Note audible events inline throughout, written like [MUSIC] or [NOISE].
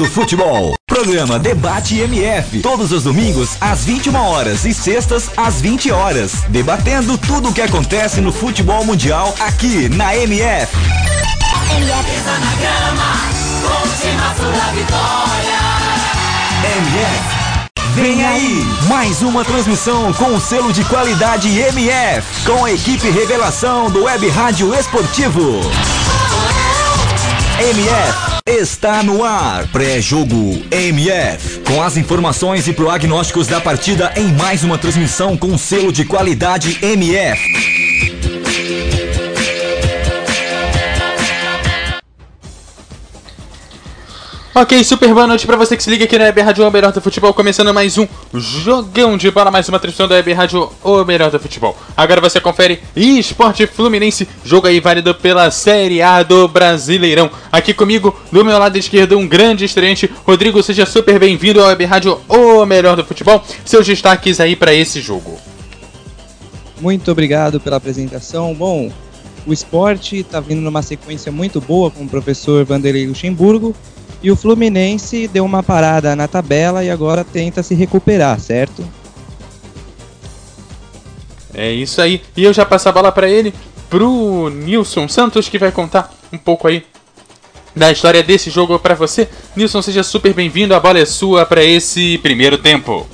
O do futebol. Programa Debate MF. Todos os domingos, às 21 horas e sextas, às 20 horas. Debatendo tudo o que acontece no futebol mundial aqui na MF. MF. na grama, vitória. MF. Vem aí, mais uma transmissão com o selo de qualidade MF, com a equipe revelação do Web Rádio Esportivo. MF está no ar. Pré-jogo MF. Com as informações e prognósticos da partida em mais uma transmissão com selo de qualidade MF. Ok, super boa noite pra você que se liga aqui na Web Rádio do Futebol, começando mais um jogão de bola, mais uma transmissão da Web Rádio O Melhor do Futebol. Agora você confere Esporte Fluminense, jogo aí válido pela Série A do Brasileirão. Aqui comigo, do meu lado esquerdo, um grande estreante, Rodrigo, seja super bem-vindo ao Web Rádio O Melhor do Futebol. Seus destaques aí para esse jogo. Muito obrigado pela apresentação. Bom, o esporte está vindo numa sequência muito boa com o professor Vanderlei Luxemburgo e o Fluminense deu uma parada na tabela e agora tenta se recuperar, certo? É isso aí. E eu já passo a bola para ele, pro Nilson Santos, que vai contar um pouco aí da história desse jogo para você. Nilson, seja super bem-vindo. A bola é sua para esse primeiro tempo.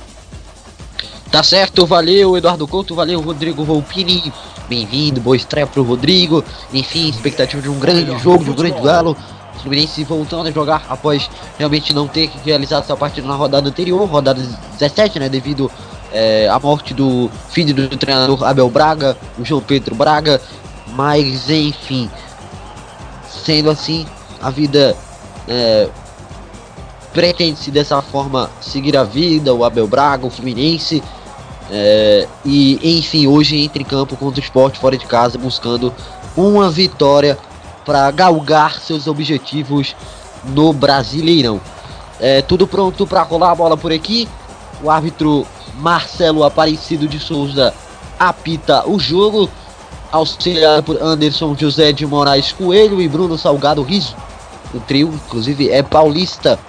Tá certo, valeu Eduardo Couto, valeu Rodrigo Volpini. Bem-vindo, boa estreia pro Rodrigo. Enfim, expectativa de um grande jogo, de um grande duelo. Fluminense voltando a jogar após realmente não ter realizado essa partida na rodada anterior, rodada 17, né? Devido é, à morte do filho do treinador Abel Braga, o João Pedro Braga. Mas enfim, sendo assim, a vida é, pretende-se dessa forma seguir a vida, o Abel Braga, o Fluminense. É, e enfim, hoje entra em campo contra o esporte fora de casa, buscando uma vitória para galgar seus objetivos no Brasileirão. É, tudo pronto para rolar a bola por aqui. O árbitro Marcelo Aparecido de Souza apita o jogo, auxiliado por Anderson José de Moraes Coelho e Bruno Salgado Riso. O trio, inclusive, é paulista.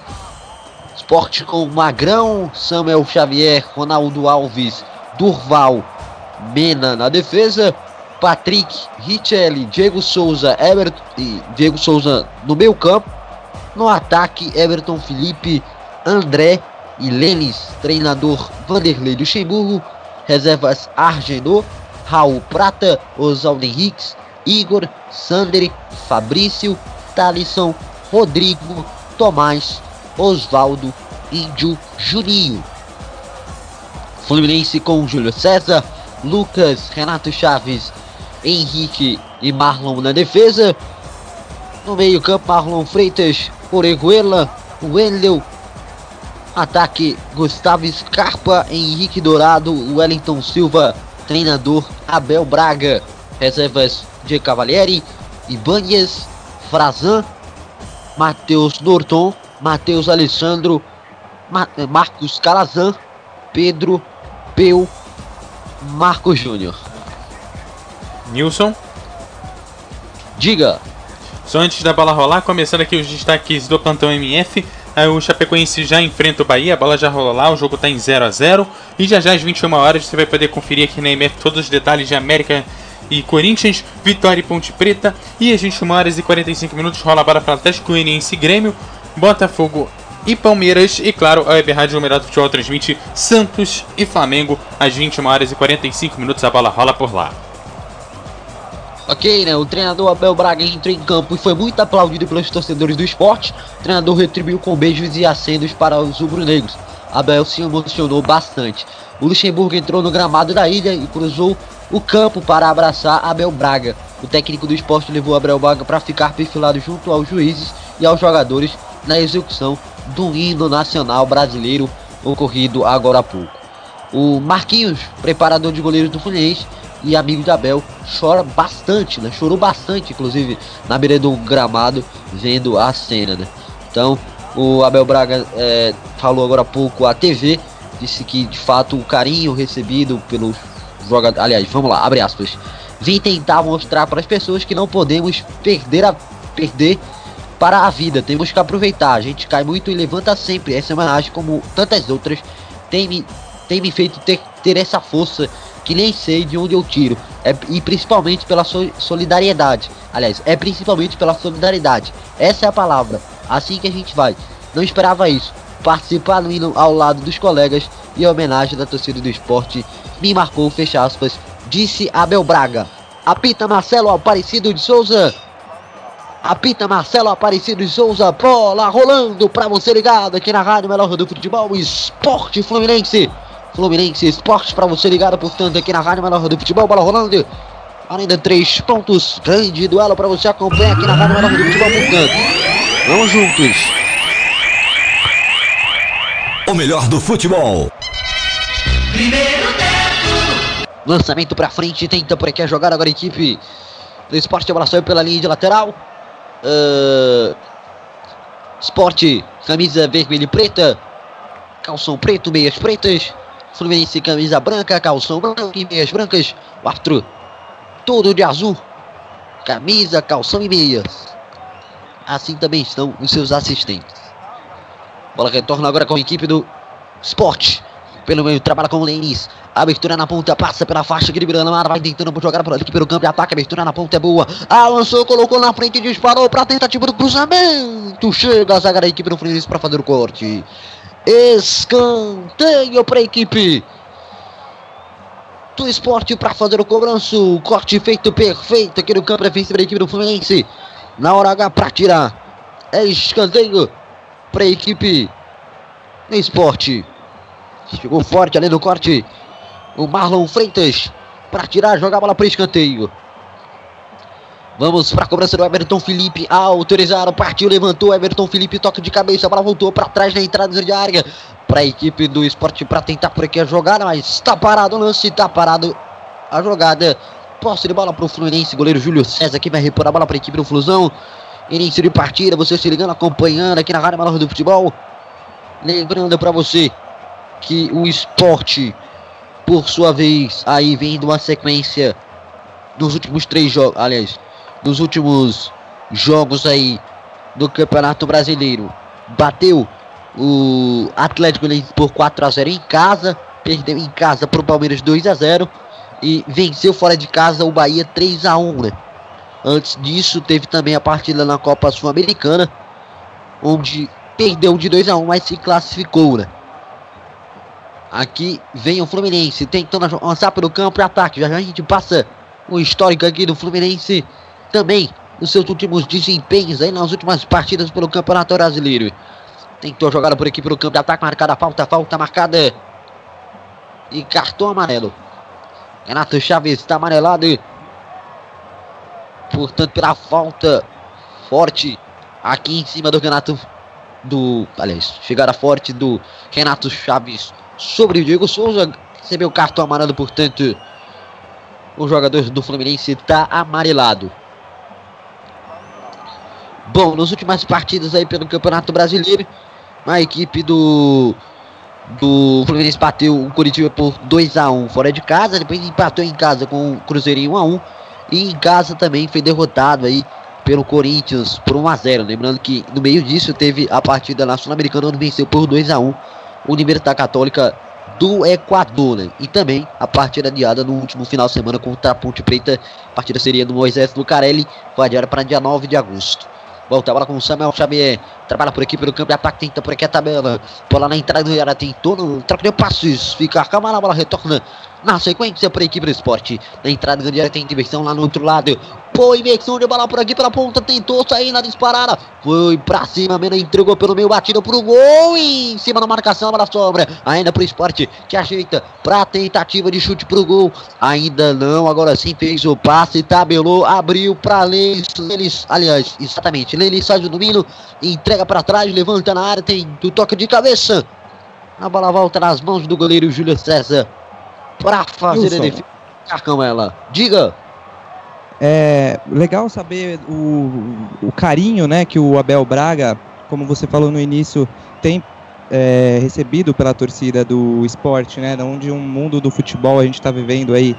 Esporte com Magrão, Samuel Xavier, Ronaldo Alves, Durval, Mena na defesa, Patrick, Richelli, Diego Souza, Everton e Diego Souza no meio campo. No ataque, Everton Felipe, André e Lênis, treinador Vanderlei Luxemburgo, reservas Argenor, Raul Prata, Oswaldo Henriques, Igor, Sander, Fabrício, Talisson, Rodrigo, Tomás, Oswaldo, Índio, Juninho. Fluminense com Júlio César, Lucas, Renato Chaves, Henrique e Marlon na defesa. No meio campo, Marlon Freitas, Oreguela, Wendel. Ataque, Gustavo Scarpa, Henrique Dourado, Wellington Silva, treinador Abel Braga. Reservas de Cavalieri, Ibanez, Frazan, Matheus Norton, Matheus Alessandro, Ma Marcos Calazan, Pedro Peu, Marcos Júnior. Nilson. Diga. Só antes da bola rolar, começando aqui os destaques do plantão MF. O Chapecoense já enfrenta o Bahia, a bola já rolou lá, o jogo está em 0 a 0 E já já às 21 horas você vai poder conferir aqui na MF todos os detalhes de América e Corinthians, Vitória e Ponte Preta. E às 21 horas e 45 minutos rola a bola para Atlético Goianiense Grêmio, Botafogo e Palmeiras. E claro, a Web Rádio Melhor do Futebol transmite Santos e Flamengo às 21 horas e 45 minutos. A bola rola por lá. Ok, né? O treinador Abel Braga entrou em campo e foi muito aplaudido pelos torcedores do esporte. O treinador retribuiu com beijos e acendos para os rubro-negros. Abel se emocionou bastante. O Luxemburgo entrou no gramado da ilha e cruzou o campo para abraçar Abel Braga. O técnico do esporte levou Abel Braga para ficar perfilado junto aos juízes e aos jogadores na execução do hino nacional brasileiro ocorrido agora há pouco. O Marquinhos, preparador de goleiros do Fluminense, e amigo de Abel chora bastante, né? Chorou bastante, inclusive, na beira do gramado, vendo a cena, né? Então, o Abel Braga é, falou agora há pouco à TV, disse que de fato o carinho recebido pelos jogadores. Aliás, vamos lá, abre aspas. Vim tentar mostrar para as pessoas que não podemos perder a perder para a vida. Temos que aproveitar. A gente cai muito e levanta sempre. Essa homenagem, como tantas outras, tem me, tem me feito ter, ter essa força que nem sei de onde eu tiro. É, e principalmente pela so, solidariedade. Aliás, é principalmente pela solidariedade. Essa é a palavra. Assim que a gente vai. Não esperava isso. Participar no hino ao lado dos colegas e a homenagem da torcida do esporte me marcou, fecha aspas, disse Abel Braga. Apita Marcelo Aparecido de Souza. Apita Marcelo Aparecido de Souza. Bola rolando pra você ligado aqui na Rádio Melhor do Futebol. Esporte Fluminense. Fluminense Esporte pra você ligado, portanto, aqui na Rádio Melhor do Futebol. Bola rolando. Ainda três pontos. Grande duelo pra você acompanhar aqui na Rádio Melhor do Futebol, portanto. Vamos juntos. O melhor do futebol. Primeiro tempo. Lançamento pra frente, tenta por aqui a jogada agora a equipe do esporte. A bola saiu pela linha de lateral. Uh, esporte, camisa vermelha e preta. Calção preto, meias pretas. Fluminense, camisa branca, calção branco e meias brancas. O árbitro, todo de azul. Camisa, calção e meias. Assim também estão os seus assistentes. Bola retorna agora com a equipe do Esporte. Pelo meio, trabalha com o Lenis. Abertura na ponta, passa pela faixa, equilibrando a vai tentando jogar por aqui pelo campo de ataque. Abertura na ponta é boa. Avançou, colocou na frente, disparou para tentativa do cruzamento. Chega a zaga da equipe do Fluminense para fazer o corte. Escanteio para a equipe do esporte para fazer o cobrança. Corte feito perfeito aqui no campo defensivo da equipe do Fluminense. Na hora H para tirar. É escanteio para a equipe do esporte. Chegou forte ali no corte. O Marlon Freitas para tirar, jogar a bola para escanteio. Vamos para a cobrança do Everton Felipe. Autorizaram, partiu, levantou. Everton Felipe toca de cabeça. A bola voltou para trás na entrada de área. Para a equipe do esporte para tentar por aqui a jogada. Mas está parado o lance, está parado a jogada. Posse de bola para o Fluminense. Goleiro Júlio César que vai repor a bola para a equipe do Flusão. Início de partida. Você se ligando, acompanhando aqui na Rádio Malor do Futebol. Lembrando para você que o esporte, por sua vez, aí vem de uma sequência dos últimos três jogos, aliás, dos últimos jogos aí do Campeonato Brasileiro. Bateu o Atlético por 4 a 0 em casa, perdeu em casa para o Palmeiras 2 a 0 e venceu fora de casa o Bahia 3 a 1, né? Antes disso, teve também a partida na Copa Sul-Americana, onde perdeu de 2 a 1, mas se classificou, né? Aqui vem o Fluminense tentando avançar pelo campo e ataque. Já, já a gente passa o histórico aqui do Fluminense também nos seus últimos desempenhos aí nas últimas partidas pelo Campeonato Brasileiro. Tentou jogar por aqui pelo campo de ataque, marcada falta, falta marcada e cartão amarelo. Renato Chaves está amarelado. Portanto, pela falta forte aqui em cima do Renato do, aliás, chegada forte do Renato Chaves sobre o Diego Souza. Recebeu cartão amarelo, portanto, o jogador do Fluminense está amarelado. Bom, nas últimas partidas aí pelo Campeonato Brasileiro, a equipe do do Fluminense bateu o Curitiba por 2 a 1 fora de casa, depois empatou em casa com o Cruzeiro em 1 a 1 e em casa também foi derrotado aí pelo Corinthians por 1 a 0. Lembrando que no meio disso teve a partida na Sul-Americana onde venceu por 2 a 1 Universidade Católica do Equador. Né? E também a partida adiada no último final de semana contra a Ponte Preta. A partida seria do Moisés Lucarelli, foi adiada para dia 9 de agosto. Volta a bola com o Samuel Xavier. Trabalha por aqui pelo campo de ataque. Tenta por aqui a tabela. Bola na entrada do Yara. Tentou no troca de passes. Fica calma na bola. Retorna na sequência para a equipe do esporte. Na entrada do Yara tem diversão lá no outro lado. Inversão de bola por aqui pela ponta. Tentou sair na disparada. Foi pra cima. Mena entregou pelo meio. Batido pro gol. Em cima da marcação. Bola sobra. Ainda pro esporte que ajeita pra tentativa de chute pro gol. Ainda não. Agora sim fez o passe. Tabelou. Abriu pra Lelis. Lelis aliás, exatamente. Lelis faz o domínio. Entrega pra trás. Levanta na área. Tem o toque de cabeça. A bola volta nas mãos do goleiro Júlio César. Pra fazer Wilson. a defesa. Carcão ela. Diga. É legal saber o, o carinho né, que o Abel Braga, como você falou no início, tem é, recebido pela torcida do esporte, né? Onde um mundo do futebol a gente está vivendo aí,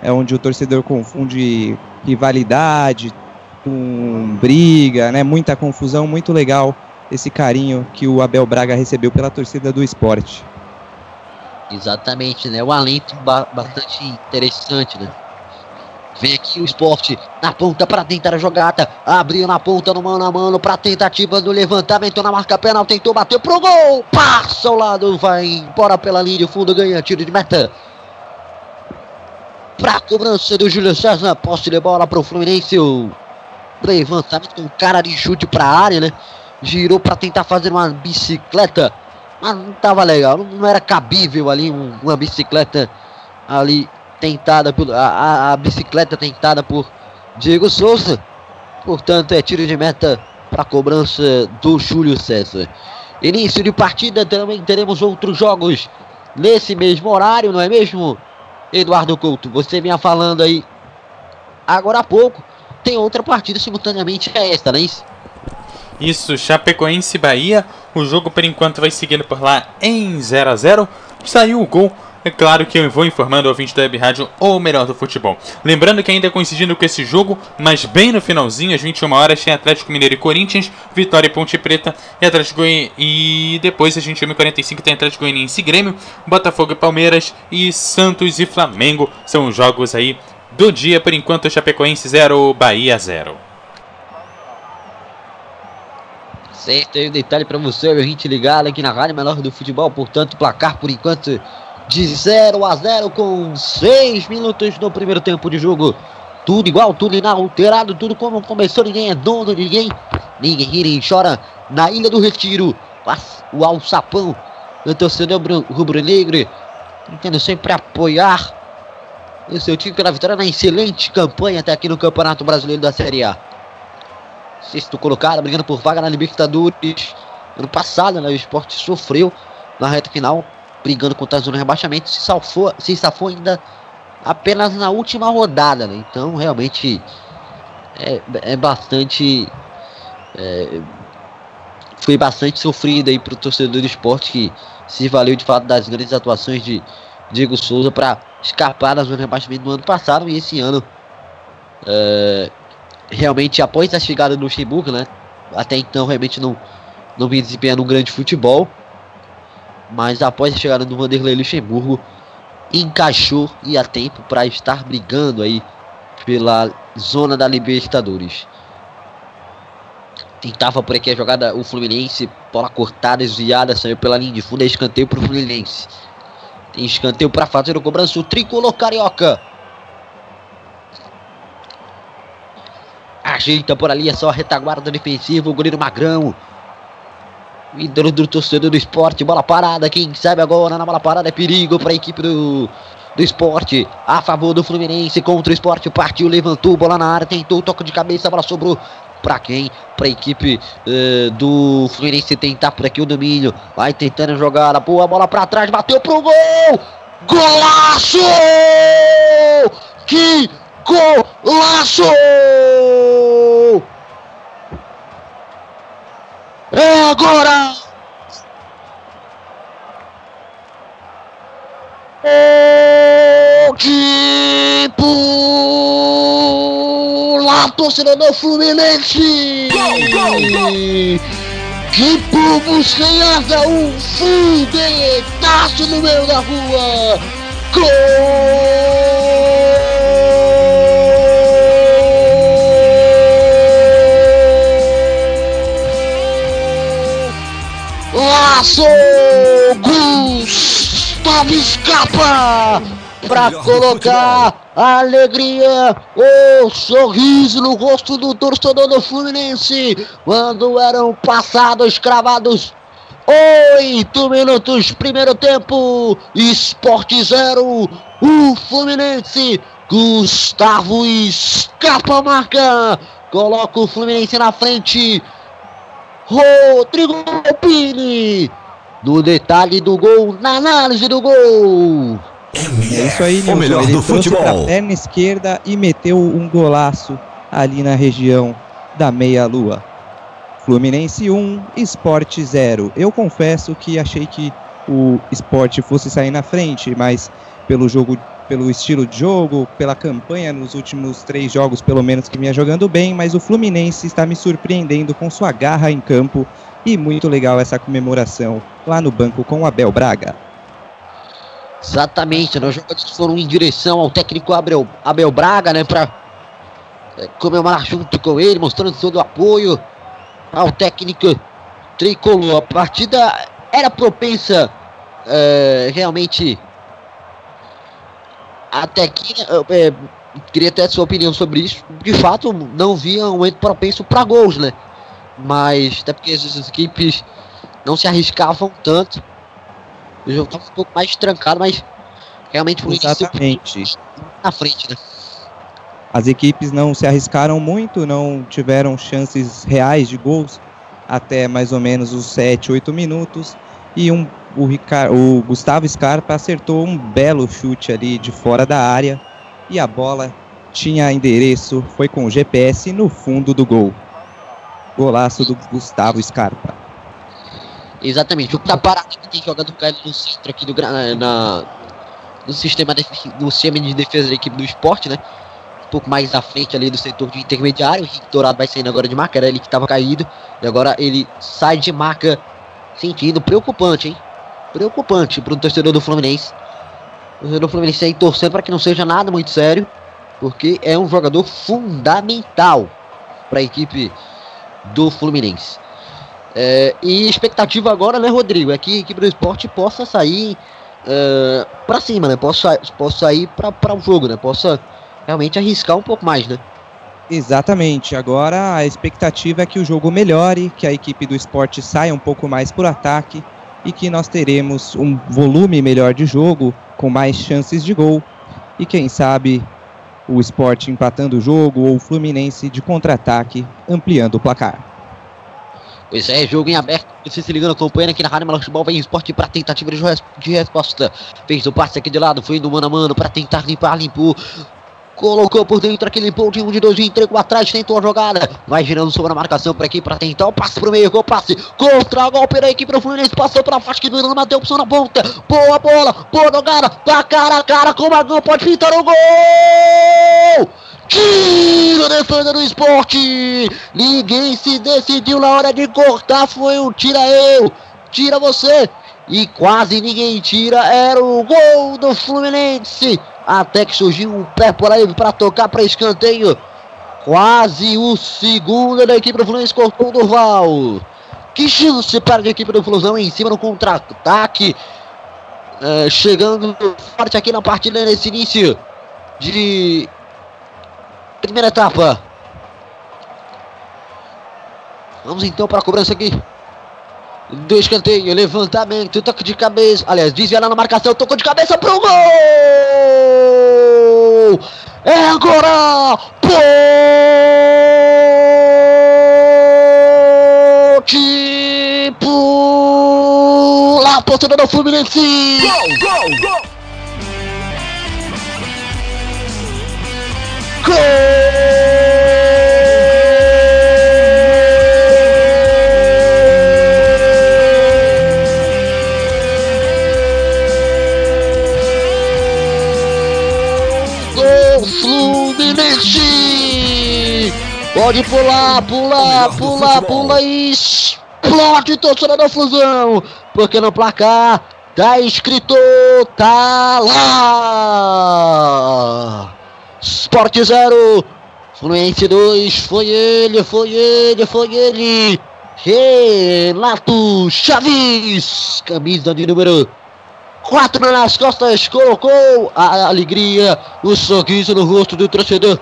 é onde o torcedor confunde rivalidade, com briga, né? Muita confusão, muito legal esse carinho que o Abel Braga recebeu pela torcida do esporte. Exatamente, né? Um alento ba bastante interessante, né? Vem aqui o esporte na ponta para tentar a jogada. Abriu na ponta no mano a mano para tentativa do levantamento na marca penal. Tentou bater pro gol. Passa ao lado, vai embora pela linha. O fundo ganha tiro de meta. Pra cobrança do Júlio César. Posse de bola pro Fluminense. O levantamento com cara de chute pra área, né? Girou para tentar fazer uma bicicleta. Mas não tava legal. Não era cabível ali uma bicicleta ali tentada por a, a, bicicleta tentada por Diego Souza. Portanto, é tiro de meta para cobrança do Júlio César. Início de partida também teremos outros jogos nesse mesmo horário, não é mesmo? Eduardo Couto, você vinha falando aí agora há pouco. Tem outra partida simultaneamente a esta, não é isso? Isso, Chapecoense Bahia. O jogo por enquanto vai seguindo por lá em 0 a 0 Saiu o gol é claro que eu vou informando o ouvinte da Web Rádio o melhor do futebol. Lembrando que ainda coincidindo com esse jogo, mas bem no finalzinho, às 21 horas, tem Atlético Mineiro e Corinthians, Vitória e Ponte Preta e Atlético. E depois, às 21h45, tem Atlético Goianiense e Grêmio, Botafogo e Palmeiras e Santos e Flamengo. São os jogos aí do dia. Por enquanto, Chapecoense 0, Bahia 0. Certo, aí o detalhe para você, a gente ligado aqui na Rádio Melhor do Futebol, portanto, placar por enquanto de 0 a 0 com 6 minutos no primeiro tempo de jogo. Tudo igual, tudo inalterado, tudo como começou, ninguém é dono de ninguém. Ninguém ri nem chora na Ilha do Retiro. O alçapão do torcedor rubro-negro, tentando sempre apoiar o seu time pela vitória na excelente campanha até aqui no Campeonato Brasileiro da Série A. Sexto colocado, brigando por vaga na Libertadores. Ano passado, né, o esporte sofreu na reta final brigando contra a zona de rebaixamento, se salvou, se safou ainda apenas na última rodada, né? Então realmente é, é bastante é, foi bastante sofrido aí para o torcedor do esporte que se valeu de fato das grandes atuações de Diego Souza para escapar da zona de rebaixamento do ano passado e esse ano é, realmente após a chegada do Luxemburgo, né? Até então realmente não não vinha desempenhando um grande futebol mas após a chegada do Vanderlei Luxemburgo, encaixou e a tempo para estar brigando aí pela zona da Libertadores. Tentava por aqui a jogada o Fluminense, bola cortada, desviada, saiu pela linha de fundo, é escanteio para o Fluminense. Tem escanteio para fazer o cobrança, o tricolor carioca. Ajeita por ali, é só retaguarda defensiva, o goleiro Magrão. Ídolo do torcedor do esporte, bola parada, quem sabe agora na bola parada é perigo para a equipe do, do esporte, a favor do Fluminense contra o esporte, partiu, levantou, bola na área, tentou, toque de cabeça, a bola sobrou para quem? Para a equipe uh, do Fluminense tentar por aqui o domínio, vai tentando jogar, boa bola para trás, bateu pro gol, golaço! Que golaço! É agora! O tipo lá, torcedor do Fluminense! Que busca em asa um foguetaço no meio da rua! Gol! Laço! Gustavo escapa para colocar a alegria, o sorriso no rosto do torcedor do Fluminense quando eram passados cravados oito minutos primeiro tempo, Esporte zero, o Fluminense, Gustavo escapa a marca, coloca o Fluminense na frente Rodrigo Pini. No detalhe do gol, na análise do gol. É isso aí, Nilson. O melhor Ele do futebol. perna esquerda e meteu um golaço ali na região da meia-lua. Fluminense 1, Esporte 0. Eu confesso que achei que o Esporte fosse sair na frente, mas pelo jogo pelo estilo de jogo, pela campanha nos últimos três jogos, pelo menos que vinha jogando bem, mas o Fluminense está me surpreendendo com sua garra em campo e muito legal essa comemoração lá no banco com o Abel Braga. Exatamente, né? os jogadores foram em direção ao técnico Abel, Abel Braga, né, para é, comemorar junto com ele, mostrando todo o apoio ao técnico tricolor. A partida era propensa é, realmente até aqui. É, queria ter sua opinião sobre isso. De fato, não via um momento propenso para gols, né? Mas até porque as equipes não se arriscavam tanto. O jogo estava um pouco mais trancado, mas realmente foi Exatamente. na frente, né? As equipes não se arriscaram muito, não tiveram chances reais de gols até mais ou menos os 7, 8 minutos. E um, o, Ricardo, o Gustavo Scarpa acertou um belo chute ali de fora da área. E a bola tinha endereço, foi com o GPS no fundo do gol. Golaço do Gustavo Scarpa. Exatamente, o que tá parado tem jogando no centro aqui do, na, no sistema de, no sistema de defesa da equipe do esporte, né? Um pouco mais à frente ali do setor de intermediário. O Henrique Dourado vai saindo agora de marca, era ele que estava caído. E agora ele sai de marca sentindo preocupante, hein? Preocupante para o torcedor do Fluminense. O torcedor do Fluminense aí torcendo para que não seja nada muito sério, porque é um jogador fundamental para a equipe do Fluminense. É, e expectativa agora, né, Rodrigo, é que a equipe do esporte possa sair uh, pra cima, né? Possa, possa sair para o jogo, né? Possa realmente arriscar um pouco mais, né? Exatamente. Agora a expectativa é que o jogo melhore, que a equipe do esporte saia um pouco mais por ataque e que nós teremos um volume melhor de jogo, com mais chances de gol. E quem sabe o esporte empatando o jogo ou o Fluminense de contra-ataque ampliando o placar. Pois é, jogo em aberto. Você se ligando, acompanhando aqui na Rádio Melo Futebol. Vem esporte para tentativa de, res de resposta. Fez o passe aqui de lado. Foi no mano a mano para tentar limpar. Limpou. Colocou por dentro aquele de um de dois, entregou atrás, tentou a jogada. Vai girando sobre a marcação por aqui para tentar o passe pro meio. Gol passe contra golpe da equipe do Fluminense. Passou para faixa que do Irã, deu opção na ponta. Boa bola, boa jogada. Tá cara a cara com o Magão. Pode pintar o gol. Tiro defesa do esporte. Ninguém se decidiu na hora de cortar. Foi um tira eu, tira você. E quase ninguém tira. Era o gol do Fluminense. Até que surgiu um pé por aí para tocar para escanteio. Quase o segundo da equipe do Fluminense cortou o Durval. Que chance para a equipe do Flusão em cima no contra-ataque. É, chegando forte aqui na partida nesse início de primeira etapa. Vamos então para a cobrança aqui. Do escanteio, levantamento, toque de cabeça. Aliás, desviada na marcação, tocou de cabeça pro gol! É agora! Tipo! Lá, torcedor do Fluminense! Gol, gol, gol! Fluminense! Pode pular, pular, pular, pula e explode torcedor da fusão! Porque no placar tá escrito, tá lá! Sport 0, Fluminense 2, foi ele, foi ele, foi ele. Renato Chaves, camisa de número 4 nas costas, colocou a alegria, o sorriso no rosto do torcedor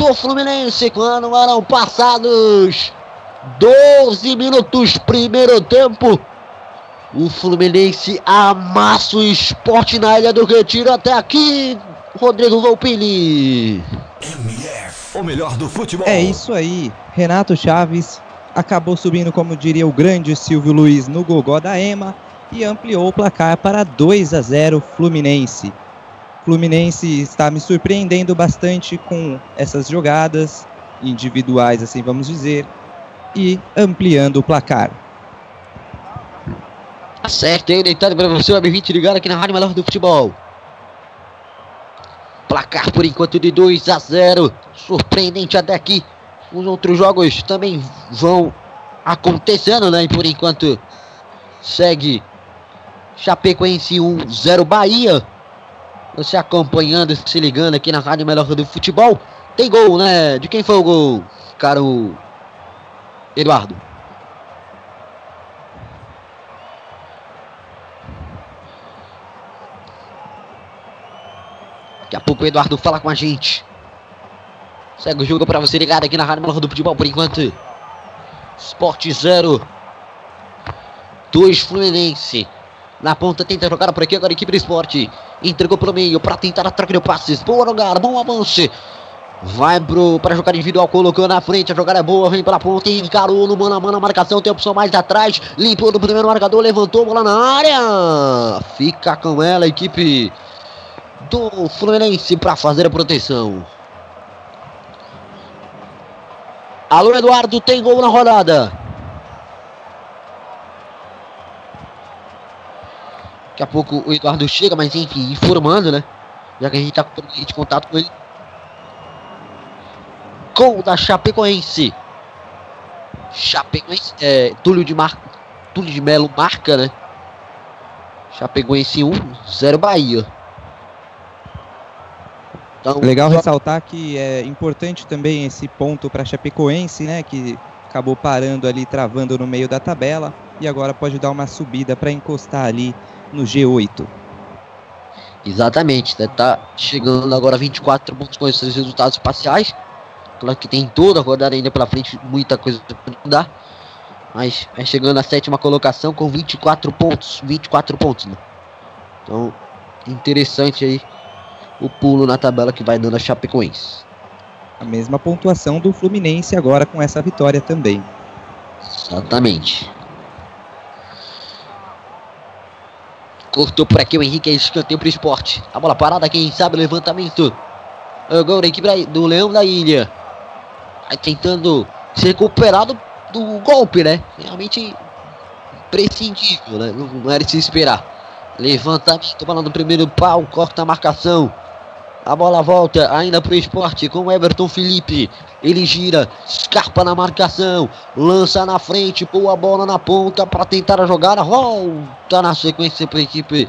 do Fluminense quando eram passados 12 minutos, primeiro tempo. O Fluminense amassa o esporte na Ilha do Retiro até aqui. Rodrigo Volpini. MF, o melhor do futebol. É isso aí. Renato Chaves acabou subindo, como diria o grande Silvio Luiz, no gogó da EMA e ampliou o placar para 2 a 0 Fluminense. Fluminense está me surpreendendo bastante com essas jogadas individuais, assim vamos dizer, e ampliando o placar. Tá certo, aí deitado para você, o 20 ligado aqui na Rádio Melhor do Futebol. Placar por enquanto de 2 a 0. Surpreendente até aqui. Os outros jogos também vão acontecendo, né? E por enquanto segue Chapecoense 1 0 Bahia. Você acompanhando, se ligando aqui na Rádio Melhor do Futebol. Tem gol, né? De quem foi o gol, caro Eduardo? Daqui a pouco o Eduardo fala com a gente. Segue o jogo para você ligado aqui na Rádio Melhor do Futebol por enquanto. Sport 0. 2 Fluminense. Na ponta tenta jogar por aqui agora a equipe do esporte. Entregou pelo meio para tentar a troca de passes. Boa lugar, bom avanço. Vai pro para jogar individual, colocou na frente, a jogada é boa, vem pela ponta, encarou no mano a mano a marcação, tem opção mais atrás, limpou do primeiro marcador, levantou, bola na área. Fica com ela a equipe do Fluminense para fazer a proteção. Alô, Eduardo, tem gol na rodada. Daqui a pouco o Eduardo chega, mas enfim, informando, né? Já que a gente tá com de contato com ele. Gol da Chapecoense. Chapecoense, é, Túlio de Mar... Túlio de Melo marca, né? Chapecoense 1, 0 Bahia. Então, Legal ressaltar que é importante também esse ponto para Chapecoense, né, que acabou parando ali, travando no meio da tabela e agora pode dar uma subida para encostar ali no G8. Exatamente, né, tá chegando agora 24 pontos com esses resultados parciais. Claro que tem toda a rodada ainda pela frente, muita coisa para mudar. Mas é chegando à sétima colocação com 24 pontos. 24 pontos, né? Então, interessante aí o pulo na tabela que vai dando a Chapecoense. A mesma pontuação do Fluminense agora com essa vitória também. Exatamente. Cortou por aqui o Henrique, é escanteio pro esporte. A bola parada, quem sabe, levantamento. Agora a equipe do Leão da Ilha. Vai tentando se recuperar do, do golpe, né? Realmente prescindível, né? Não, não era de se esperar. Levantamento, bola no primeiro pau, corta a marcação. A bola volta ainda para o esporte com Everton Felipe. Ele gira, escarpa na marcação, lança na frente, pôr a bola na ponta para tentar a jogada. Volta na sequência para a equipe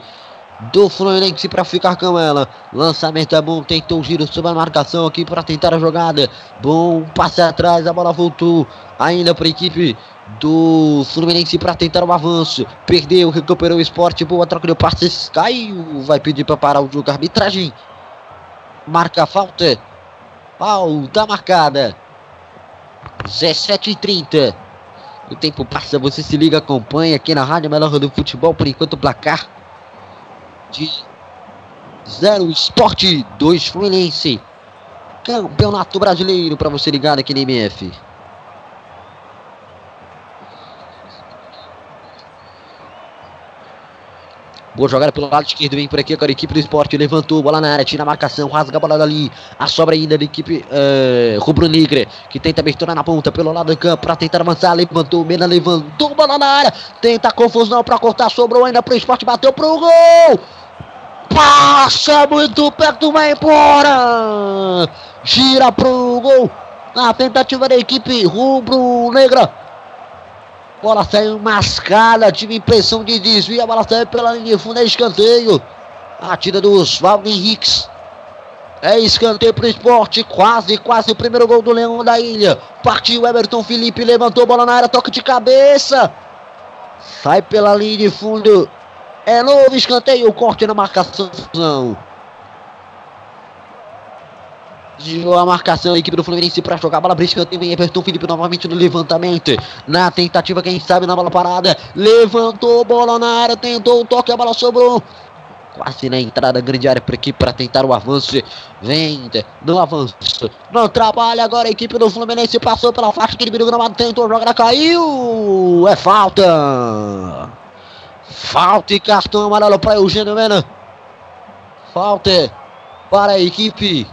do Fluminense para ficar com ela. Lançamento é bom, tentou o giro sobre a marcação aqui para tentar a jogada. Bom passe atrás, a bola voltou ainda para a equipe do Fluminense para tentar o avanço. Perdeu, recuperou o esporte, boa troca de passes, caiu. Vai pedir para parar o jogo, arbitragem marca falta. Falta marcada. 17 30 O tempo passa, você se liga, acompanha aqui na Rádio Melhor do Futebol. Por enquanto, o placar de 0 Esporte 2 Fluminense. Campeonato Brasileiro para você ligado aqui na MF. Boa jogada pelo lado esquerdo, vem por aqui agora a equipe do esporte. Levantou, bola na área, tira a marcação, rasga a bola dali. A sobra ainda da equipe uh, rubro-negra, que tenta abertura na ponta pelo lado do campo para tentar avançar. Levantou, Mena levantou, bola na área. Tenta confusão para cortar, sobrou ainda pro esporte, bateu pro gol. Passa muito perto, vai embora. Gira pro gol. Na tentativa da equipe rubro-negra. Bola saiu mascada, tive impressão de desvio. A bola saiu pela linha de fundo, é escanteio. A tira do Oswaldo Henriques. É escanteio pro esporte. Quase, quase o primeiro gol do Leão da Ilha. Partiu Everton Felipe, levantou bola na área, toque de cabeça. Sai pela linha de fundo. É novo escanteio, corte na marcação. Girou a marcação, a equipe do Fluminense para jogar a bola brisca. Tem Everton Felipe novamente no levantamento. Na tentativa, quem sabe, na bola parada. Levantou, bola na área, tentou o toque, a bola sobrou. Quase na entrada, grande área para aqui para tentar o avanço. Vem no avanço. Não trabalha agora a equipe do Fluminense. Passou pela faixa, aquele perigo gramado, tentou jogar, caiu. É falta. Falta e cartão amarelo para Eugênio Mena. Falta para a equipe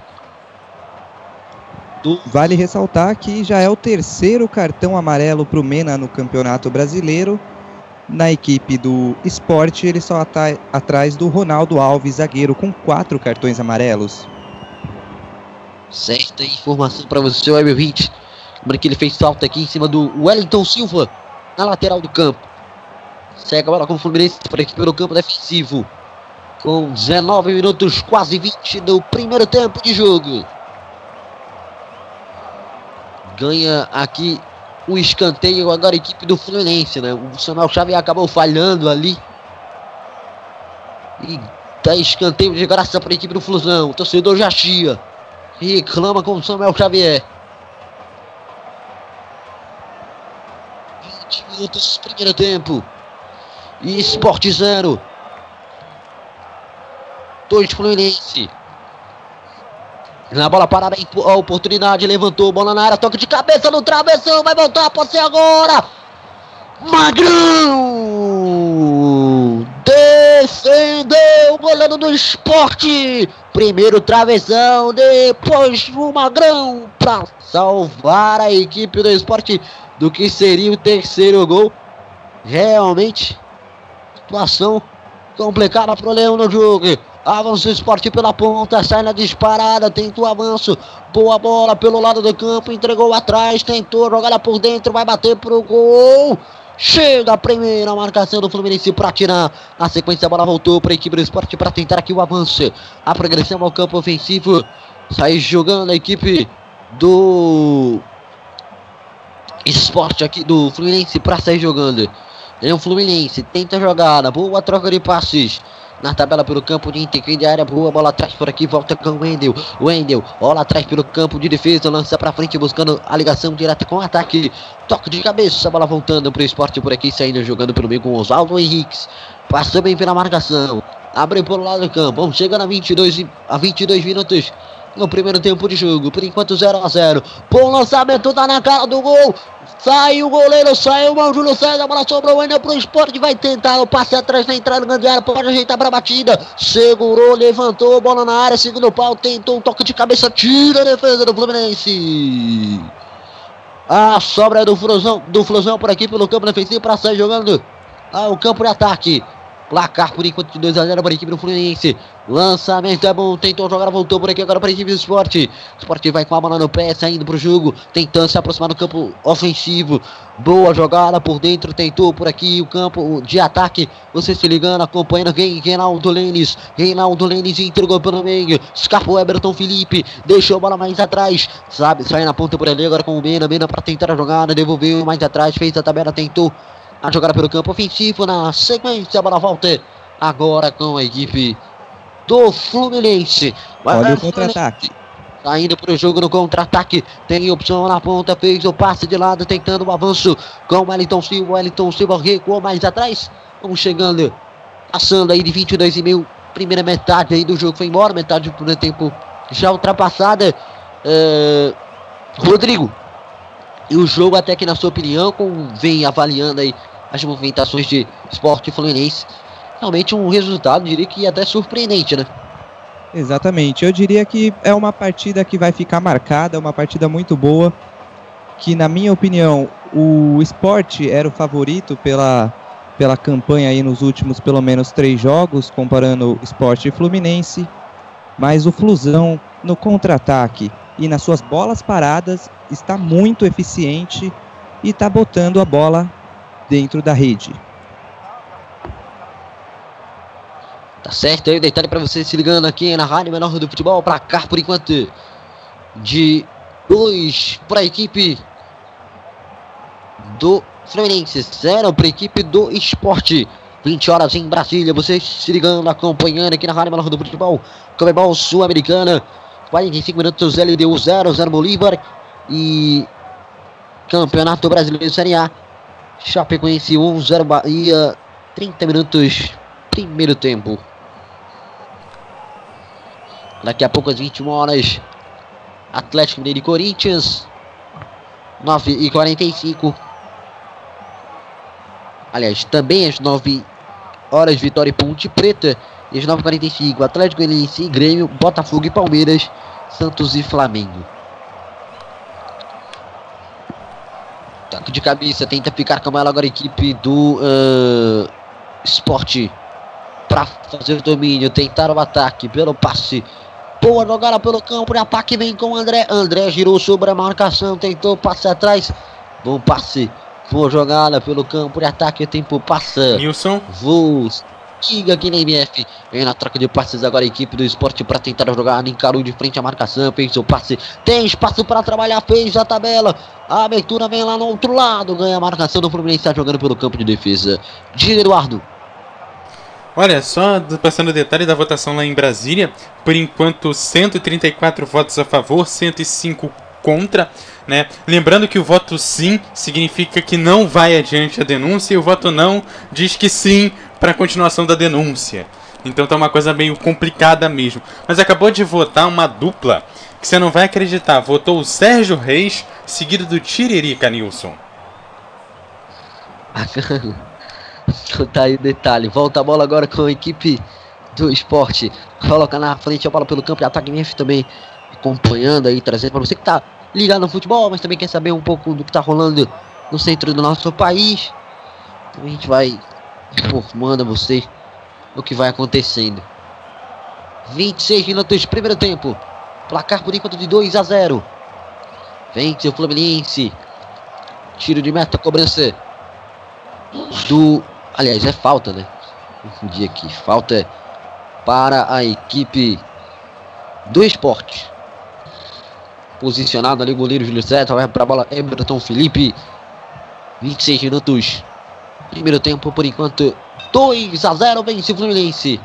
Vale ressaltar que já é o terceiro cartão amarelo para o Mena no Campeonato Brasileiro. Na equipe do esporte, ele só está atrás do Ronaldo Alves, zagueiro, com quatro cartões amarelos. Certa informação para você, Web 20. Lembrando que ele fez falta aqui em cima do Wellington Silva, na lateral do campo. Segue a bola com o Fluminense por aqui pelo campo defensivo. Com 19 minutos, quase 20 do primeiro tempo de jogo. Ganha aqui o escanteio agora a equipe do Fluminense, né? O Samuel Xavier acabou falhando ali. E dá escanteio de graça para a equipe do Flusão. O torcedor já chia. Reclama com o Samuel Xavier. 20 minutos, primeiro tempo. E Sport 0. 2 Fluminense. Na bola parada, a oportunidade, levantou, bola na área, toque de cabeça no travessão, vai voltar, pode ser agora. Magrão! Defendeu o goleiro do esporte. Primeiro travessão, depois o Magrão para salvar a equipe do esporte do que seria o terceiro gol. Realmente, situação complicada para o Leão no jogo. Avança o esporte pela ponta, sai na disparada, tentou avanço. Boa bola pelo lado do campo, entregou atrás, tentou jogar por dentro, vai bater pro gol. Chega a primeira marcação do Fluminense para tirar. Na sequência, a bola voltou para a equipe do esporte para tentar aqui o avanço. A progressão ao campo ofensivo. Sai jogando a equipe do esporte aqui do Fluminense para sair jogando. É o Fluminense, tenta a jogada, boa troca de passes na tabela pelo campo de Inter, de área boa, bola atrás por aqui, volta com o Wendel, Wendel, bola atrás pelo campo de defesa, lança para frente buscando a ligação direta com o ataque, toque de cabeça, bola voltando para o esporte por aqui, saindo jogando pelo meio com o Oswaldo Henriques, passou bem pela marcação, abre pelo lado do campo, vamos chegando a 22, a 22 minutos no primeiro tempo de jogo, por enquanto 0 a 0 bom lançamento, tá na cara do gol, Sai o goleiro, saiu o Júlio César, a bola sobrou ainda pro esporte, vai tentar o passe atrás na entrada grande área, pode ajeitar pra batida, segurou, levantou, bola na área, segundo pau, tentou um toque de cabeça, tira a defesa do Fluminense. A sobra do Flusão, do Flusão por aqui pelo campo defensivo para sair jogando. Ao campo de ataque. Placar por enquanto de 2 a 0 para a equipe do Fluminense. Lançamento é bom, tentou jogar, voltou por aqui agora para a equipe do esporte. O esporte vai com a bola no pé, saindo para o jogo, tentando se aproximar do campo ofensivo. Boa jogada por dentro, tentou por aqui o campo de ataque. Você se ligando, acompanhando? Reinaldo Lênis. Reinaldo Lênis entregou pelo meio. Escapou Everton Felipe, deixou a bola mais atrás. Sabe, sai na ponta por ali agora com o Mena. Mena para tentar a jogada, devolveu mais atrás, fez a tabela, tentou a jogada pelo campo ofensivo. Na sequência, a bola volta agora com a equipe do Fluminense. Vai Olha o contra-ataque. Saindo para o jogo no contra-ataque. Tem opção na ponta. Fez o passe de lado, tentando o avanço com o Wellington Silva. Wellington Silva recuou mais atrás. Vamos chegando. Passando aí de 22 e meio. Primeira metade aí do jogo foi embora. Metade do primeiro tempo já ultrapassada. Uh, Rodrigo, e o jogo, até que na sua opinião, com, vem avaliando aí as movimentações de esporte fluminense, realmente um resultado, diria que até surpreendente, né? Exatamente. Eu diria que é uma partida que vai ficar marcada, uma partida muito boa, que na minha opinião o esporte era o favorito pela, pela campanha aí nos últimos pelo menos três jogos, comparando esporte e Fluminense, mas o Flusão no contra-ataque e nas suas bolas paradas está muito eficiente e está botando a bola dentro da rede. Tá certo aí, detalhe para você se ligando aqui na Rádio Menor do Futebol, para cá por enquanto de dois para a equipe do Fluminense, zero para a equipe do Esporte. 20 horas em Brasília, você se ligando, acompanhando aqui na Rádio Menor do Futebol, Comebol Sul-Americana. 45 minutos LDU 0, 0 Bolívar. E Campeonato Brasileiro Série A. Chapecoense 1, 0 Bahia. 30 minutos, primeiro tempo. Daqui a pouco às 21 horas. Atlético Mineiro e Corinthians. 9 e 45. Aliás, também às 9 horas, Vitória e Ponte Preta. E às 9h45, Atlético Goianiense e Grêmio, Botafogo e Palmeiras, Santos e Flamengo. Toque de cabeça, tenta ficar com ela agora a equipe do uh, Esporte para fazer o domínio, tentar o ataque pelo passe Boa jogada pelo campo de ataque. Vem com o André. André girou sobre a marcação. Tentou passe atrás. Bom passe. Boa jogada pelo campo de ataque. O tempo passa. Nilson. Voos. Liga MF. Vem na troca de passes agora a equipe do esporte para tentar jogar. Encarou de frente a marcação. Fez o passe. Tem espaço para trabalhar. Fez a tabela. A abertura vem lá no outro lado. Ganha a marcação do Fluminense. Está jogando pelo campo de defesa. De Eduardo. Olha, só passando o detalhe da votação lá em Brasília, por enquanto 134 votos a favor, 105 contra, né? Lembrando que o voto sim significa que não vai adiante a denúncia e o voto não diz que sim para a continuação da denúncia. Então tá uma coisa meio complicada mesmo. Mas acabou de votar uma dupla que você não vai acreditar. Votou o Sérgio Reis, seguido do Tiririca Nilson. [LAUGHS] tá aí o detalhe. Volta a bola agora com a equipe do esporte. Coloca na frente a bola pelo campo de ataque MF também. Acompanhando aí, trazendo para você que tá ligado no futebol, mas também quer saber um pouco do que tá rolando no centro do nosso país. Então a gente vai informando a você o que vai acontecendo. 26 minutos, primeiro tempo. Placar por enquanto de 2 a 0. Vence o Fluminense. Tiro de meta, cobrança do. Aliás, é falta, né? Confundi aqui. Falta para a equipe do esporte. Posicionado ali, goleiro Júlio César. Vai para a bola, Everton Felipe. 26 minutos. Primeiro tempo, por enquanto, 2 a 0 vence o Fluminense.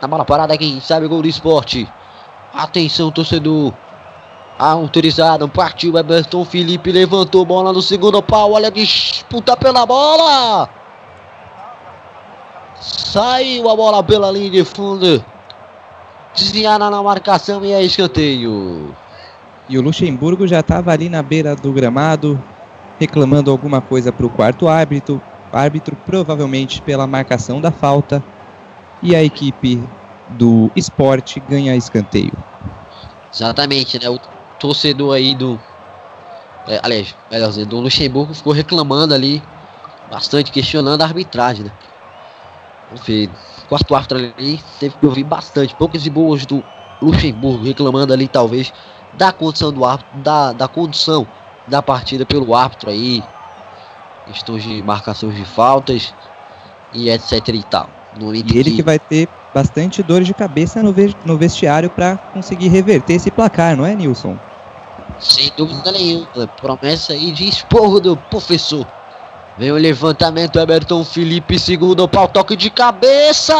Na bola parada, quem sabe gol do esporte. Atenção, torcedor. Autorizado, partiu Everton Felipe, levantou bola no segundo pau, olha disputa pela bola. Saiu a bola pela linha de fundo. Desviada na marcação e é escanteio. E o Luxemburgo já estava ali na beira do gramado, reclamando alguma coisa para o quarto árbitro. Árbitro, provavelmente pela marcação da falta. E a equipe do esporte ganha escanteio. Exatamente, né? O torcedor aí do. É, aliás, melhor dizendo, do Luxemburgo ficou reclamando ali, bastante questionando a arbitragem, né? Enfim, quarto árbitro ali teve que ouvir bastante, poucas e boas do Luxemburgo, reclamando ali talvez da condição do árbitro, da, da condição da partida pelo árbitro aí, questões de marcações de faltas e etc e tal. No e ele que... que vai ter bastante dor de cabeça no, ve no vestiário para conseguir reverter esse placar, não é, Nilson? Sem dúvida nenhuma. Promessa aí de esporro do professor. Vem o levantamento, Everton Felipe, segundo pau, toque de cabeça!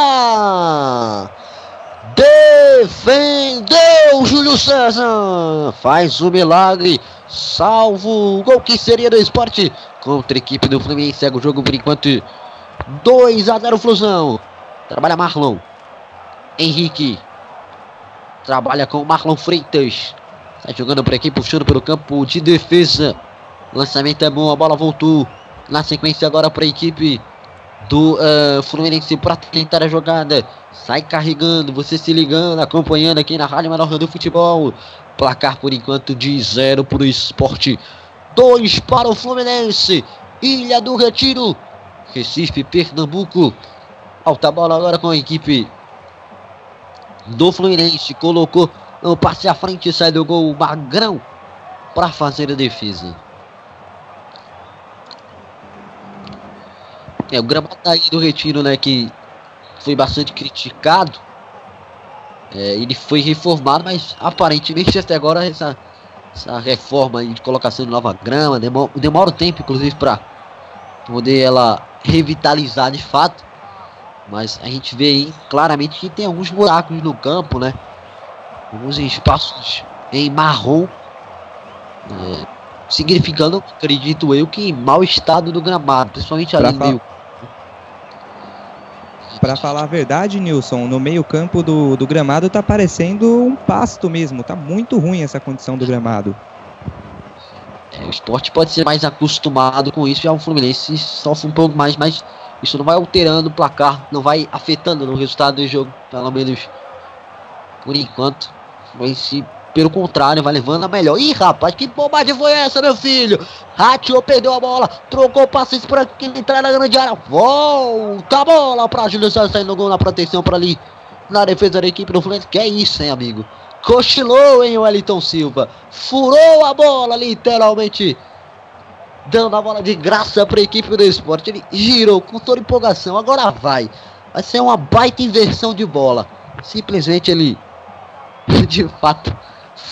Defendeu Júlio César! Faz o milagre, salvo o gol que seria do esporte contra a equipe do Fluminense. Segue o jogo por enquanto 2 a 0 Flusão. Trabalha Marlon. Henrique. Trabalha com Marlon Freitas. Sai jogando por aqui, puxando pelo campo de defesa. Lançamento é bom, a bola voltou. Na sequência agora para a equipe do uh, Fluminense para tentar a jogada. Sai carregando, você se ligando, acompanhando aqui na Rádio Menor do Futebol. Placar por enquanto de zero para o esporte. Dois para o Fluminense. Ilha do Retiro. Recife, Pernambuco. Alta bola agora com a equipe do Fluminense. Colocou no passe à frente, sai do gol Magrão para fazer a defesa. É, o gramado aí do Retiro, né, que foi bastante criticado. É, ele foi reformado, mas aparentemente até agora essa, essa reforma de colocação de nova grama demora, demora um tempo, inclusive, para poder ela revitalizar de fato. Mas a gente vê aí claramente que tem alguns buracos no campo, né? Alguns espaços em marrom. É, significando, acredito eu, que mau estado do gramado, principalmente ali no meio. Para falar a verdade, Nilson, no meio-campo do, do gramado tá parecendo um pasto mesmo. Tá muito ruim essa condição do gramado. É, o esporte pode ser mais acostumado com isso, já o Fluminense sofre um pouco mais, mas isso não vai alterando o placar, não vai afetando no resultado do jogo, pelo menos por enquanto. Mas se pelo contrário, vai levando a melhor. Ih, rapaz, que bobagem foi essa, meu filho? Ratio perdeu a bola, trocou passes para entrar na grande área. Volta a bola para Júlio César saindo gol na proteção para ali. Na defesa da equipe do Fluminense. Que é isso, hein, amigo? Cochilou, hein, o Wellington Silva. Furou a bola, literalmente. Dando a bola de graça para a equipe do esporte. Ele girou com toda empolgação. Agora vai. Vai ser uma baita inversão de bola. Simplesmente ele, [LAUGHS] de fato,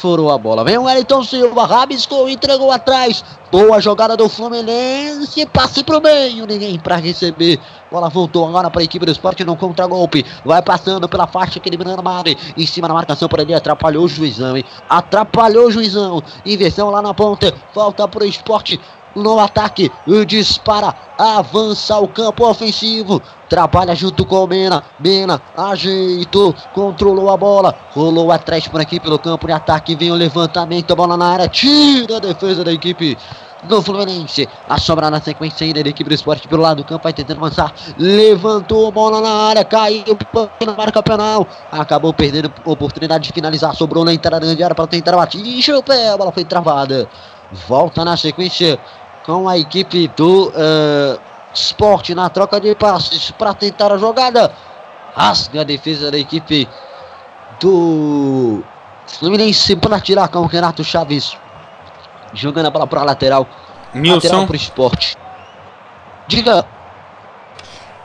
furou a bola. Vem o Wellington Silva, rabiscou, entregou atrás. Boa jogada do Fluminense, passe pro meio, ninguém para receber. Bola voltou agora para a equipe do esporte no contra-golpe. Vai passando pela faixa que eliminando a Mari. Em cima da marcação por ali, atrapalhou o juizão, hein? Atrapalhou o juizão. Inversão lá na ponta, volta pro esporte no ataque, dispara, avança ao campo ofensivo, trabalha junto com o Mena, Mena ajeitou, controlou a bola, rolou atrás por aqui pelo campo de ataque, vem o levantamento, a bola na área, tira a defesa da equipe do Fluminense. A sobra na sequência ainda da equipe do esporte pelo lado do campo, vai tentando avançar. Levantou a bola na área, caiu na marca penal. Acabou perdendo a oportunidade de finalizar. Sobrou na entrada de área para tentar bater. Ixi, o pé, a bola foi travada. Volta na sequência com a equipe do uh, Sport na troca de passes para tentar a jogada. Rasga a defesa da equipe do Fluminense para tirar com o Renato Chaves. Jogando a bola para a lateral. Nilson. Lateral para o esporte. Diga.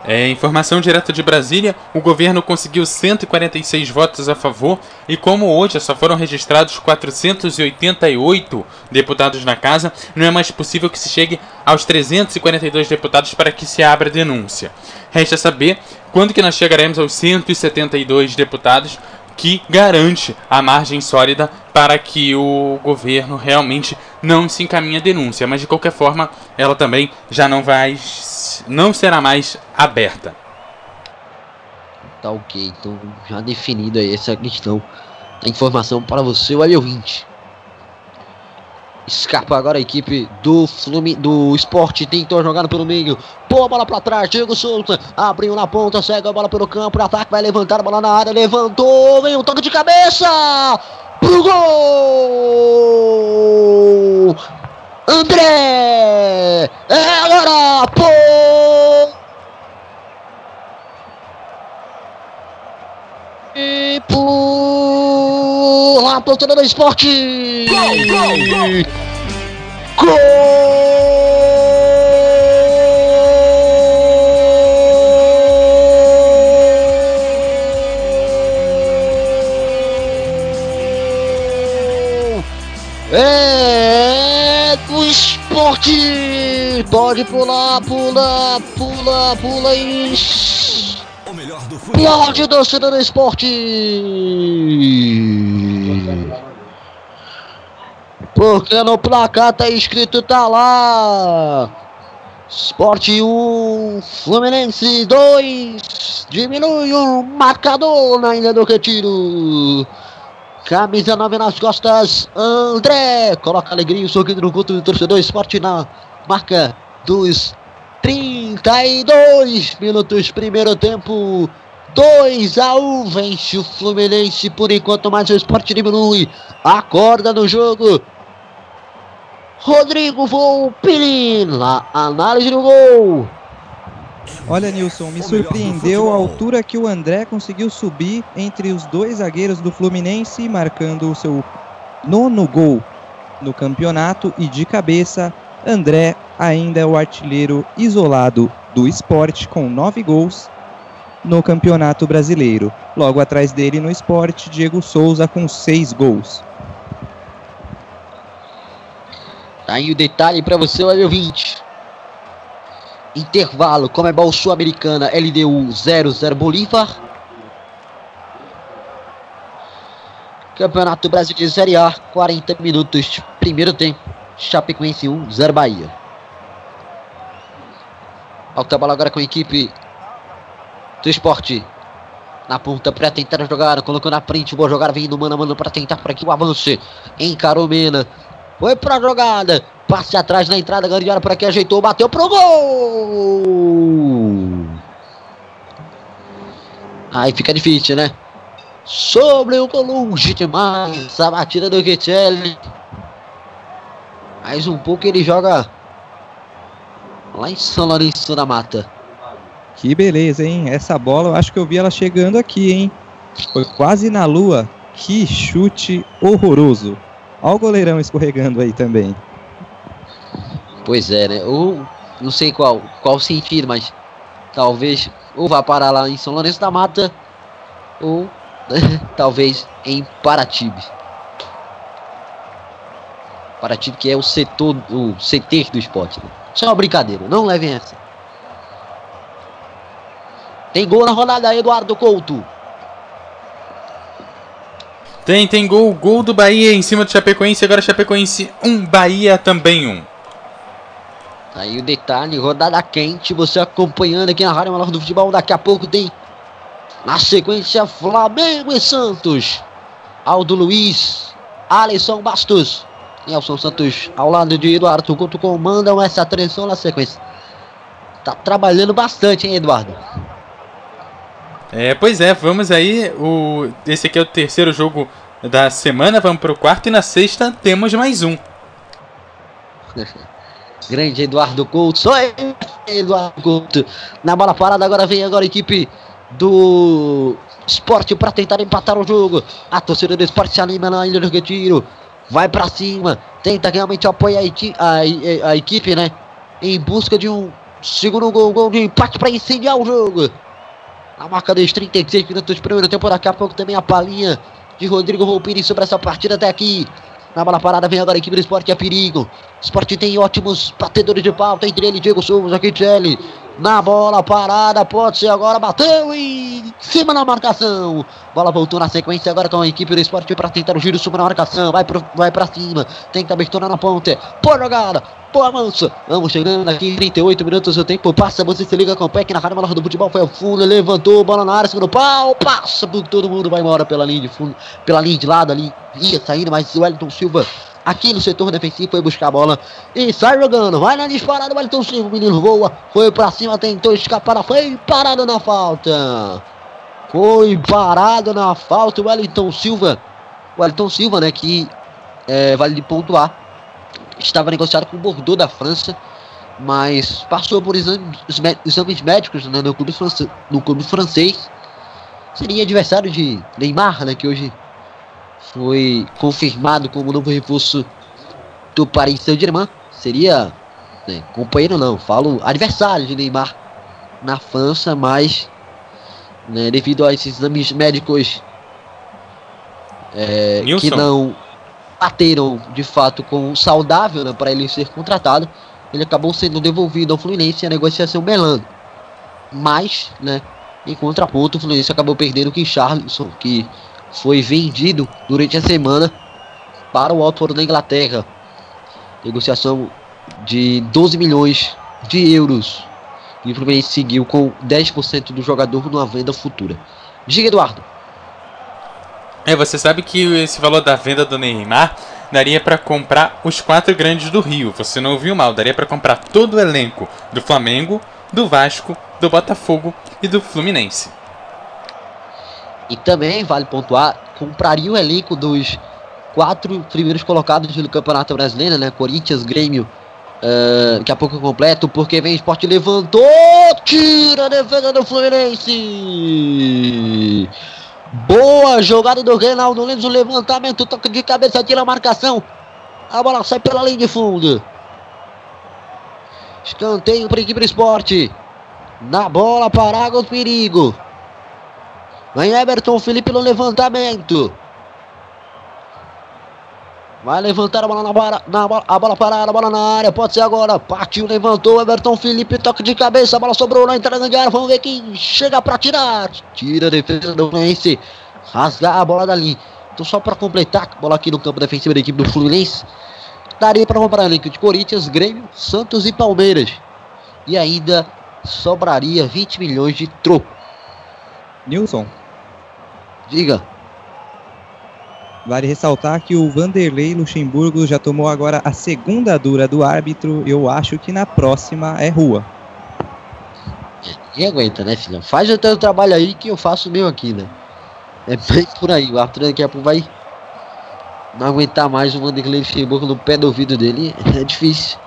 É, informação direto de Brasília: o governo conseguiu 146 votos a favor e, como hoje só foram registrados 488 deputados na casa, não é mais possível que se chegue aos 342 deputados para que se abra denúncia. Resta saber quando que nós chegaremos aos 172 deputados, que garante a margem sólida para que o governo realmente não se encaminhe a denúncia, mas de qualquer forma ela também já não vai não será mais aberta. Tá ok, então já definido aí essa questão da informação para você, o ouvinte. Escapa agora a equipe do Flume, do Esporte, tentou jogar pelo meio. Boa bola para trás, Diego Souza. Abriu na ponta, segue a bola pelo campo. Ataque vai levantar a bola na área. Levantou, vem um toque de cabeça. Pro gol! André! É agora! Pô! E por lá, torcedor do esporte! Gol! É do esporte! Pode pular, pula, pula, pula e melhor do futebol. Torcida do esporte! Porque no placar tá escrito, tá lá! Esporte 1, Fluminense 2, diminui o marcador na Ilha do Retiro. Camisa 9 nas costas, André, coloca alegria e sorriso no culto do torcedor esporte na marca dos 32 minutos, primeiro tempo. 2 a 1 vence o Fluminense por enquanto, mas o esporte diminui. Acorda no jogo. Rodrigo Volpini, na análise do gol. Olha, Nilson, me surpreendeu a altura que o André conseguiu subir entre os dois zagueiros do Fluminense, marcando o seu nono gol no campeonato e de cabeça, André ainda é o artilheiro isolado do esporte com nove gols no Campeonato Brasileiro. Logo atrás dele no esporte, Diego Souza com seis gols. Tá aí o detalhe para você, olha ouvinte. Intervalo, Comebol Sul-Americana, LDU 00 Bolívar. Campeonato Brasileiro Série A, 40 minutos, primeiro tempo. Chapecoense 1, 0 Bahia. Alta bola agora com a equipe do esporte. Na ponta para tentar jogar, colocou na frente, boa jogada, vindo mano a mano para tentar por aqui o avanço. Encarou Mena. Foi pra jogada. Passe atrás na entrada, grande área por aqui, ajeitou, bateu pro gol! Aí fica difícil, né? Sobre o gol longe demais. A batida do Guetelli. Mais um pouco ele joga lá em São Lourenço da Mata. Que beleza, hein? Essa bola, eu acho que eu vi ela chegando aqui, hein? Foi quase na lua. Que chute horroroso. Olha o goleirão escorregando aí também. Pois é, né? Ou não sei qual, qual sentido, mas talvez ou vá parar lá em São Lourenço da Mata ou [LAUGHS] talvez em Paratibe. Paratibe que é o setor, o CT do esporte. Né? Isso é uma brincadeira, não levem essa. Tem gol na rodada, Eduardo Couto. Tem, tem gol, gol do Bahia em cima do Chapecoense, agora Chapecoense 1, um, Bahia também 1. Um. Aí o detalhe, rodada quente, você acompanhando aqui na Rádio Maior do Futebol, daqui a pouco tem na sequência Flamengo e Santos. Aldo Luiz, Alisson Bastos, Nelson Santos ao lado de Eduardo Couto comandam essa atenção na sequência. Tá trabalhando bastante, hein, Eduardo? É, pois é, vamos aí. O, esse aqui é o terceiro jogo da semana, vamos para o quarto e na sexta temos mais um. [LAUGHS] Grande Eduardo Couto, só Eduardo Couto. Na bola parada agora vem agora a equipe do Esporte para tentar empatar o jogo. A torcida do Esporte se anima na ilha do Retiro. Vai para cima, tenta realmente apoiar a, a, a, equipe, né? Em busca de um segundo gol, gol de empate para incendiar o jogo. A marca dos 36 minutos de primeiro tempo. Daqui a pouco também a palhinha de Rodrigo Volpini sobre essa partida até aqui. Na bola parada vem agora a equipe do esporte, é perigo. Esporte tem ótimos batedores de pauta, entre ele Diego Souza, Kittelli. Na bola parada, pode ser agora, bateu em cima na marcação. Bola voltou na sequência agora com a equipe do esporte para tentar o giro sobre a marcação. Vai, pro, vai para cima, tenta abertura na ponte. Boa jogada, boa mansa. Vamos chegando aqui em 38 minutos. O tempo passa, você se liga com o PEC na rádio do futebol. Foi ao fundo, levantou, bola na área, segundo pau, passa por todo mundo, vai embora pela linha de fundo, pela linha de lado ali. Ia saindo, mas o Wellington Silva aqui no setor defensivo, foi buscar a bola e sai jogando, vai na disparada, o Wellington Silva, o menino voa, foi pra cima, tentou escapar, foi parado na falta. Foi parado na falta o Wellington Silva. O Wellington Silva, né, que é, vale de pontuar, estava negociado com o Bordeaux da França, mas passou por exames, exames médicos né, no, clube francês, no clube francês. Seria adversário de Neymar, né, que hoje foi confirmado como novo reforço do Paris Saint-Germain. Seria né, companheiro não, falo adversário de Neymar na França, mas né, devido a esses exames médicos é, que não bateram de fato com o saudável né, para ele ser contratado, ele acabou sendo devolvido ao Fluminense e a negociação melando. Mas, né, em contraponto, o Fluminense acabou perdendo o Charles, que foi vendido durante a semana para o Alto da Inglaterra. Negociação de 12 milhões de euros. E o Fluminense seguiu com 10% do jogador numa venda futura. Diga, Eduardo. É, você sabe que esse valor da venda do Neymar daria para comprar os quatro grandes do Rio. Você não ouviu mal, daria para comprar todo o elenco do Flamengo, do Vasco, do Botafogo e do Fluminense. E também, vale pontuar, compraria o elenco dos quatro primeiros colocados do Campeonato Brasileiro, né? Corinthians, Grêmio, uh, daqui a pouco completo, porque vem esporte levantou, tira a defesa do Fluminense. Boa jogada do Reinaldo Lemos, o levantamento, toque de cabeça, tira a marcação. A bola sai pela linha de fundo. Escanteio para a equipe do esporte. Na bola para água, perigo. Vem Everton Felipe no levantamento. Vai levantar a bola na na bola, a bola parada, a bola na área, pode ser agora. Partiu, levantou, Everton Felipe, toque de cabeça, a bola sobrou na entrada de área, vamos ver quem chega para tirar. Tira a defesa do Fluminense, rasgar a bola dali. Então só para completar, bola aqui no campo defensivo da equipe do Fluminense. Daria para comprar link de Corinthians, Grêmio, Santos e Palmeiras. E ainda sobraria 20 milhões de troco. Nilson, Diga. Vale ressaltar que o Vanderlei Luxemburgo já tomou agora a segunda dura do árbitro. Eu acho que na próxima é rua. Quem aguenta, né, filhão? Faz o teu trabalho aí que eu faço o meu aqui, né? É bem por aí. O árbitro daqui a pouco vai não aguentar mais o Vanderlei Luxemburgo no pé do ouvido dele. [LAUGHS] É difícil.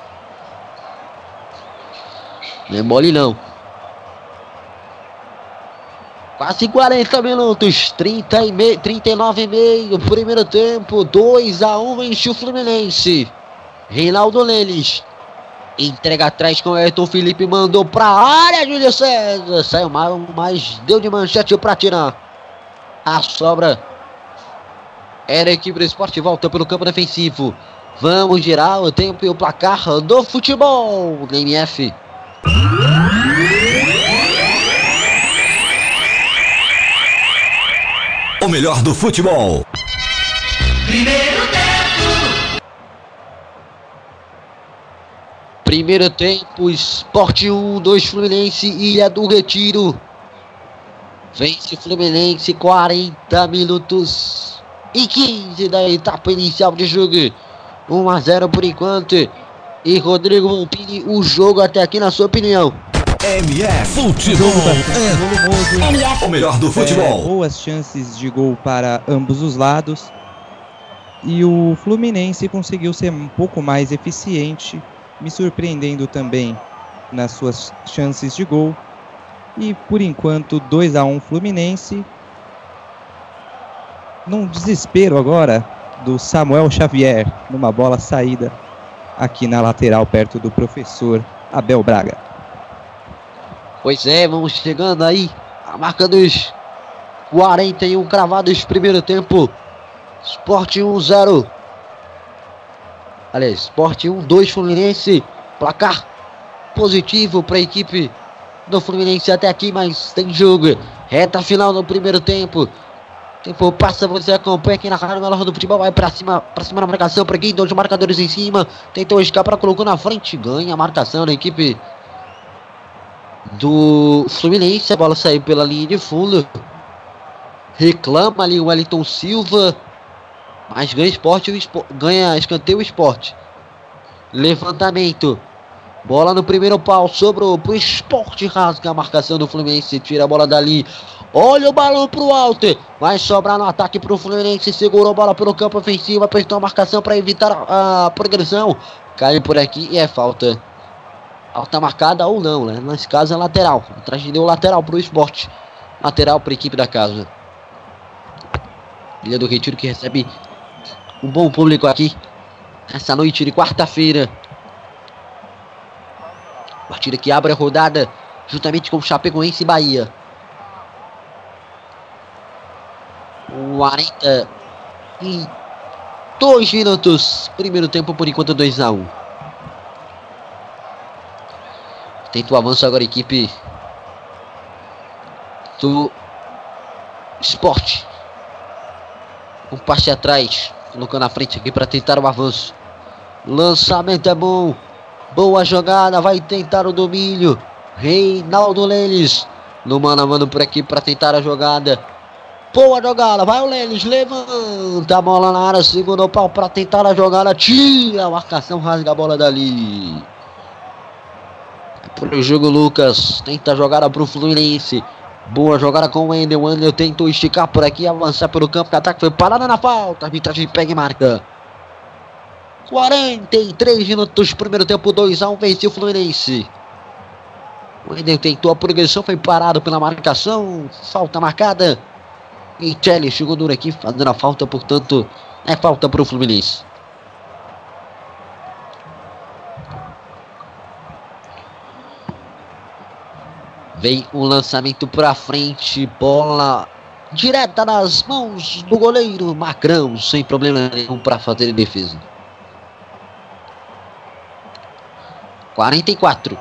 Não é mole não. Quase 40 minutos, 30 e me... 39 e meio, primeiro tempo, 2 a 1 vence o Fluminense. Reinaldo Leles entrega atrás com Ayrton Felipe, mandou pra área, Júlio César. Saiu mal, mas deu de manchete pra tirar. A sobra era a equipe do esporte, volta pelo campo defensivo. Vamos girar o tempo e o placar do futebol da O melhor do futebol. Primeiro tempo. Primeiro tempo, Esporte 1, 2 Fluminense, Ilha do Retiro. Vence Fluminense 40 minutos e 15 da etapa inicial de jogo. 1 a 0 por enquanto. E Rodrigo Vampini, o jogo até aqui na sua opinião. MF Futebol. volumoso. O melhor do É, futebol. boas chances de gol para ambos os lados. E o Fluminense conseguiu ser um pouco mais eficiente, me surpreendendo também nas suas chances de gol. E por enquanto 2 a 1 Fluminense. Num desespero agora do Samuel Xavier, numa bola saída aqui na lateral perto do professor Abel Braga. Pois é, vamos chegando aí. A marca dos 41 cravados primeiro tempo. Sport 1-0. Aliás, Sport 1-2 Fluminense. Placar positivo para a equipe do Fluminense até aqui, mas tem jogo. Reta final no primeiro tempo. Tempo passa, você acompanha aqui na Rádio do Futebol. Vai pra cima, pra cima na marcação. Pra quem? Dois marcadores em cima. Tentou escapar, colocou na frente. Ganha a marcação da equipe do Fluminense. A bola saiu pela linha de fundo. Reclama ali o Wellington Silva. Mas ganha esporte, ganha escanteio o esporte. Levantamento. Bola no primeiro pau, sobrou pro esporte, rasga a marcação do Fluminense, tira a bola dali. Olha o balão pro alto, vai sobrar no ataque pro Fluminense, segurou a bola pelo campo ofensivo, apertou a marcação para evitar a, a progressão. Cai por aqui e é falta. Alta marcada ou não, né? Nesse caso é lateral. Atrás deu lateral pro esporte. Lateral para equipe da casa. Ilha do Retiro que recebe um bom público aqui. Essa noite de quarta-feira. Partida que abre a rodada juntamente com o Chapecoense e Bahia. 42 minutos. Primeiro tempo por enquanto 2 a 1 Tenta o avanço agora a equipe do Esporte. Um passe atrás. Colocando na frente aqui para tentar o avanço. Lançamento é bom. Boa jogada. Vai tentar o domínio. Reinaldo Leles. No mano a mano por aqui para tentar a jogada. Boa jogada. Vai o Leles. Levanta a bola na área. Segura o pau para tentar a jogada. Tira a marcação. Rasga a bola dali. Pro jogo Lucas. Tenta a jogada pro Fluminense. Boa jogada com o Wendel. O Wendel tentou esticar por aqui, avançar pelo campo de ataque. Foi parada na falta. Arbitragem pega e marca. 43 minutos, primeiro tempo, 2x1, venceu o Fluminense. O Wendel tentou a progressão, foi parado pela marcação. Falta marcada. E Kelly chegou duro aqui, fazendo a falta, portanto, é falta para o Fluminense. Vem o lançamento para frente, bola direta nas mãos do goleiro Macrão, sem problema nenhum para fazer defesa. 44.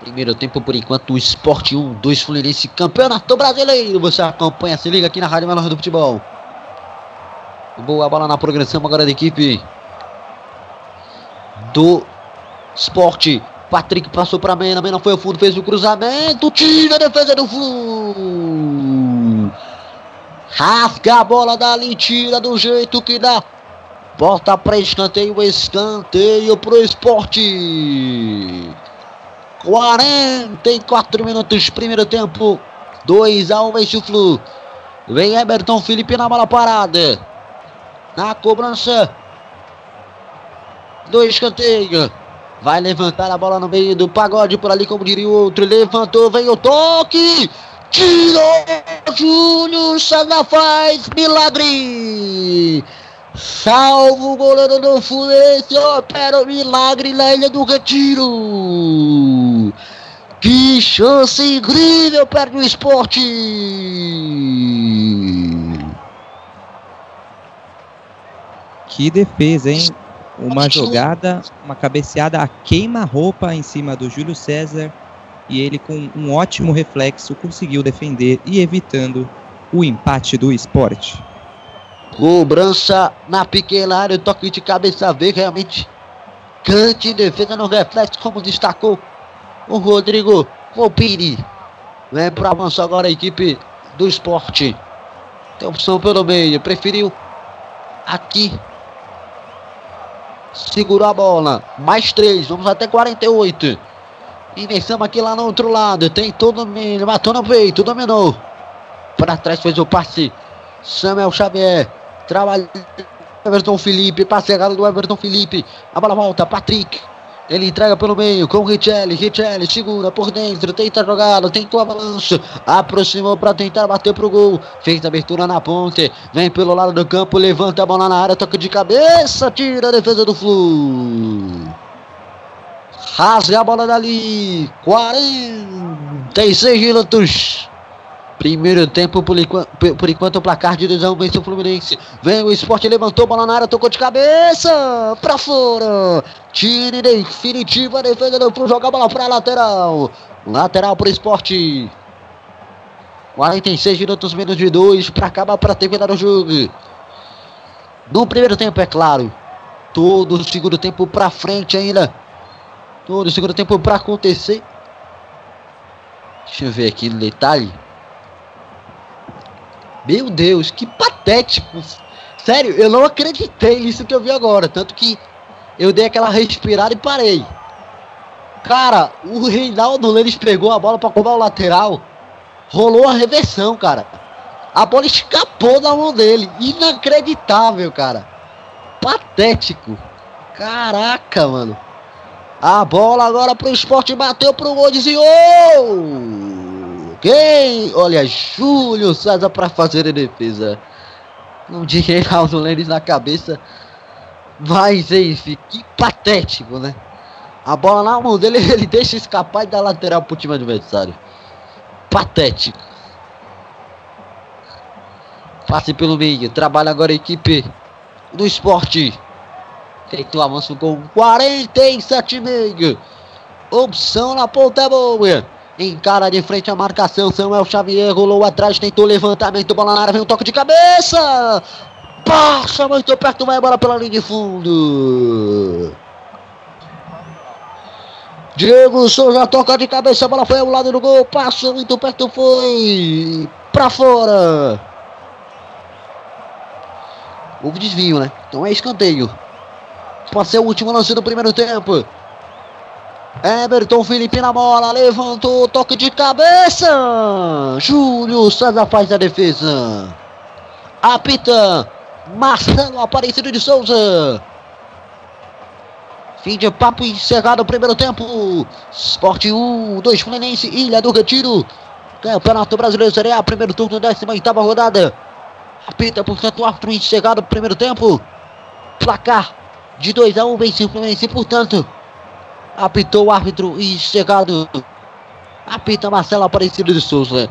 Primeiro tempo por enquanto, o Sport 1, 2 Fluminense, campeonato brasileiro. Você acompanha, se liga aqui na Rádio Menor do Futebol. Boa bola na progressão agora da equipe do Sport. Patrick passou para Mena, Mena foi ao fundo, fez o cruzamento, tira a defesa do Flu. Rasga a bola dali, tira do jeito que dá. Bota para escanteio, escanteio pro esporte. 44 minutos, primeiro tempo. 2 a 1 vence o Flu. Vem Everton Felipe na bola parada. Na cobrança do escanteio. Vai levantar a bola no meio do pagode por ali, como diria o outro. Levantou, vem o toque. Tirou! Júnior César faz milagre! Salvo o goleiro do Fluminense, opera o milagre na Ilha do Retiro! Que chance incrível perde o esporte! Que defesa, hein? Uma jogada, uma cabeceada a queima-roupa em cima do Júlio César e ele com um ótimo reflexo conseguiu defender e evitando o empate do esporte. Cobrança na pequena área, toque de cabeça verde, realmente cante defesa no reflexo, como destacou o Rodrigo Volpini. Vem para avançar agora a equipe do esporte. Tem opção pelo meio, preferiu aqui. Segurou a bola, mais três, vamos até 48. Inversamos aqui lá no outro lado. Tem todo mundo. Matou no peito. Dominou. Para trás fez o passe. Samuel Xavier. Trabalha. Everton Felipe. Passe errado do Everton Felipe. A bola volta. Patrick. Ele entrega pelo meio com Richelli. Richelli segura por dentro. Tenta jogada. Tentou a balança. Aproximou para tentar bater pro gol. Fez a abertura na ponte. Vem pelo lado do campo. Levanta a bola na área. Toca de cabeça. Tira a defesa do Flu. Rasga a bola dali. 46 minutos. Primeiro tempo, por enquanto, por enquanto o placar de 2 a 1 vence o Fluminense. Vem o esporte, levantou, bola na área, tocou de cabeça. Pra fora. Tire definitivo a defesa do Flu, joga a bola pra lateral. Lateral pro esporte. 46 minutos menos de 2 para acabar para terminar o jogo. No primeiro tempo, é claro. Todo o segundo tempo para frente ainda. Todo o segundo tempo para acontecer. Deixa eu ver aqui no detalhe. Meu Deus, que patético. Sério, eu não acreditei nisso que eu vi agora. Tanto que eu dei aquela respirada e parei. Cara, o Reinaldo Lênis pegou a bola para cobrar o lateral. Rolou a reversão, cara. A bola escapou da mão dele. Inacreditável, cara. Patético. Caraca, mano. A bola agora pro esporte, bateu pro gol, desviou! Quem? Olha, Júlio César para fazer a defesa. Não Reinaldo Lênis na cabeça. Mas enfim, que patético, né? A bola na mão dele, [LAUGHS] ele deixa escapar e dá lateral pro time adversário. Patético. Passe pelo meio, trabalha agora a equipe do esporte. Feito o avanço com 47,5. Opção na ponta é boa. Encara de frente a marcação. Samuel Xavier rolou atrás, tentou levantamento. Bola na área, vem um toque de cabeça. Passa muito perto, vai a bola pela linha de fundo. Diego Souza toca de cabeça, a bola foi ao lado do gol. Passou muito perto, foi pra fora. Houve desvio, né? Então é escanteio. Pode ser o último lance do primeiro tempo. Everton Felipe na bola, levantou, toque de cabeça. Júlio César faz a defesa. Apita Marcelo Aparecido de Souza. Fim de papo encerrado o primeiro tempo. Esporte 1, 2 Fluminense, Ilha do Retiro. Campeonato Brasileiro Série A, primeiro turno, 18 rodada. Apita, portanto, árbitro encerrado o primeiro tempo. Placar de 2 a 1 um, vence o Fluminense, portanto, apitou o árbitro e chegado. Apita Marcelo Aparecido de Souza.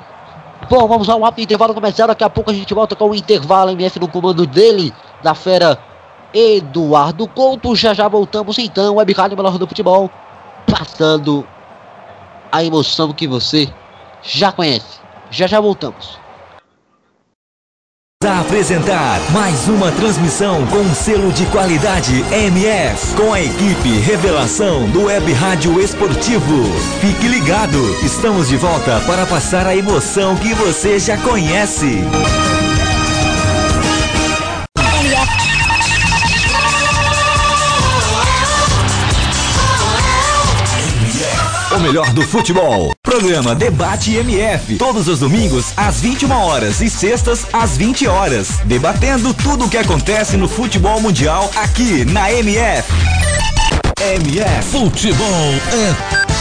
Bom, vamos ao rápido intervalo comercial. Daqui a pouco a gente volta com o intervalo MF no comando dele, da fera Eduardo Couto. Já já voltamos então. Web Rádio Melhor do Futebol. Passando a emoção que você já conhece. Já já voltamos a apresentar mais uma transmissão com selo de qualidade MS com a equipe Revelação do Web Rádio Esportivo. Fique ligado, estamos de volta para passar a emoção que você já conhece. Melhor do futebol. Programa Debate MF. Todos os domingos às 21 horas e sextas às 20 horas. Debatendo tudo o que acontece no futebol mundial aqui na MF. MF. Futebol é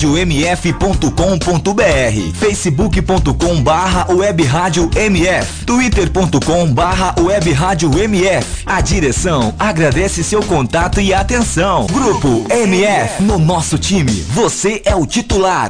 radiomf.com.br, facebook.com barra web rádio mf, twitter.com barra web rádio mf. A direção agradece seu contato e atenção. Grupo MF, no nosso time, você é o titular.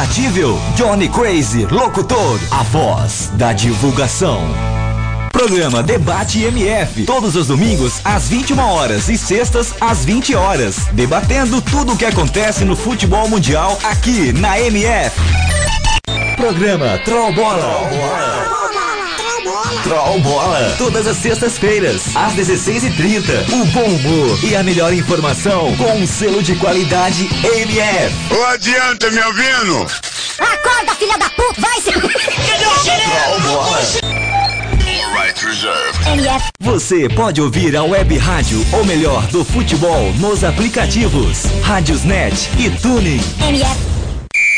Johnny Crazy Locutor, a voz da divulgação. Programa Debate MF, todos os domingos às 21 horas e sextas às 20 horas, debatendo tudo o que acontece no futebol mundial aqui na MF. Programa Troll Bola. Troll Bola. Todas as sextas-feiras, às 16h30. O bom humor e a melhor informação com um selo de qualidade MF. Não adianta, me ouvindo? Acorda, filha da puta, vai se... Troll Bola. Right reserved. MF, Você pode ouvir a web rádio, ou melhor, do futebol, nos aplicativos Rádiosnet e Tuning. MF,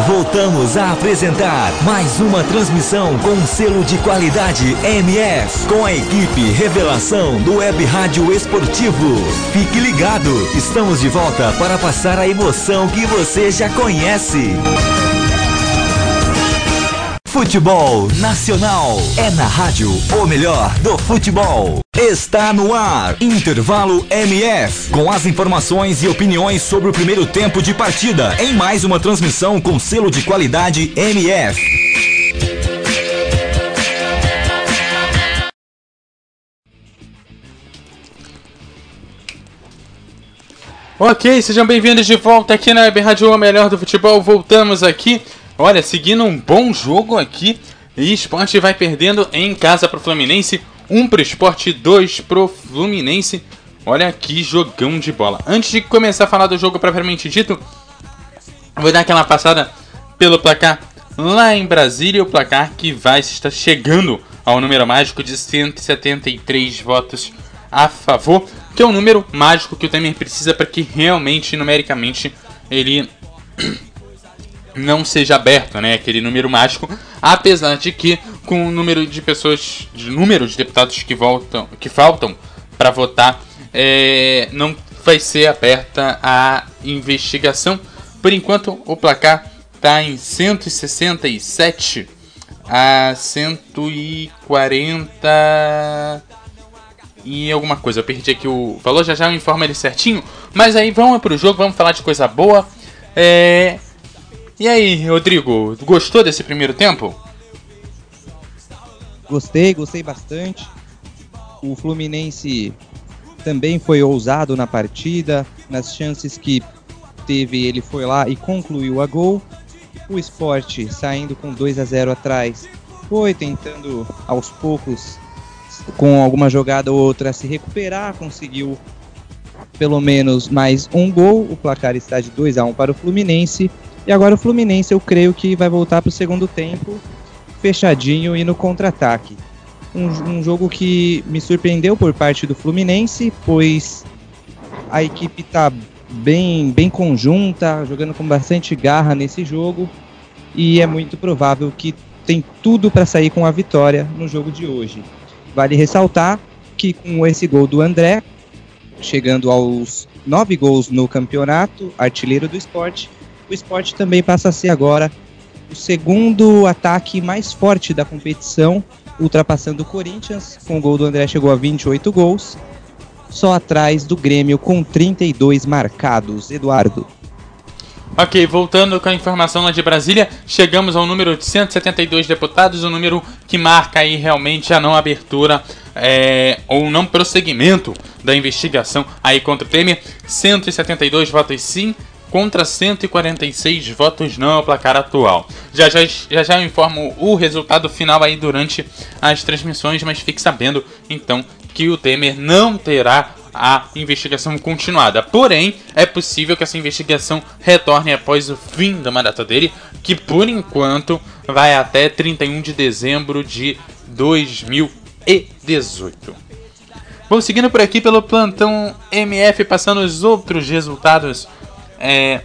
Voltamos a apresentar mais uma transmissão com selo de qualidade MF, com a equipe Revelação do Web Rádio Esportivo. Fique ligado, estamos de volta para passar a emoção que você já conhece. Futebol Nacional é na rádio, o melhor do futebol. Está no ar, Intervalo MF, com as informações e opiniões sobre o primeiro tempo de partida, em mais uma transmissão com selo de qualidade MF. Ok, sejam bem-vindos de volta aqui na Web Rádio O Melhor do Futebol. Voltamos aqui, olha, seguindo um bom jogo aqui. E Esporte vai perdendo em casa pro Fluminense. 1 pro Esporte, 2 pro Fluminense. Olha que jogão de bola. Antes de começar a falar do jogo propriamente dito, vou dar aquela passada pelo placar lá em Brasília. O placar que vai estar chegando ao número mágico de 173 votos a favor, que é um número mágico que o Temer precisa para que realmente, numericamente, ele não seja aberto, né? Aquele número mágico, apesar de que com o número de pessoas, de número de deputados que voltam, que faltam para votar, é, não vai ser aberta a investigação. Por enquanto, o placar está em 167 a 140 e alguma coisa. Eu perdi aqui o valor, já já eu informo ele certinho. Mas aí vamos pro jogo, vamos falar de coisa boa. É... E aí, Rodrigo, gostou desse primeiro tempo? Gostei, gostei bastante. O Fluminense também foi ousado na partida, nas chances que teve, ele foi lá e concluiu a gol. O Sport saindo com 2 a 0 atrás, foi tentando aos poucos com alguma jogada ou outra se recuperar, conseguiu pelo menos mais um gol. O placar está de 2 a 1 para o Fluminense. E agora o Fluminense eu creio que vai voltar para o segundo tempo fechadinho e no contra-ataque. Um, um jogo que me surpreendeu por parte do Fluminense, pois a equipe está bem, bem conjunta, jogando com bastante garra nesse jogo e é muito provável que tem tudo para sair com a vitória no jogo de hoje. Vale ressaltar que com esse gol do André, chegando aos nove gols no campeonato, artilheiro do esporte, o esporte também passa a ser agora o segundo ataque mais forte da competição, ultrapassando o Corinthians, com o gol do André chegou a 28 gols, só atrás do Grêmio com 32 marcados. Eduardo. Ok, voltando com a informação lá de Brasília, chegamos ao número de 172 deputados, o um número que marca aí realmente a não abertura é, ou não prosseguimento da investigação aí contra o Temer. 172 votos sim, contra 146 votos não ao placar atual. Já já, já já informo o resultado final aí durante as transmissões, mas fique sabendo então que o Temer não terá a investigação continuada. Porém, é possível que essa investigação retorne após o fim da mandato dele, que por enquanto vai até 31 de dezembro de 2018. Bom, seguindo por aqui pelo plantão MF, passando os outros resultados é,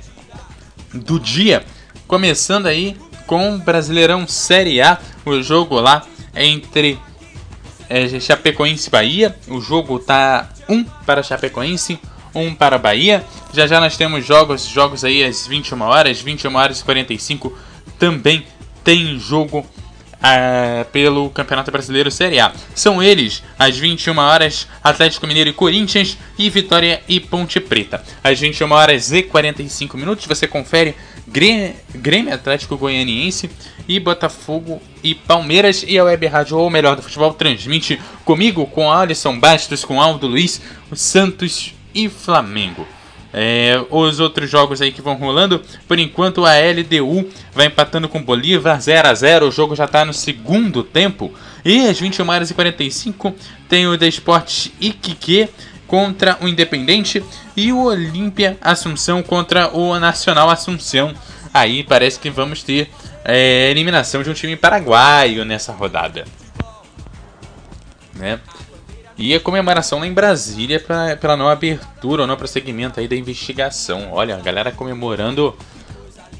do dia. Começando aí com o Brasileirão Série A, o jogo lá entre é, Chapecoense e Bahia. O jogo tá 1 um para Chapecoense, 1 um para Bahia. Já já nós temos jogos, jogos aí às 21 horas, 21 horas e 45 também tem jogo uh, pelo Campeonato Brasileiro Série A. São eles, às 21 horas, Atlético Mineiro e Corinthians e Vitória e Ponte Preta. Às 21 horas e 45 minutos você confere Grêmio Atlético Goianiense e Botafogo e Palmeiras e a Web Rádio ou melhor do futebol transmite comigo, com Alisson Bastos, com Aldo Luiz, Santos e Flamengo. É, os outros jogos aí que vão rolando, por enquanto a LDU vai empatando com Bolívar 0 a 0 o jogo já está no segundo tempo. E às 21 horas e 45 tem o Desportes Iquique contra o Independente e o Olímpia Assunção contra o Nacional Assunção. Aí parece que vamos ter é, eliminação de um time paraguaio nessa rodada. Né? E a comemoração lá em Brasília pra, pela não abertura ou não prosseguimento aí da investigação. Olha, a galera comemorando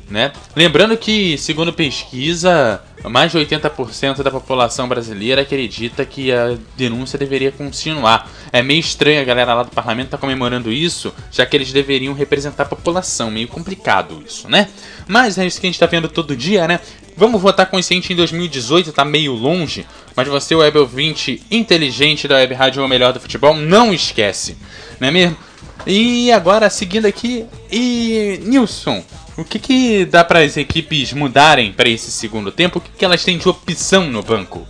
né? Lembrando que, segundo pesquisa, mais de 80% da população brasileira acredita que a denúncia deveria continuar. É meio estranho a galera lá do parlamento estar tá comemorando isso, já que eles deveriam representar a população. Meio complicado isso, né? Mas é isso que a gente está vendo todo dia, né? Vamos votar consciente em 2018, tá meio longe, mas você, web ouvinte inteligente da Web Rádio, o melhor do futebol, não esquece, não é mesmo? E agora, seguindo aqui, e Nilson, o que, que dá para as equipes mudarem para esse segundo tempo? O que, que elas têm de opção no banco?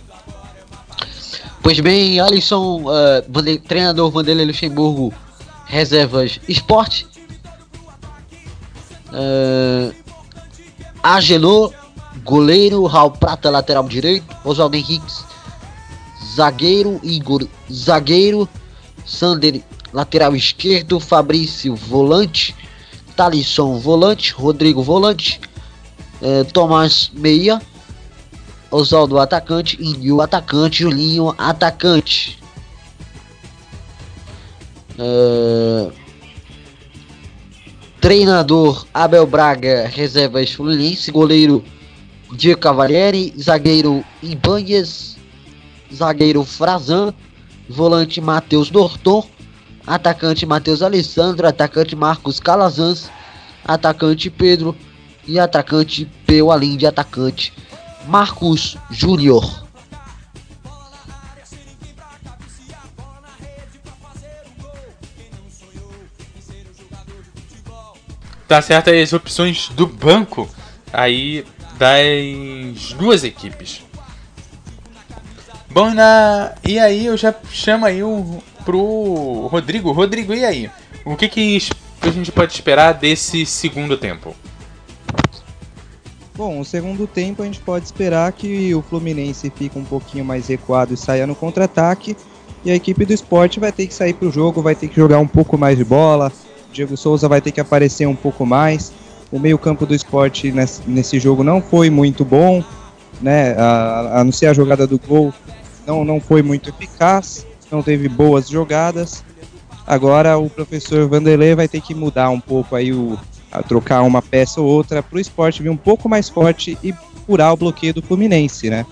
Pois bem, Alisson, uh, treinador Vanderlei Luxemburgo, reservas esporte. Uh, Agenor, goleiro, Raul Prata, lateral direito, Oswaldo Henriques, zagueiro, Igor, zagueiro, Sander, lateral esquerdo, Fabrício, volante, Talisson volante, Rodrigo volante, é, Tomás meia, Oswaldo atacante, Índio atacante, Julinho atacante. É, treinador Abel Braga, reservas Fluminense, goleiro Diego Cavalieri, zagueiro Ibanez, zagueiro Frazan, volante Matheus Dorton, atacante Matheus Alessandro, atacante Marcos Calazans, atacante Pedro e atacante Peu, além de atacante Marcos Júnior. Tá certo as opções do banco aí das duas equipes. Bom, na... e aí eu já chamo aí o, pro Rodrigo. Rodrigo, e aí? O que, que a gente pode esperar desse segundo tempo? Bom, o segundo tempo a gente pode esperar que o Fluminense fique um pouquinho mais recuado e saia no contra-ataque. E a equipe do esporte vai ter que sair para o jogo, vai ter que jogar um pouco mais de bola. Diego Souza vai ter que aparecer um pouco mais. O meio-campo do esporte nesse, nesse, jogo não foi muito bom, né? A, a não ser a jogada do gol, não, não foi muito eficaz, não teve boas jogadas. Agora o professor Vanderlei vai ter que mudar um pouco aí o, trocar uma peça ou outra para o esporte vir um pouco mais forte e furar o bloqueio do Fluminense, né?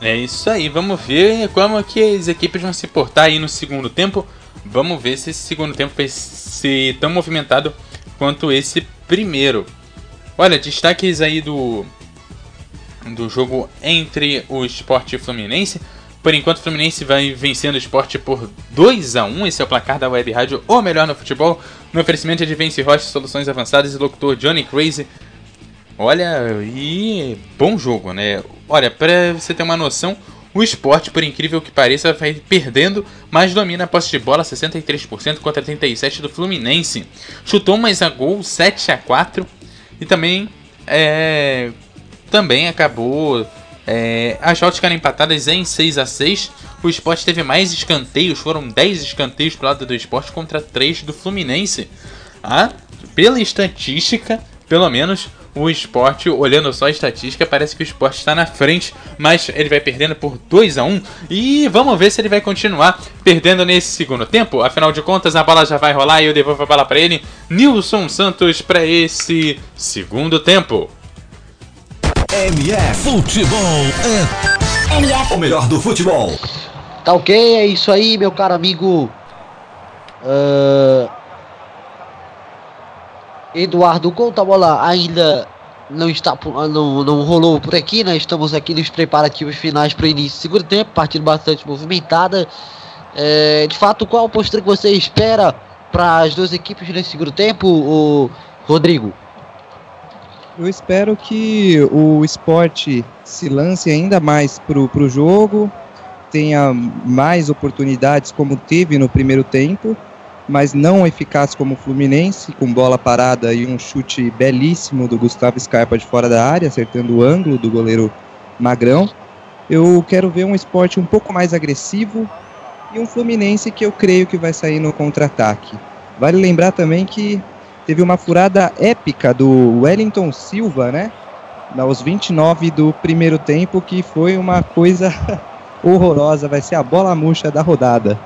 É isso aí, vamos ver como que as equipes vão se portar aí no segundo tempo. Vamos ver se esse segundo tempo vai ser tão movimentado quanto esse primeiro. Olha, destaques aí do do jogo entre o Sport e o Fluminense. Por enquanto, o Fluminense vai vencendo o esporte por 2 a 1 Esse é o placar da Web Rádio, o melhor no futebol. No oferecimento de Vence Rocha, soluções avançadas e locutor Johnny Crazy. Olha, e bom jogo, né? Olha, pra você ter uma noção, o esporte, por incrível que pareça, vai perdendo, mas domina a posse de bola 63% contra 37% do Fluminense. Chutou mais a gol 7 a 4 e também é, também acabou é, as voltas ficaram empatadas em 6 a 6 O esporte teve mais escanteios, foram 10 escanteios pro lado do esporte contra 3 do Fluminense. Ah, pela estatística, pelo menos o esporte, olhando só a estatística, parece que o esporte está na frente, mas ele vai perdendo por 2 a 1 E vamos ver se ele vai continuar perdendo nesse segundo tempo. Afinal de contas, a bola já vai rolar e eu devolvo a bola para ele. Nilson Santos para esse segundo tempo. MF Futebol é MF. o melhor do futebol. Tá ok? É isso aí, meu caro amigo. Uh... Eduardo Couto, a bola ainda não está não, não rolou por aqui, né? Estamos aqui nos preparativos finais para o início do segundo tempo, partida bastante movimentada. É, de fato, qual a postura que você espera para as duas equipes nesse segundo tempo, o Rodrigo? Eu espero que o esporte se lance ainda mais pro, pro jogo, tenha mais oportunidades como teve no primeiro tempo, mas não eficaz como o Fluminense, com bola parada e um chute belíssimo do Gustavo Scarpa de fora da área, acertando o ângulo do goleiro Magrão. Eu quero ver um esporte um pouco mais agressivo e um Fluminense que eu creio que vai sair no contra-ataque. Vale lembrar também que teve uma furada épica do Wellington Silva, né? Aos 29 do primeiro tempo, que foi uma coisa [LAUGHS] horrorosa, vai ser a bola murcha da rodada.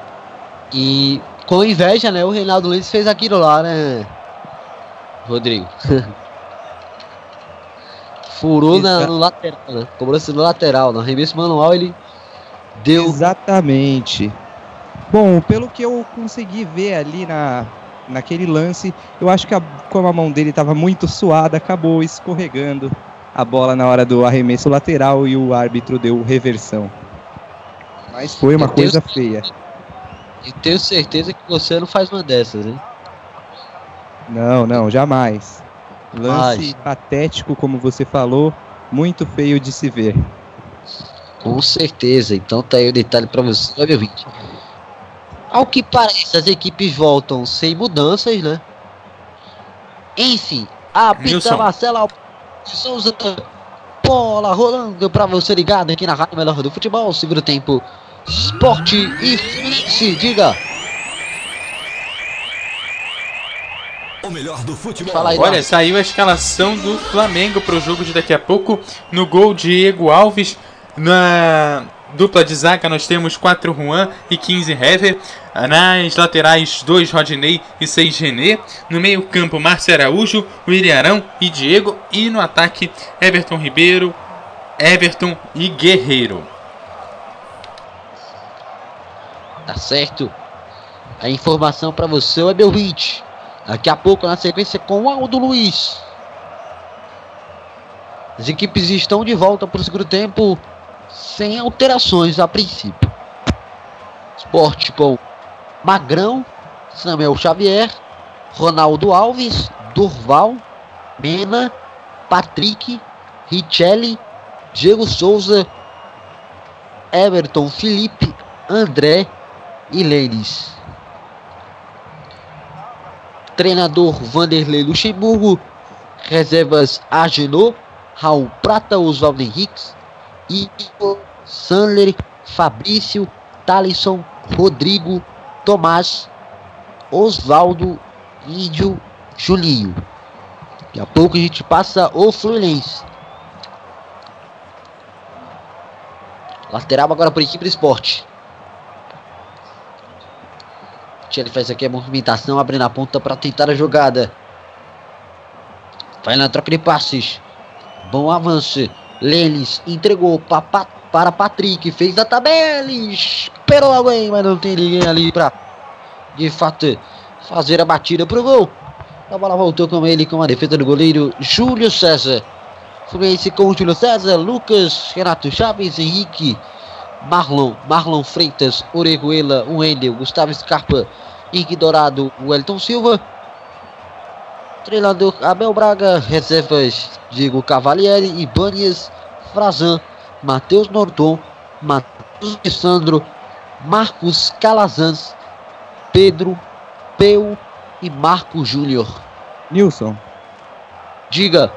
E com inveja, né? O Reinaldo Luiz fez aquilo lá, né? Rodrigo. [LAUGHS] Furou na, no lateral, né? Cobrança no lateral, no arremesso manual ele deu. Exatamente. Bom, pelo que eu consegui ver ali na, naquele lance, eu acho que a, como a mão dele estava muito suada, acabou escorregando a bola na hora do arremesso lateral e o árbitro deu reversão. Mas foi uma coisa feia. E tenho certeza que você não faz uma dessas, né? Não, não, jamais. Lance Mas- patético, como você falou, muito feio de se ver. Com certeza. Então tá aí o detalhe pra você, meu ouvinte. Ao que parece, as equipes voltam sem mudanças, né? Enfim, a Pita. Marcela Souza. Bola rolando pra você ligado aqui na Rádio Melhor do Futebol. Segundo tempo, Esporte e Fluminense. Diga, O melhor do futebol. fala aí. Olha, Olha, saiu a escalação do Flamengo para o jogo de daqui a pouco. No gol, Diego Alves. Na dupla de zaga, nós temos 4 Juan e 15 Hever. Nas laterais, 2 Rodney e 6 René. No meio-campo, Márcio Araújo, William Arão e Diego. E no ataque, Everton Ribeiro, Everton e Guerreiro. Tá certo. A informação pra você, é ouvinte. Daqui a pouco, na sequência, com o Aldo Luiz. As equipes estão de volta para o segundo tempo, sem alterações a princípio. Esporte com Magrão, Samuel Xavier, Ronaldo Alves, Durval, Mena, Patrick, Richelli, Diego Souza, Everton Felipe, André e Lênis. Treinador Vanderlei Luxemburgo. Reservas Agenor, Raul Prata, Oswaldo Henriques, Igor, Sandler, Fabrício, Talisson, Rodrigo, Tomás, Oswaldo, Índio, Julinho. Daqui a pouco a gente passa o Fluminense. Lateral agora para a equipe do esporte. Ele faz aqui a movimentação, abrindo a ponta para tentar a jogada. Vai na troca de passes. Bom avanço. Lelis entregou pa, para Patrick. Fez a tabela. Esperou alguém, mas não tem ninguém ali para de fato fazer a batida pro gol. A bola voltou com ele com a defesa do goleiro Júlio César. Fluminense com Júlio César, Lucas, Renato Chaves, Henrique, Marlon, Marlon Freitas, Oreguela, Wendel, Gustavo Scarpa, Henrique Dourado, Wellington Silva. Treinador Abel Braga, reservas Diego Cavalieri, Ibanias, Frazan, Matheus Norton, Matheus Alessandro, Marcos Calazans, Pedro, Peu e Marco Júnior. Nilson, Diga,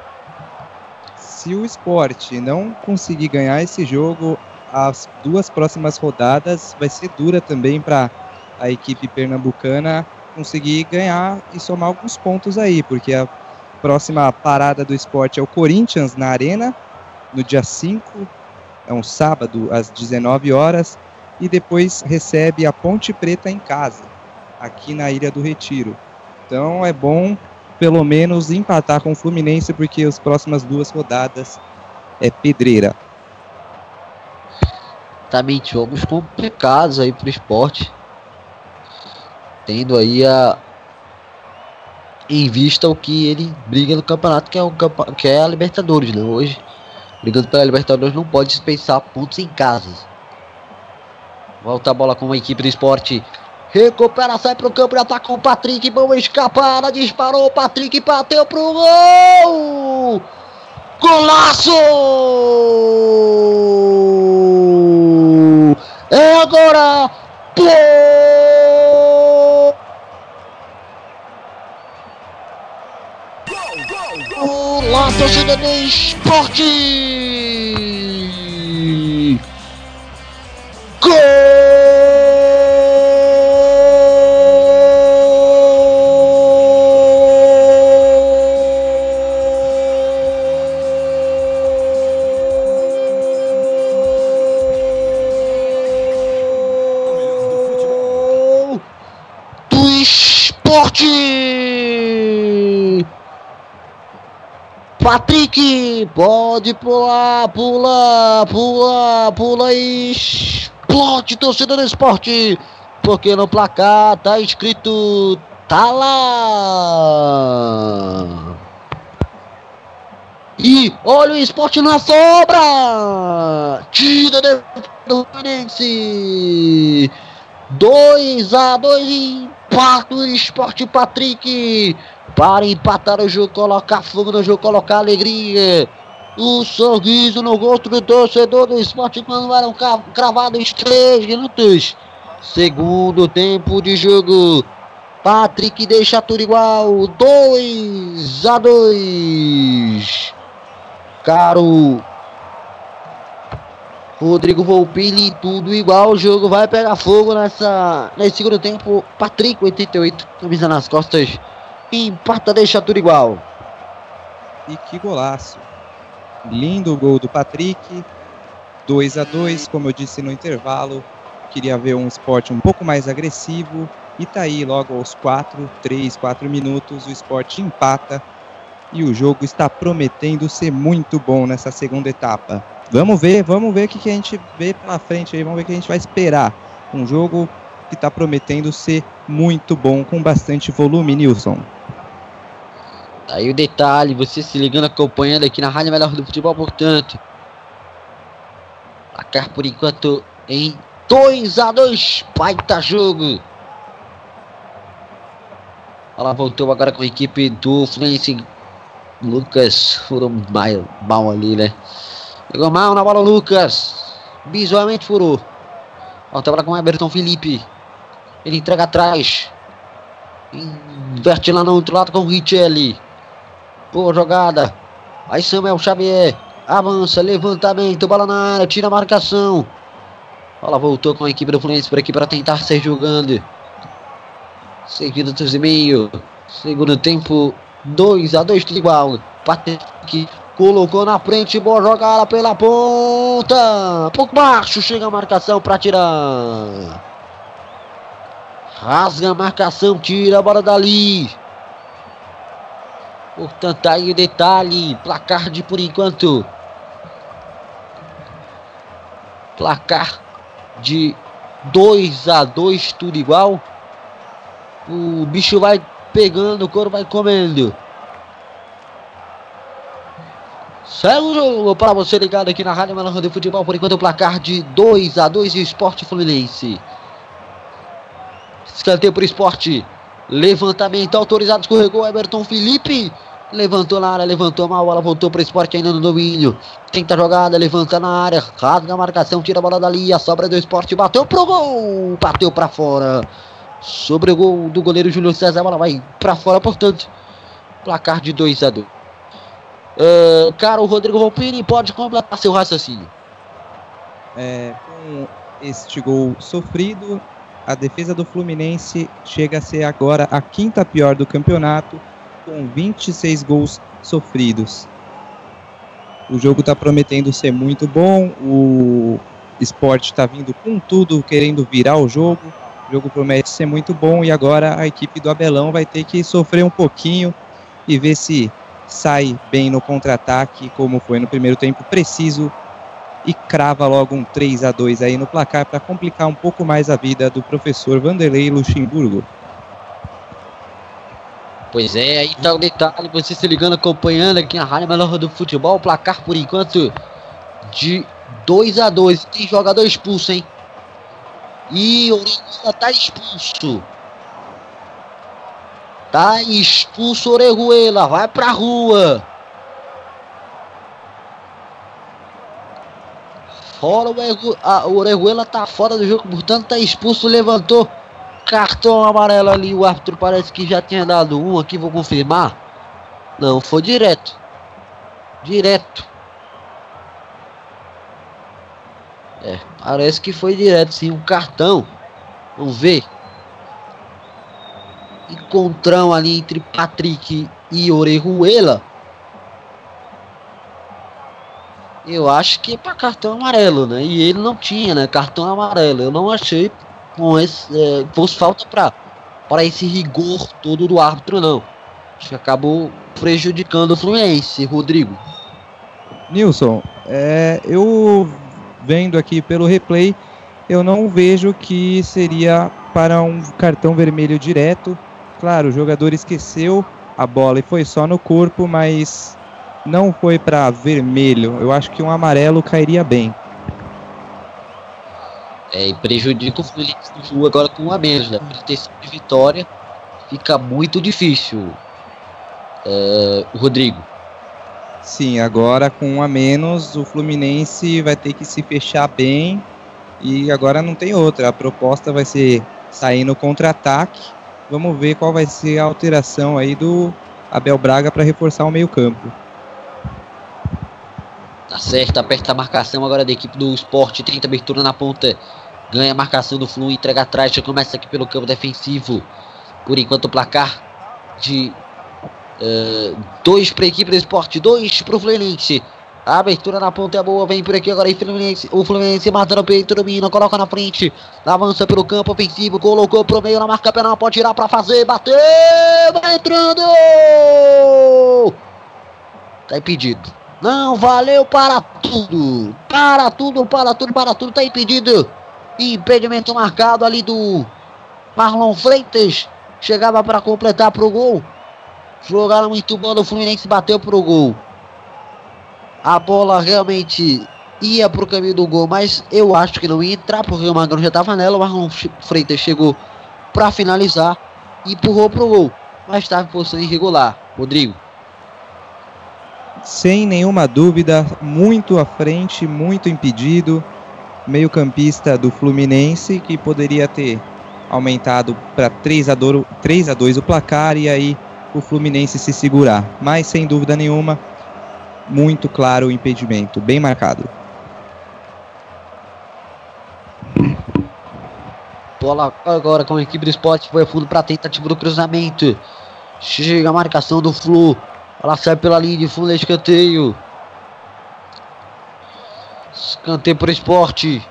se o esporte não conseguir ganhar esse jogo, as duas próximas rodadas vai ser dura também para a equipe pernambucana conseguir ganhar e somar alguns pontos aí, porque a próxima parada do esporte é o Corinthians na Arena, no dia 5, é um sábado, às 19 horas, e depois recebe a Ponte Preta em casa, aqui na Ilha do Retiro. Então é bom pelo menos empatar com o Fluminense, porque as próximas duas rodadas é pedreira. Também jogos complicados aí pro esporte. Tendo aí a. Em vista o que ele briga no campeonato, que é, o campa- que é a Libertadores, né? Hoje, brigando pela Libertadores, não pode dispensar pontos em casa. Volta a bola com a equipe do esporte. Recupera, sai pro campo de ataque com o Patrick. Boa escapada, disparou. O Patrick bateu pro gol! Golaço! É agora! Gol! Olá, torcida do esporte! Patrick, pode pular, pula, pula, pula e explode torcida do esporte, porque no placar tá escrito tá lá. E olha o esporte na sobra! Tira do Fluminense! 2 a 2 empate o esporte Patrick para empatar o jogo, colocar fogo no jogo, colocar alegria. O sorriso no rosto do torcedor do esporte quando eram cravados 3 minutos. Segundo tempo de jogo. Patrick deixa tudo igual. 2 a 2. Caro Rodrigo Volpini, tudo igual. O jogo vai pegar fogo nessa, nesse segundo tempo. Patrick, 88, camisa nas costas. Empata, deixa tudo igual. E que golaço! Lindo gol do Patrick. 2 a 2 como eu disse no intervalo. Queria ver um esporte um pouco mais agressivo. E tá aí, logo aos 4, 3, 4 minutos, o esporte empata. E o jogo está prometendo ser muito bom nessa segunda etapa. Vamos ver, vamos ver o que, que a gente vê pela frente aí, vamos ver o que a gente vai esperar. Um jogo que está prometendo ser muito bom, com bastante volume, Nilson. Aí o detalhe, você se ligando, acompanhando aqui na Rádio Melhor do Futebol, portanto. Placar por enquanto em 2 a 2 Baita jogo. Ela voltou agora com a equipe do Fluminense. Lucas furou mal, ali, né? Pegou mal na bola, Lucas. Visualmente furou. Volta agora com o Everton Felipe. Ele entrega atrás. Inverte lá no outro lado com o Richelli. Boa jogada. Aí Samuel Xavier. Avança, levantamento, bola na área, tira a marcação. Bola voltou com a equipe do Fluminense por aqui para tentar ser jogando. Seguido dos e meio. Segundo tempo, 2 a 2 tudo igual. Patrick colocou na frente, boa jogada pela ponta. Pouco baixo, chega a marcação para tirar. Rasga a marcação, tira a bola dali. Portanto, aí o detalhe, placar de por enquanto. Placar de 2 a 2 tudo igual. O bicho vai pegando, o couro vai comendo. Segue o jogo para você ligado aqui na Rádio Melão de Futebol. Por enquanto, o placar de 2 a 2 e Esporte Fluminense. Escanteio para o esporte. Levantamento autorizado, escorregou Everton Felipe. Levantou na área, levantou mal, a bola voltou para o esporte ainda no domínio. Tenta a jogada, levanta na área, rasga a marcação, tira a bola dali, a sobra do esporte, bateu pro gol, bateu para fora. Sobre o gol do goleiro Júlio César, a bola vai para fora, portanto, placar de 2 a 2 uh, Cara, o Rodrigo Volpini pode completar seu raciocínio. É, com este gol sofrido, a defesa do Fluminense chega a ser agora a quinta pior do campeonato, com 26 gols sofridos. O jogo está prometendo ser muito bom, o esporte está vindo com tudo, querendo virar o jogo. O jogo promete ser muito bom e agora a equipe do Abelão vai ter que sofrer um pouquinho e ver se sai bem no contra-ataque, como foi no primeiro tempo, preciso e crava logo um 3 a 2 aí no placar para complicar um pouco mais a vida do professor Vanderlei Luxemburgo. Pois é, aí tá o detalhe, você se ligando, acompanhando aqui na Rádio Melhor do Futebol, placar por enquanto de 2 a 2 Tem jogador expulso, hein? E o Orejuela tá expulso. Tá expulso Orejuela, vai pra rua. Fora o Orejuela tá fora do jogo, portanto tá expulso, levantou cartão amarelo ali. O árbitro parece que já tinha dado um aqui, vou confirmar. Não, foi direto. Direto. É, parece que foi direto sim, um cartão. Vamos ver. Encontrão ali entre Patrick e Orejuela. Eu acho que é para cartão amarelo, né? E ele não tinha, né? Cartão amarelo. Eu não achei com esse, é, fosse falta para para esse rigor todo do árbitro, não. Acho que acabou prejudicando o Fluminense, Rodrigo. Nilson, é, eu vendo aqui pelo replay, eu não vejo que seria para um cartão vermelho direto. Claro, o jogador esqueceu a bola e foi só no corpo, mas não foi para vermelho. Eu acho que um amarelo cairia bem. É, e prejudica o Fluminense no jogo agora com um a menos, né? Proteção de vitória fica muito difícil. É, Rodrigo. Sim, agora com um a menos, o Fluminense vai ter que se fechar bem e agora não tem outra. A proposta vai ser sair no contra-ataque. Vamos ver qual vai ser a alteração aí do Abel Braga para reforçar o meio-campo. Tá certo, aperta a marcação agora da equipe do esporte, tenta abertura na ponta Ganha a marcação do Flu, entrega atrás, já começa aqui pelo campo defensivo. Por enquanto o placar de uh, dois para a equipe do esporte, dois para o Fluminense. A abertura na ponta é boa, vem por aqui agora o Fluminense, o Fluminense mata no peito, domina, coloca na frente, avança pelo campo ofensivo, colocou pro meio na marca penal, pode tirar para fazer, bateu, vai entrando! Tá impedido. Não valeu para tudo, para tudo, para tudo, para tudo, tá impedido. Impedimento marcado ali do Marlon Freitas. Chegava para completar pro gol. Jogaram muito bom. O Fluminense bateu pro gol. A bola realmente ia pro caminho do gol, mas eu acho que não ia entrar porque o Magrão já estava nela. O Marlon Freitas chegou para finalizar e empurrou pro gol, mas estava em posição irregular. Rodrigo. Sem nenhuma dúvida, muito à frente, muito impedido meio-campista do Fluminense que poderia ter aumentado para 3 a 2 3 a 2 o placar e aí o Fluminense se segurar. Mas sem dúvida nenhuma, muito claro o impedimento, bem marcado. Bola agora com a equipe do esporte. Foi fundo para a tentativa do cruzamento. Chega a marcação do Flu. Ela sai pela linha de fundo, é escanteio. Escanteio para o esporte.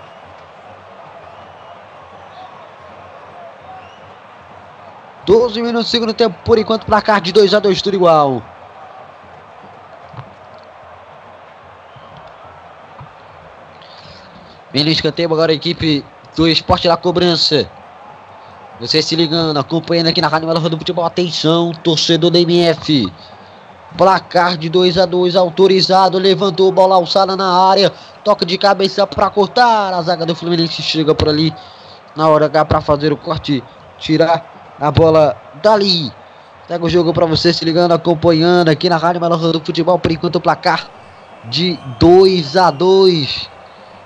Doze minutos do segundo tempo, por enquanto, placar de 2 a 2 tudo igual. Vem no escanteio agora a equipe do esporte da cobrança. Você se ligando, acompanhando aqui na Rádio Melo do Futebol. Atenção, torcedor da MF. Placar de 2 a 2 autorizado. Levantou bola alçada na área. Toca de cabeça para cortar. A zaga do Fluminense chega por ali. Na hora H para fazer o corte. Tirar a bola dali. Pega o jogo para você se ligando, acompanhando aqui na Rádio Melo do Futebol. Por enquanto, o placar de 2 a 2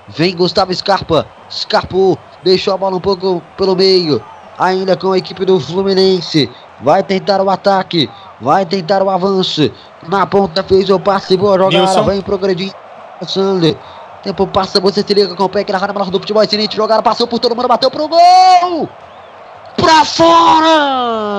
Vem Gustavo Scarpa. Escapou. Deixou a bola um pouco pelo meio. Ainda com a equipe do Fluminense. Vai tentar o ataque. Vai tentar o avanço. Na ponta fez o passe. Boa jogada. Vem progredindo. Passando. Tempo passa. Você se liga com o pé aqui na Mala do futebol. Excelente jogada. Passou por todo mundo. Bateu pro gol. Pra fora.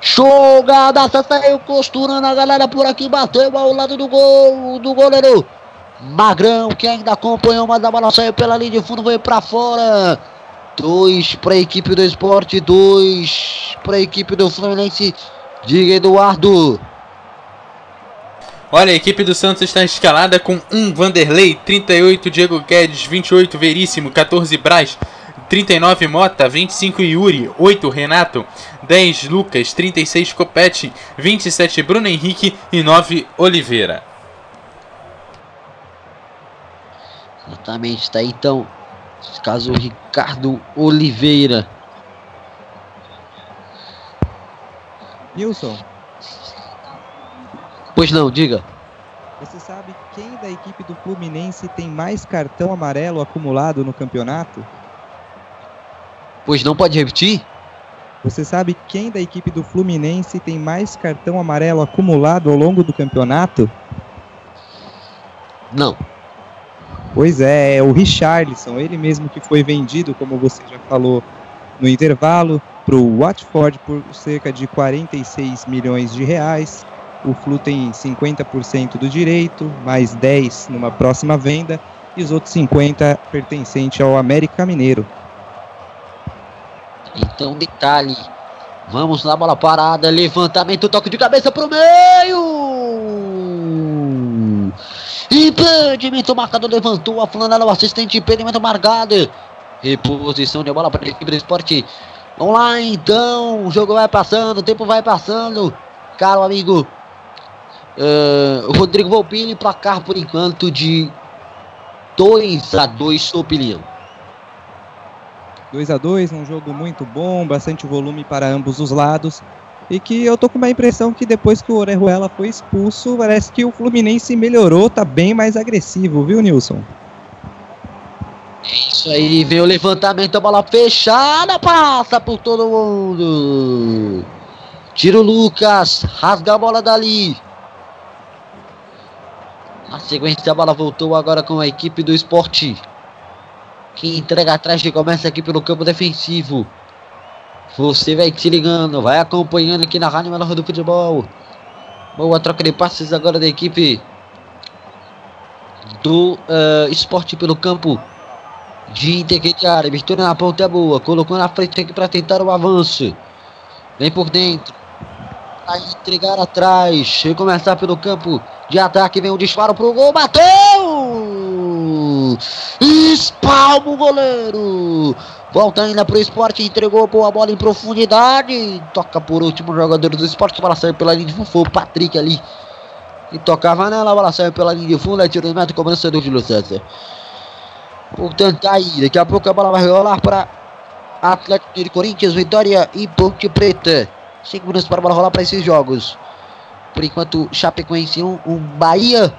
Jogada, saiu costurando a galera por aqui, bateu ao lado do gol do goleiro Magrão, que ainda acompanhou, mas a bola saiu pela linha de fundo, foi pra fora. Dois para a equipe do esporte, dois para a equipe do Fluminense. Diga Eduardo. Olha, a equipe do Santos está escalada com 1 Vanderlei, 38 Diego Guedes, 28 Veríssimo, 14 Braz, 39 Mota, 25 Yuri, 8 Renato, 10 Lucas, 36 Copete, 27 Bruno Henrique e 9 Oliveira. Exatamente, tá aí então. Caso, Ricardo Oliveira. Nilson, Pois não, diga. você sabe quem da equipe do Fluminense tem mais cartão amarelo acumulado no campeonato? Pois não pode repetir? Você sabe quem da equipe do Fluminense tem mais cartão amarelo acumulado ao longo do campeonato? Não. Pois é, é o Richarlison, ele mesmo que foi vendido, como você já falou no intervalo, para o Watford por cerca de 46 milhões de reais. O Flu tem 50% do direito, mais 10 numa próxima venda, e os outros 50 pertencente ao América Mineiro. Então, detalhe. Vamos lá, bola parada. Levantamento, toque de cabeça pro meio. Impedimento marcado, levantou a flanela, o assistente, impedimento marcado. Reposição de bola para a equipe do esporte. Vamos lá, então. O jogo vai passando, o tempo vai passando. Caro amigo. eh, Rodrigo Volpini, placar por enquanto de 2 a 2 sua opinião. 2 a 2 um jogo muito bom, bastante volume para ambos os lados. E que eu tô com uma impressão que depois que o Orejuela foi expulso, parece que o Fluminense melhorou, tá bem mais agressivo, viu, Nilson? É isso aí, vem o levantamento, a bola fechada, passa por todo mundo. Tira o Lucas, rasga a bola dali. Na sequência, a bola voltou agora com a equipe do esporte. Que entrega atrás, que começa aqui pelo campo defensivo. Você vai se ligando, vai acompanhando aqui na Rádio Melhor do Futebol. Boa troca de passes agora da equipe do eh, esporte pelo campo de intermediária. Abertura na ponta é boa. Colocou na frente aqui para tentar o avanço. Vem por dentro. Vai entregar atrás. E começar pelo campo de ataque. Vem o disparo pro gol. Bateu! Espalma o goleiro. Volta ainda pro esporte. Entregou boa bola em profundidade. Toca por último o jogador do esporte. A bola saiu pela linha de fundo. Foi o Patrick ali. E tocava nela. A bola saiu pela linha de fundo. É tiro de meta. Cobrança do Júlio César. Portanto, tá aí, daqui a pouco a bola vai rolar para Atlético de Corinthians, Vitória e Ponte Preta. 5 minutos para a bola rolar para esses jogos. Por enquanto, Chapecoense 1, um, um Bahia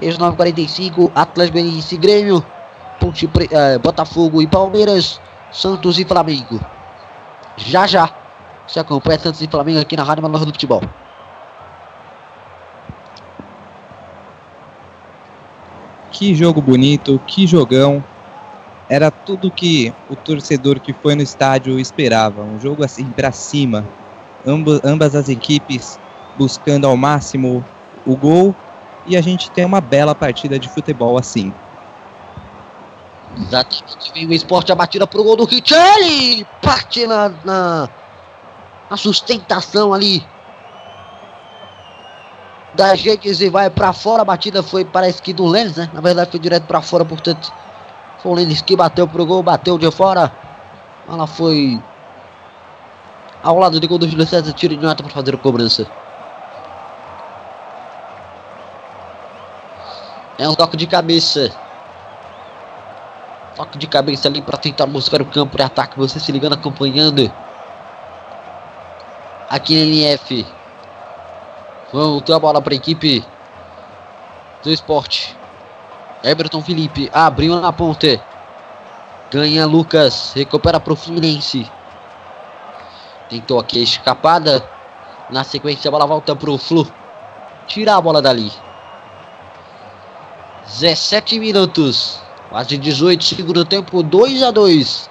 Ex 945, Atlas Goianiense Grêmio, Ponte eh, Botafogo e Palmeiras, Santos e Flamengo. Já já você acompanha Santos e Flamengo aqui na Rádio Manoel do Futebol. Que jogo bonito, que jogão. Era tudo que o torcedor que foi no estádio esperava. Um jogo assim pra cima. Amba- ambas as equipes buscando ao máximo o gol. E a gente tem uma bela partida de futebol assim. Exatamente, vem o esporte, a batida pro gol do Richelli! Parte na, na, na sustentação ali da redes e vai pra fora. A batida foi, parece que do Lênis, né? Na verdade foi direto pra fora, portanto foi o Lênis que bateu pro gol, bateu de fora. Ela foi ao lado do gol do Júlio César, tiro de nota para fazer a cobrança. É um toque de cabeça. Toque de cabeça ali para tentar buscar o campo de ataque. Você se ligando, acompanhando. Aqui na NF. Voltou a bola para a equipe do esporte. Everton Felipe abriu na ponta. Ganha Lucas. Recupera para o Fluminense. Tentou aqui a escapada. Na sequência a bola volta para o Flu. Tirar a bola dali. 17 minutos. Quase 18, segundo tempo, 2 a 2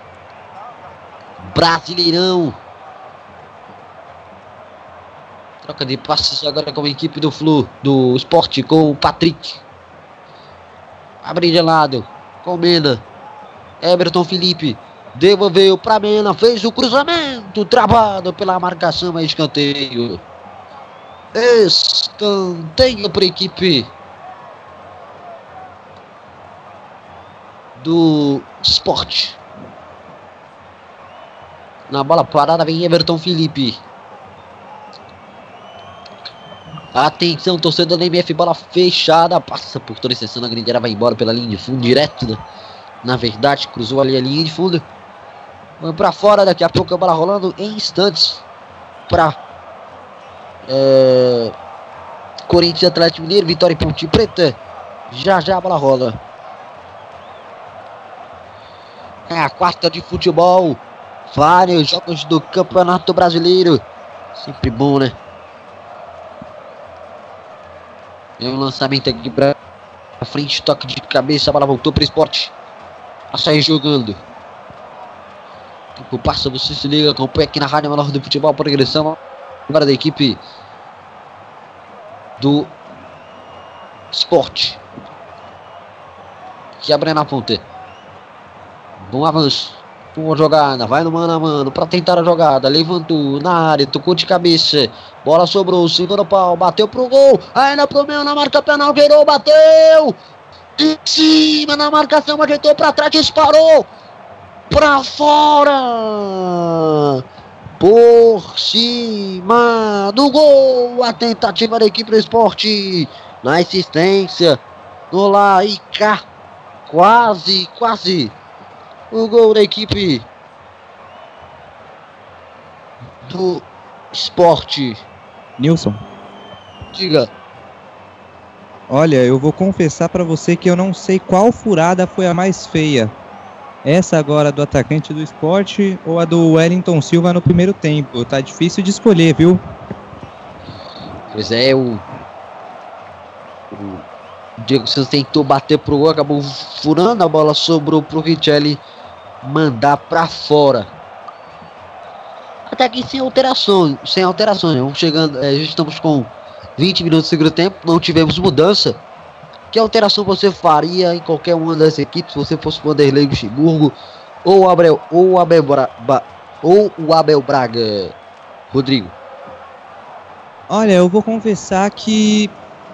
Brasileirão. Troca de passes agora com a equipe do Flu, do Esporte, com o Patrick. Abre de lado, com Mena. Everton Felipe. Devolveu para Mena, fez o cruzamento, travado pela marcação, mas escanteio. Escanteio para a equipe do esporte. Na bola parada vem Everton Felipe. Atenção, torcedor da MF, bola fechada. Passa por toda a extensão, a grindeira vai embora pela linha de fundo, direto. né? Na verdade, cruzou ali a linha de fundo. Vai pra fora, daqui a pouco a bola rolando em instantes. Pra é, Corinthians Atlético Mineiro, Vitória e Ponte Preta. Já já a bola rola. É a quarta de futebol. Vários jogos do Campeonato Brasileiro. Sempre bom, né? É um lançamento aqui pra frente, toque de cabeça, a bola voltou pro esporte. A sair jogando. Tempo passa, você se liga, acompanha aqui na Rádio Menor do Futebol, progressão agora da equipe do esporte. Que abre na ponta. Bom avanço. Boa jogada. Vai no mano a mano para tentar a jogada. Levantou na área. Tocou de cabeça. Bola sobrou. Segura o pau. Bateu pro gol. Ainda pro meio na marca penal. Virou. Bateu. Em cima na marcação. Ajeitou para trás. Disparou. Pra fora. Por cima do gol. A tentativa da equipe do esporte. Na assistência. No lá. Quase, quase o gol da equipe do esporte. Nilson, Diga. olha, eu vou confessar pra você que eu não sei qual furada foi a mais feia. Essa agora do atacante do esporte ou a do Wellington Silva no primeiro tempo. Tá difícil de escolher, viu? Pois é, o. O Diego Santos tentou bater pro gol, acabou furando, a bola sobrou pro Richelli mandar pra fora. Até aqui sem alterações, sem alterações. né? Vamos chegando, é, estamos com 20 minutos do segundo tempo, não tivemos mudança. Que alteração você faria em qualquer uma das equipes, se você fosse o Vanderlei Luxemburgo ou o Abel, ou o Abel, Bra- Ba- ou o Abel Braga? Rodrigo. Olha, eu vou confessar que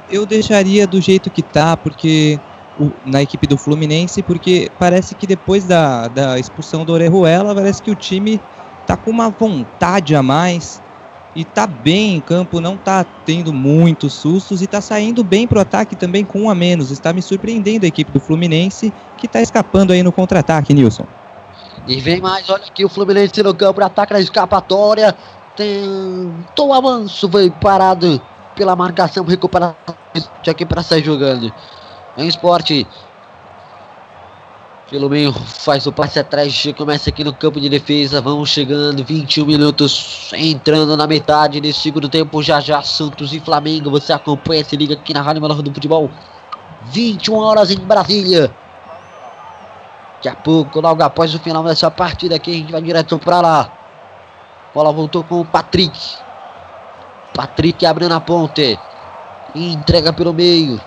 eu deixaria do jeito que tá, porque o- na equipe do Fluminense, porque parece que depois da, da expulsão do Orejuela, parece que o time tá com uma vontade a mais e tá bem em campo, não tá tendo muitos sustos e tá saindo bem pro ataque também com um a menos. Está me surpreendendo a equipe do Fluminense, que tá escapando aí no contra-ataque, Nilson. E vem mais, olha aqui o Fluminense no campo, ataca na escapatória. Tentou o avanço, foi parado pela marcação, recuperação aqui para sair jogando. Vem esporte. Pelo meio, faz o passe atrás, começa aqui no campo de defesa. Vamos chegando, 21 minutos, entrando na metade desse segundo tempo. Já já, Santos e Flamengo. Você acompanha, se liga aqui na Rádio Melhor do Futebol. 21 horas em Brasília. Daqui a pouco, logo após o final dessa partida aqui, a gente vai direto para lá. Bola voltou com o Patrick. Patrick abrindo a ponte. Entrega pelo meio.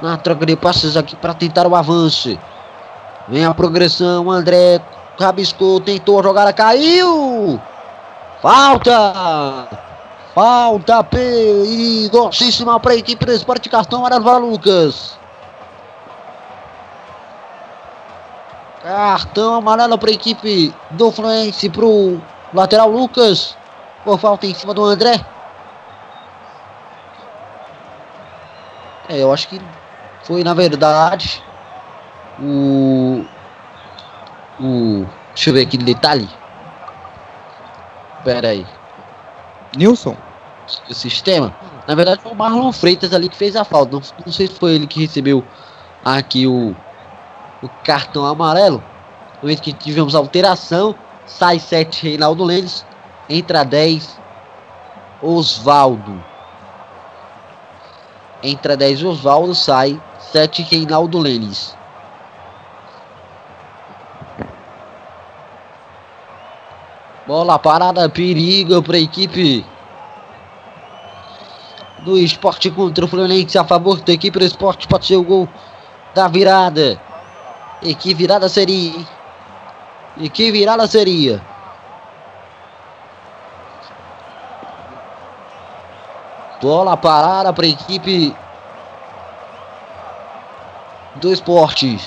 Na troca de passes aqui para tentar o avanço. Vem a progressão. André rabiscou, tentou jogar, caiu. Falta. Falta perigosíssima para a equipe do Esporte Cartão Amarelo para Lucas. Cartão amarelo para a equipe do Fluminense para o lateral Lucas. Por falta em cima do André. É, eu acho que foi na verdade o. O. Deixa eu ver aqui no detalhe. Pera aí. Nilson? O sistema. Na verdade foi o Marlon Freitas ali que fez a falta. Não, não sei se foi ele que recebeu aqui o, o cartão amarelo. No momento que tivemos alteração. Sai 7 Reinaldo Lênis. Entra 10 Osvaldo. Entra 10 Osvaldo, sai 7 Reinaldo Lênis. Bola parada, perigo para a equipe do esporte contra o Fluminense a favor da equipe do esporte. Pode ser o gol da virada. E que virada seria? E que virada seria? Bola parada para a equipe do esporte.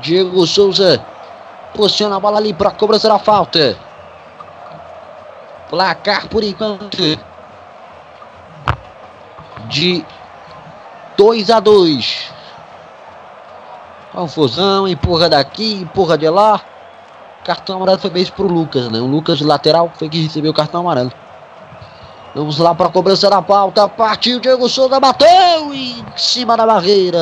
Diego Souza posiciona a bola ali para a cobrança da falta. Placar por enquanto de 2 a 2. Confusão, empurra daqui, empurra de lá. Cartão amarelo foi mesmo pro Lucas, né? O Lucas lateral foi que recebeu o cartão amarelo. Vamos lá para a cobrança da pauta. Partiu Diego Souza, bateu em cima da barreira.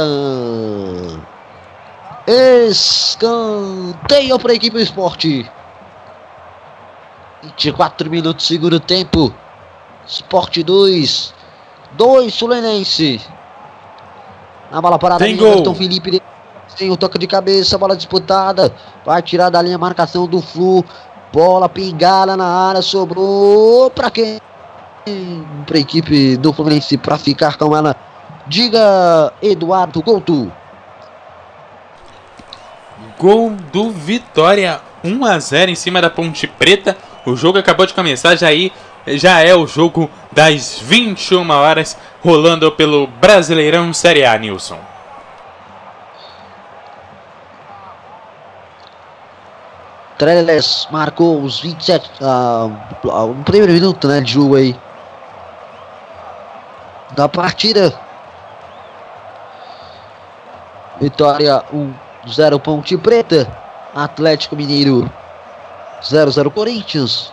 Escanteio para a equipe do esporte. 24 minutos, segundo tempo. Esporte 2. 2 Sulenense. Na bola parada, Tem gol. Everton Felipe tem o toque de cabeça, bola disputada. Vai tirar da linha marcação do Flu. Bola pingada na área, sobrou para quem? Para a equipe do Fluminense para ficar com ela. Diga Eduardo Couto. Gol do Vitória 1 a 0 em cima da Ponte Preta. O jogo acabou de começar, já aí já é o jogo das 21 horas rolando pelo Brasileirão Série A, Nilson. Trellis marcou os 27, ah, no primeiro minuto né, de jogo aí da partida. Vitória 1-0 Ponte Preta. Atlético Mineiro 0-0 Corinthians.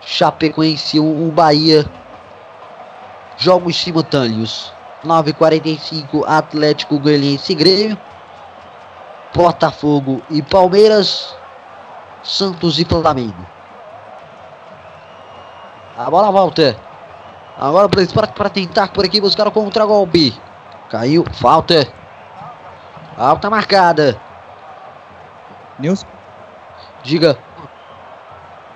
Chapecoense 1 Bahia. Jogos simultâneos. 9h45 Atlético Goianiense Grêmio. Botafogo e Palmeiras. Santos e Flamengo. A bola volta. Agora para esporte para tentar por aqui buscar o contra-golpe. Caiu, falta. Falta marcada. Nilson, Diga.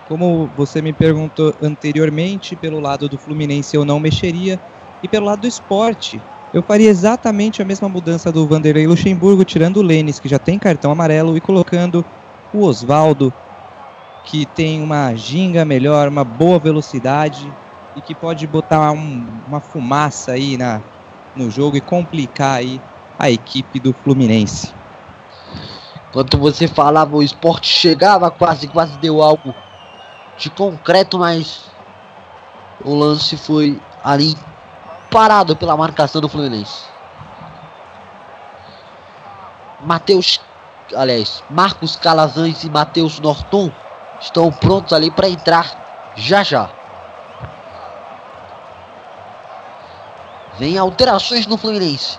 como você me perguntou anteriormente, pelo lado do Fluminense eu não mexeria. E pelo lado do esporte, eu faria exatamente a mesma mudança do Vanderlei Luxemburgo, tirando o Lênis, que já tem cartão amarelo, e colocando o Oswaldo, que tem uma ginga melhor, uma boa velocidade e que pode botar um- uma fumaça aí na, no jogo e complicar aí a equipe do Fluminense. Enquanto você falava, o esporte chegava quase, quase deu algo de concreto, mas o lance foi ali parado pela marcação do Fluminense. Matheus, aliás, Marcos Calazans e Matheus Norton estão prontos ali para entrar já já. Vem alterações no Fluminense.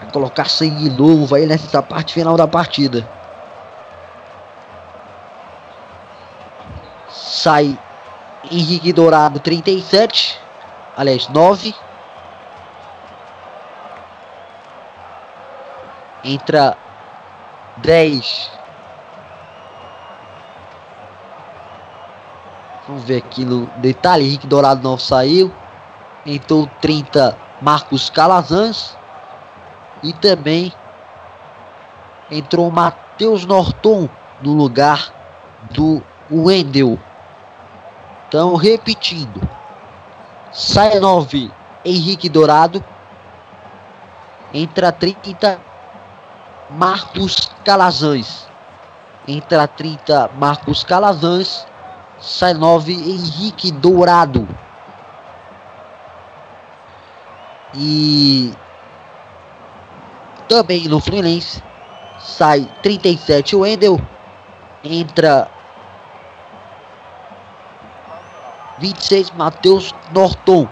Vai colocar sangue novo aí nessa parte final da partida. Sai Henrique Dourado 37. Aliás, 9. Entra 10. Vamos ver aqui no detalhe. Henrique Dourado não saiu. Entrou 30 Marcos Calazans. E também entrou Matheus Norton no lugar do Wendel. Então, repetindo. Sai 9 Henrique Dourado. Entra 30 Marcos Calazans. Entra 30 Marcos Calazans. Sai 9 Henrique Dourado. E também no Fluminense sai 37 Wendel. Entra 26 Matheus Norton.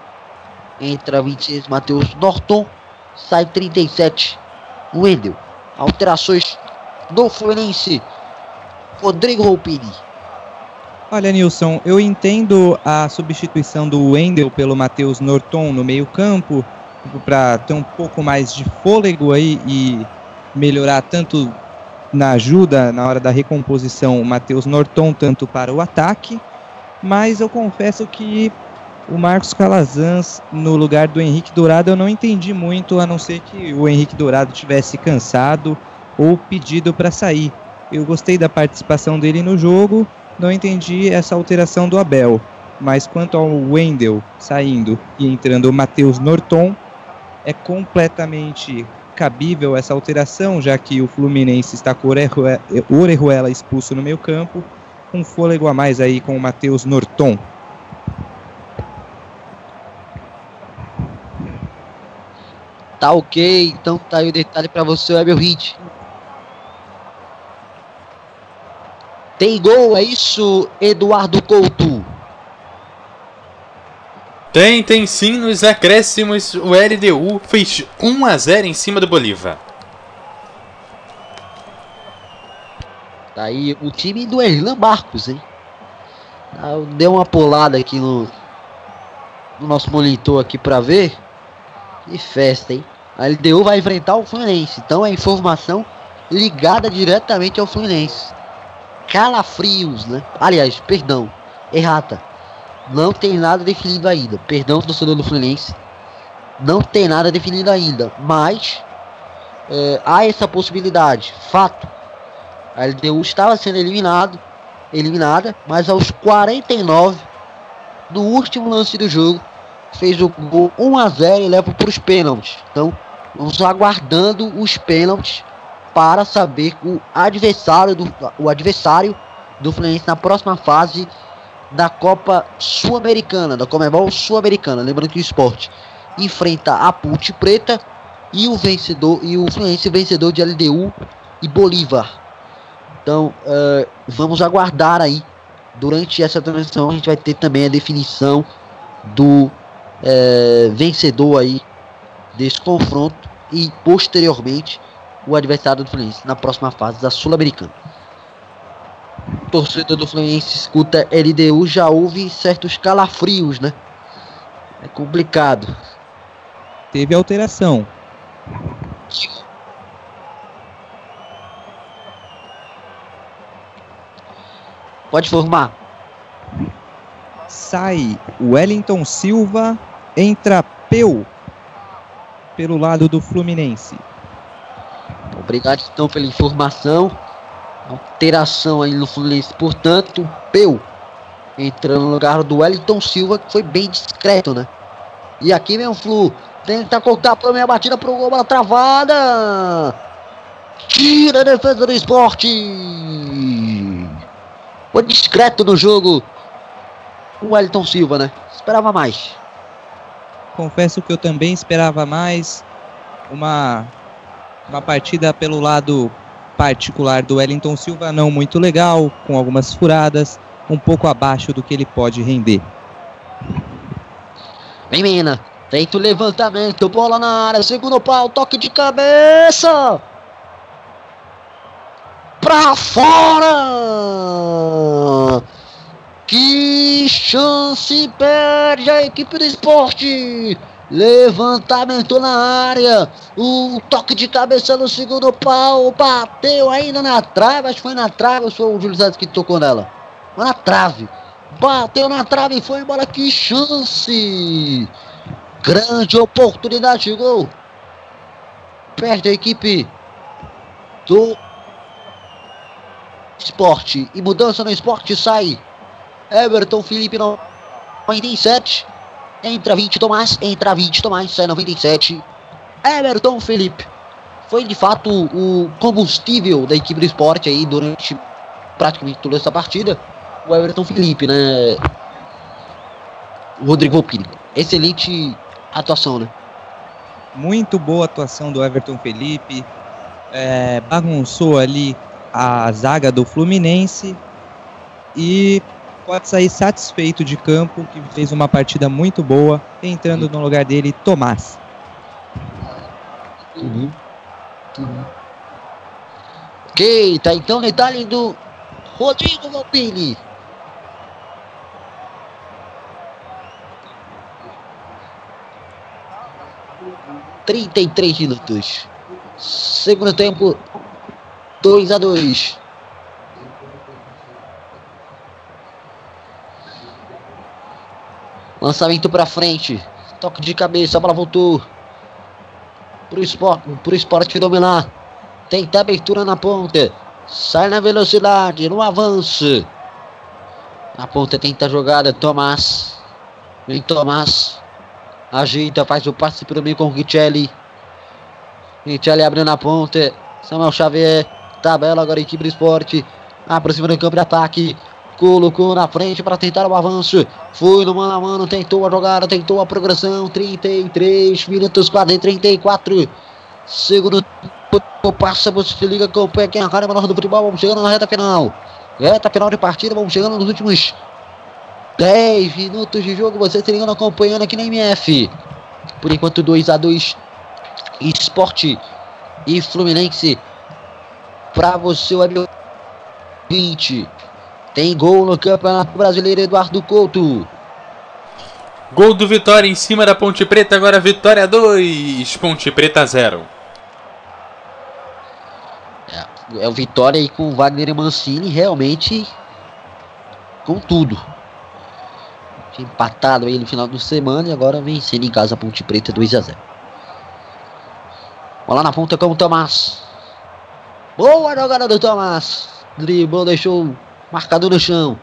Entra 26 Matheus Norton. Sai 37 Wendel. Alterações do Fluminense. Rodrigo Roupini. Olha, Nilson, eu entendo a substituição do Wendel pelo Matheus Norton no meio-campo para ter um pouco mais de fôlego aí e melhorar tanto na ajuda na hora da recomposição o Matheus Norton tanto para o ataque, mas eu confesso que o Marcos Calazans no lugar do Henrique Dourado eu não entendi muito, a não ser que o Henrique Dourado tivesse cansado ou pedido para sair. Eu gostei da participação dele no jogo, não entendi essa alteração do Abel. Mas quanto ao Wendel saindo e entrando o Matheus Norton, é completamente cabível essa alteração, já que o Fluminense está com o Orejuela expulso no meio campo, um fôlego a mais aí com o Matheus Norton. Tá ok, então tá aí o detalhe para você, Abel Hit. Tem gol, é isso, Eduardo Couto? Tem, tem sim, nos acréscimos o LDU fez 1 a 0 em cima do Bolívar. Tá aí o time do Erlan Marcos, hein? Deu uma pulada aqui no, no nosso monitor aqui para ver. Que festa, hein? A LDU vai enfrentar o Fluminense. Então é informação ligada diretamente ao Fluminense. Calafrios, né? Aliás, perdão, errata. Não tem nada definido ainda. Perdão, torcedor do Fluminense. Não tem nada definido ainda. Mas é, há essa possibilidade. Fato. A LDU estava sendo eliminado, eliminada, mas aos 49 no último lance do jogo fez o gol 1 a 0 e leva para os pênaltis. Então, vamos aguardando os pênaltis para saber o adversário do o adversário do Fluminense na próxima fase da Copa Sul-Americana, da Comebol Sul-Americana. Lembrando que o esporte enfrenta a Ponte Preta e o vencedor e o Fluminense vencedor de LDU e Bolívar. Então, uh, vamos aguardar aí. Durante essa transmissão a gente vai ter também a definição do uh, vencedor aí desse confronto e posteriormente o adversário do Fluminense na próxima fase da Sul-Americana. Torcedor do Fluminense escuta LDU, já houve certos calafrios, né? É complicado. Teve alteração. Pode formar. Sai Wellington Silva, entra Peu pelo lado do Fluminense. Obrigado então pela informação. Alteração aí no Fluminense, portanto, Peu entrando no lugar do Wellington Silva, que foi bem discreto, né? E aqui vem o Flu, tenta cortar para minha batida pro gol, bola travada. Tira a defesa do esporte. Foi discreto no jogo. O Wellington Silva, né? Esperava mais. Confesso que eu também esperava mais. Uma, uma partida pelo lado particular do Wellington Silva não muito legal, com algumas furadas, um pouco abaixo do que ele pode render. Vem Mena. Tenta o levantamento. Bola na área. Segundo pau. Toque de cabeça. Pra fora. Que chance perde a equipe do esporte. Levantamento na área. Um toque de cabeça no segundo pau. Bateu ainda na trave. Acho que foi na trave. Ou foi o Júlio que tocou nela? Foi na trave. Bateu na trave e foi embora. Que chance! Grande oportunidade de gol. Perde a equipe do esporte. E mudança no esporte sai. Everton Felipe 97. Entra 20 Tomás. Entra 20 Tomás. Sai 97. Everton Felipe. Foi de fato o combustível da equipe do esporte aí durante praticamente toda essa partida. O Everton Felipe, né? O Rodrigo Volpini. Excelente atuação, né? Muito boa atuação do Everton Felipe. É, bagunçou ali a zaga do Fluminense e pode sair satisfeito de campo, que fez uma partida muito boa, entrando no lugar dele, Tomás. Uhum. Uhum. Ok, tá então detalhe do Rodrigo Volpini. Trinta e três minutos. Segundo tempo, 2 a 2 Lançamento para frente. Toque de cabeça, a bola voltou. Pro esporte, pro esporte dominar. Tenta abertura na ponta. Sai na velocidade, no avanço. Na ponta tenta a jogada. Tomás. Vem Tomás. Ajeita, faz o passe pelo meio com o Richelli. Richelli abriu na ponta. Samuel Xavier. Tabela agora equipe do esporte. Aproxima do campo de ataque. Colocou na frente para tentar o avanço. Foi no mano a mano, tentou a jogada, tentou a progressão. 33 minutos, quase 34. Segundo passa, você liga, acompanha aqui na rádio menor do futebol. Vamos chegando na reta final. Reta final de partida, vamos chegando nos últimos 10 minutos de jogo. Você se ligando, acompanhando aqui na MF. Por enquanto, 2 a 2 Esporte e Fluminense. Para você, o 20. Tem gol no Campeonato Brasileiro, Eduardo Couto. Gol do Vitória em cima da Ponte Preta, agora Vitória 2, Ponte Preta 0. É, é o Vitória aí com o Wagner e Mancini, realmente com tudo. Tinha empatado aí no final do semana e agora vencendo em casa a Ponte Preta 2 a 0. Bola na ponta com o Tomás. Boa jogada do Tomás. Dribou, deixou marcador no chão.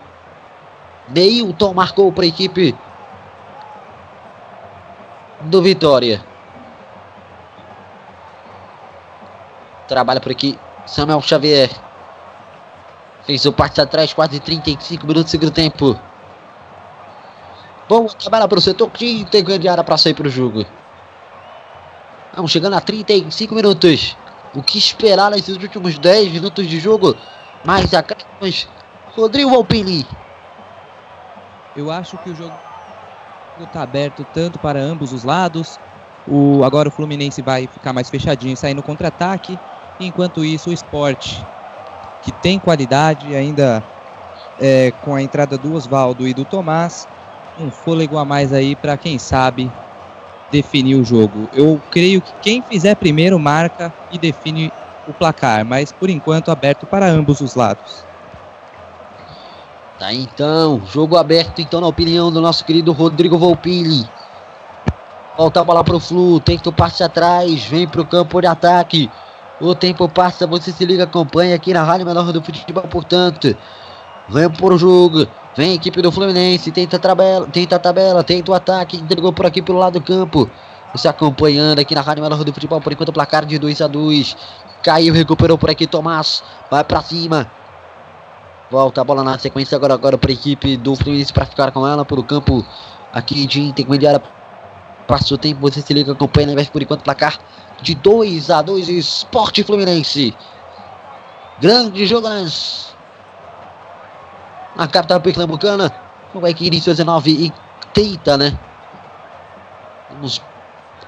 Neilton marcou para a equipe do Vitória. Trabalha por aqui Samuel Xavier. Fez o parte atrás, quase 35 minutos do segundo tempo. Bom, trabalha para o setor que tem grande área para sair para o jogo. Vamos chegando a 35 minutos. O que esperar nesses últimos 10 minutos de jogo? Mais acréscimos. Rodrigo Volpini. Eu acho que o jogo está aberto tanto para ambos os lados. O, agora o Fluminense vai ficar mais fechadinho e sair no contra-ataque. Enquanto isso, o esporte, que tem qualidade, ainda é, com a entrada do Oswaldo e do Tomás, um fôlego a mais aí para quem sabe definir o jogo. Eu creio que quem fizer primeiro marca e define o placar, mas por enquanto aberto para ambos os lados. Tá então, jogo aberto então na opinião do nosso querido Rodrigo Volpini. Volta a bola pro Flu, tenta o passe atrás, vem pro campo de ataque. O tempo passa, você se liga, acompanha aqui na Rádio Menor do Futebol, portanto. Vem pro jogo, vem a equipe do Fluminense, tenta a tabela, tenta a tabela, tenta o ataque, entregou por aqui pelo lado do campo. Você acompanhando aqui na Rádio Menor do Futebol, por enquanto placar de 2 a 2 Caiu, recuperou por aqui, Tomás, vai pra cima. Volta a bola na sequência agora, agora para a equipe do Fluminense para ficar com ela pelo campo aqui de intermediária. Passa o tempo, você se liga, acompanha, né? por enquanto placar de 2 a 2 Esporte Fluminense. Grande jogo na capital pernambucana. Vai que início 19 e tenta, né? Vamos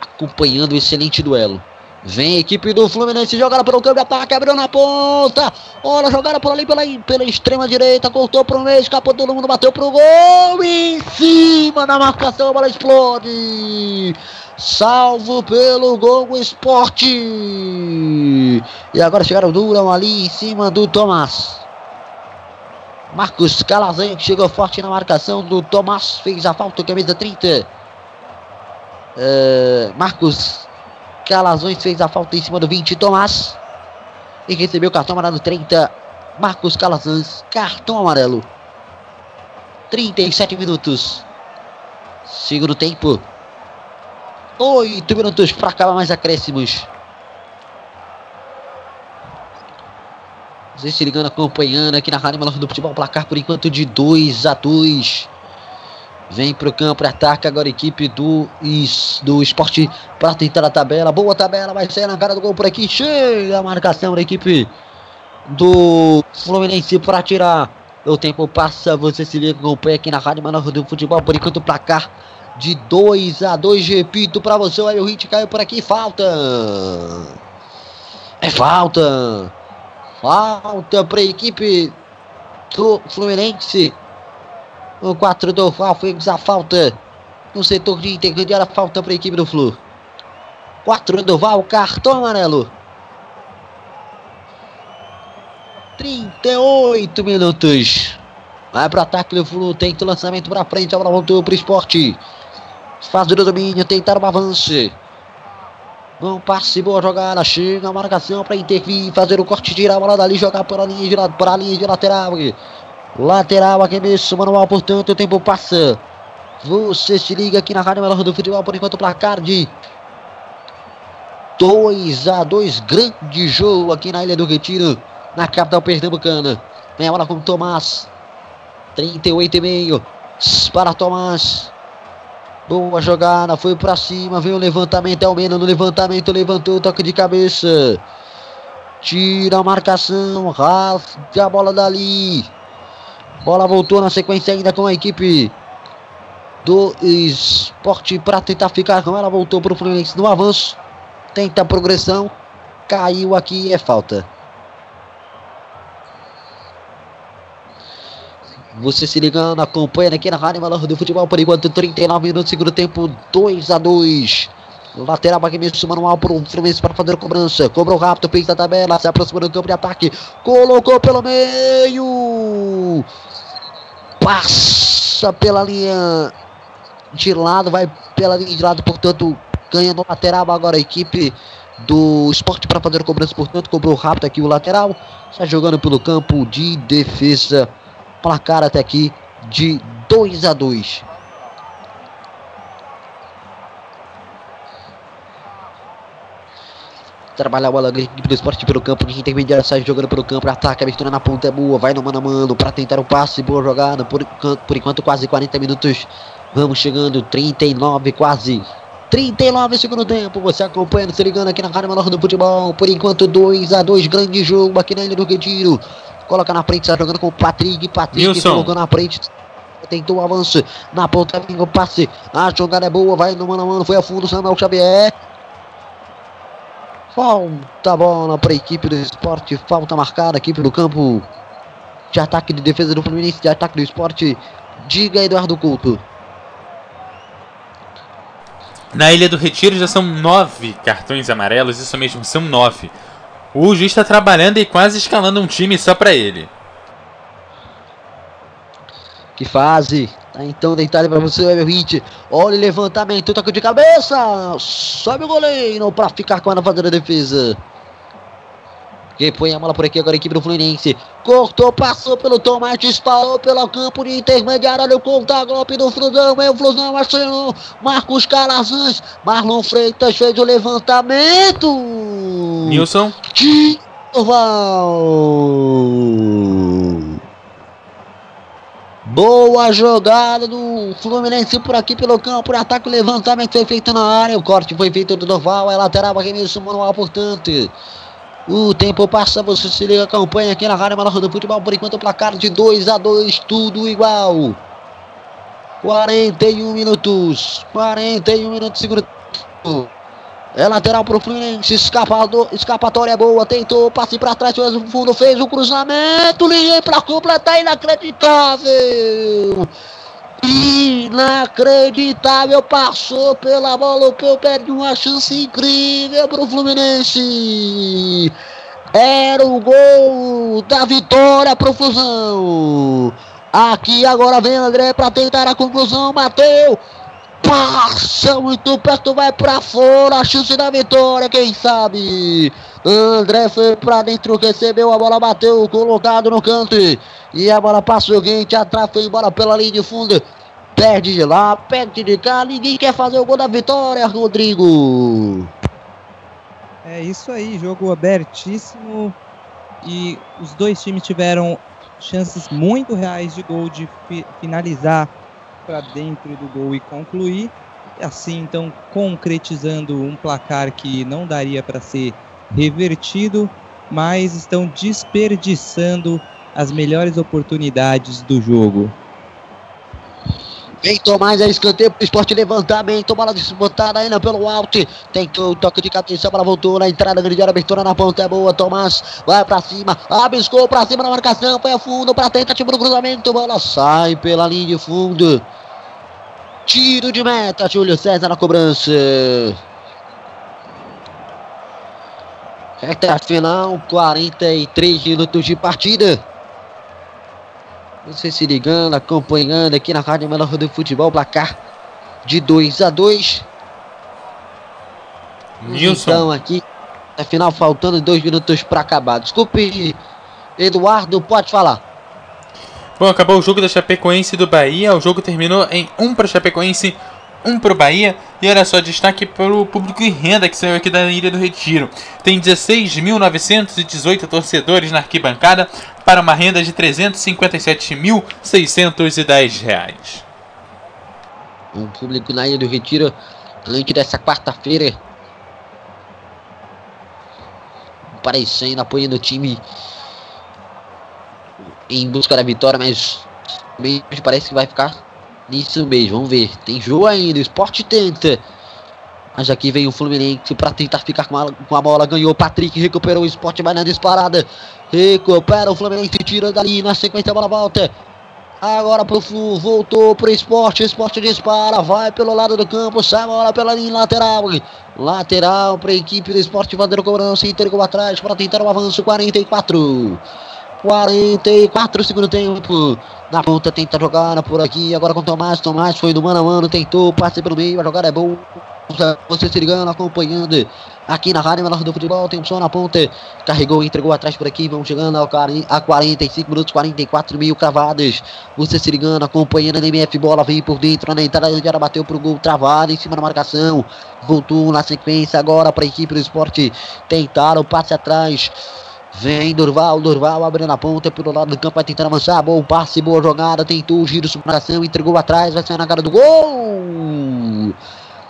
acompanhando o excelente duelo. Vem a equipe do Fluminense, jogada pelo câmbio, ataque, abriu na ponta. Olha, jogada por ali pela, pela extrema direita, cortou pro meio, escapou todo mundo, bateu pro gol. Em cima da marcação, a bola explode. Salvo pelo gol esporte. E agora chegaram Durão ali em cima do Tomás. Marcos Calazan chegou forte na marcação do Tomás, fez a falta, camisa 30. Uh, Marcos Calazões fez a falta em cima do 20, Tomás. E recebeu o cartão amarelo 30, Marcos Calazans, cartão amarelo. 37 minutos. Segundo tempo. 8 minutos para acabar mais acréscimos. Você se ligando, acompanhando aqui na Rádio Melhor do Futebol. Placar por enquanto de 2 a 2 Vem pro campo, ataca agora a equipe do, do esporte para tentar a tabela. Boa tabela, vai sair na cara do gol por aqui. Chega a marcação da equipe do Fluminense para tirar. O tempo passa, você se liga, acompanha aqui na Rádio Menor do Futebol. Por enquanto, o placar de 2 a 2 Repito para você, o Hit caiu por aqui. Falta. É falta. Falta para a equipe do Fluminense. O 4 do fez a falta no setor de intermediária. Falta para a equipe do Flu. 4 do Val, cartão amarelo. 38 minutos. Vai para o ataque do Flu. Tenta o lançamento para frente. A bola voltou para o esporte. Faz o domínio. Tentar um avanço. Bom passe, boa jogada. Chega a marcação para intervir. Fazer o corte, tirar a bola dali. Jogar para a linha de, para a linha de lateral. Lateral aqui mesmo, manual, portanto, o tempo passa. Você se liga aqui na Rádio Melhor do Futebol, por enquanto, placar de 2 a 2 grande jogo aqui na Ilha do Retiro, na capital pernambucana. Vem a bola com Tomás. 38 e meio para Tomás. Boa jogada, foi para cima, veio o levantamento, é o menos no levantamento, levantou, toque de cabeça. Tira a marcação, rasga a bola dali. Bola voltou na sequência ainda com a equipe do Esporte para tentar ficar com ela. Voltou para o Fluminense no avanço. Tenta a progressão. Caiu aqui é falta. Você se ligando, acompanha aqui na Rádio Valor do Futebol por enquanto 39 minutos, segundo tempo 2 a 2 Lateral mesmo, manual para o Fluminense para fazer a cobrança. Cobrou rápido, fez a tabela, se aproxima do campo de ataque. Colocou pelo meio passa pela linha de lado, vai pela linha de lado, portanto, ganha no lateral agora a equipe do esporte para fazer cobrança, portanto, cobrou rápido aqui o lateral, está jogando pelo campo de defesa, placar até aqui de 2 a 2 Trabalha a bola do esporte pelo campo de intermediário, sai jogando pelo campo, ataca, abertura na ponta é boa, vai no mano a mano para tentar um passe, boa jogada, por, por enquanto quase 40 minutos, vamos chegando, 39 quase, 39 segundo tempo, você acompanhando, se ligando aqui na Rádio Menor do Futebol, por enquanto 2 a 2 grande jogo aqui na Ilha do Retiro, coloca na frente, está jogando com o Patrick, Patrick Wilson. colocou na frente, tentou o avanço, na ponta vem o passe, a jogada é boa, vai no mano a mano, foi a fundo, Samuel Xavier, Falta bola para a equipe do esporte. Falta marcada aqui pelo campo de ataque de defesa do Fluminense, de ataque do esporte. Diga, Eduardo Couto. Na Ilha do Retiro já são nove cartões amarelos, isso mesmo, são nove. O juiz está trabalhando e quase escalando um time só para ele. Que fase. Tá então deitado para você, Weber Hit. Olha o levantamento, toque de cabeça. Sobe o goleiro para ficar com a defesa. Quem põe a bola por aqui agora a equipe do Fluminense. Cortou, passou pelo Tomás, disparou pelo campo de intermediário. Olha o contra-golpe do Flusão. É o Flusão, Marcelo. Marcos Calazans. Marlon Freitas fez o levantamento. Nilson. Val. Boa jogada do Fluminense por aqui pelo campo. Por ataque, o levantamento foi feito na área. O corte foi feito do Doval. É lateral, arremesso manual, portanto. O tempo passa, você se liga, campanha aqui na Rádio Menor do Futebol. Por enquanto, o placar de 2 a 2 tudo igual. 41 minutos. 41 minutos segundo tempo. É lateral pro Fluminense. Escapado, escapatória boa. Tentou, passe pra trás. Fez o fundo, fez o cruzamento. Linha pra completar. Inacreditável. Inacreditável. Passou pela bola. O que perde uma chance incrível pro Fluminense. Era o gol da vitória pro Fusão. Aqui agora vem André para tentar a conclusão. Bateu. Passa muito perto, vai para fora. Chance da vitória, quem sabe? André foi para dentro, recebeu a bola, bateu, colocado no canto. E a bola passa o seguinte, atrás foi embora pela linha de fundo. Perde de lá, perde de cá. Ninguém quer fazer o gol da vitória, Rodrigo. É isso aí, jogo abertíssimo e os dois times tiveram chances muito reais de gol de fi finalizar para dentro do gol e concluir. Assim, então, concretizando um placar que não daria para ser revertido, mas estão desperdiçando as melhores oportunidades do jogo. Vem Tomás, é escanteio pro esporte levantamento, bola disputada ainda pelo alto. Tentou o toque de cabeça, bola voltou na entrada, grande área, abertura na ponta, é boa. Tomás vai pra cima, abiscou pra cima na marcação, foi a fundo pra tentativa do cruzamento, bola sai pela linha de fundo. Tiro de meta, Júlio César na cobrança. Reta final, 43 minutos de partida. Você se ligando, acompanhando aqui na Rádio Menor do Futebol, placar de 2 a 2 Nilson. Então aqui, afinal, faltando dois minutos para acabar. Desculpe, Eduardo, pode falar. Bom, acabou o jogo da Chapecoense do Bahia. O jogo terminou em 1 um para Chapecoense, 1 um para o Bahia. E olha só, destaque para o público em renda que saiu aqui da Ilha do Retiro. Tem 16.918 torcedores na arquibancada para uma renda de 357.610 reais. O público na Ilha do Retiro, antes dessa quarta-feira, aparecendo, apoiando o time em busca da vitória, mas mesmo parece que vai ficar nisso mesmo. Vamos ver. Tem jogo ainda. O esporte tenta. Mas aqui vem o Fluminense para tentar ficar com a, com a bola. Ganhou Patrick, recuperou o esporte, vai na disparada. Recupera o Fluminense, tira dali. Na sequência a bola volta. Agora pro Flu, voltou pro esporte. O esporte dispara, vai pelo lado do campo, sai a bola pela linha lateral. Lateral para a equipe do esporte, Vandeiro cobrança, entregou atrás para tentar o um avanço. 44. 44 segundo tempo. Na ponta tenta jogar por aqui. Agora com Tomás. Tomás foi do mano a mano. Tentou, passe pelo meio. A jogada é boa. Você se ligando, acompanhando aqui na Rádio Menor do Futebol. Tem um som na ponta. Carregou, entregou atrás por aqui. Vamos chegando ao, a 45 minutos, 44 mil cravadas. Você se ligando, acompanhando a MF. Bola vem por dentro. Na entrada, já bateu pro gol travado em cima da marcação. Voltou na sequência agora para a equipe do esporte. Tentaram, passe atrás. Vem Durval, Durval abrindo a ponta pelo lado do campo, vai tentando avançar. Bom passe, boa jogada. Tentou o giro, superação, entregou atrás, vai sair na cara do gol.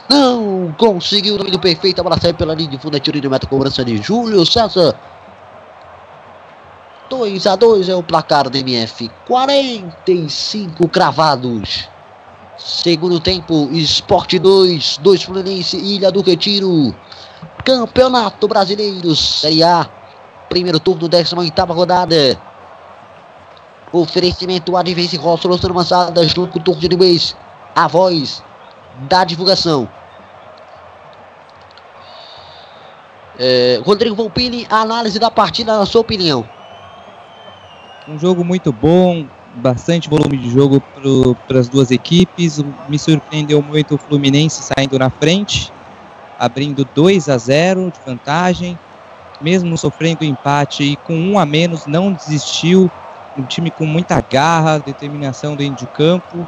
Não conseguiu o domínio perfeito. A bola sai pela linha de fundo, é tiro de meta, cobrança de Júlio César. 2 a 2 é o placar do MF. 45 cravados. Segundo tempo, Esporte 2, 2 Fluminense, Ilha do Retiro. Campeonato Brasileiro, Série A primeiro turno, 18 rodada. Oferecimento Advance Hall, solução avançada, junto com o Turco de mês. A voz da divulgação. É, Rodrigo Volpini, análise da partida, na sua opinião. Um jogo muito bom, bastante volume de jogo para as duas equipes. Me surpreendeu muito o Fluminense saindo na frente, abrindo 2 a 0 de vantagem mesmo sofrendo empate e com um a menos, não desistiu. Um time com muita garra, determinação dentro de campo,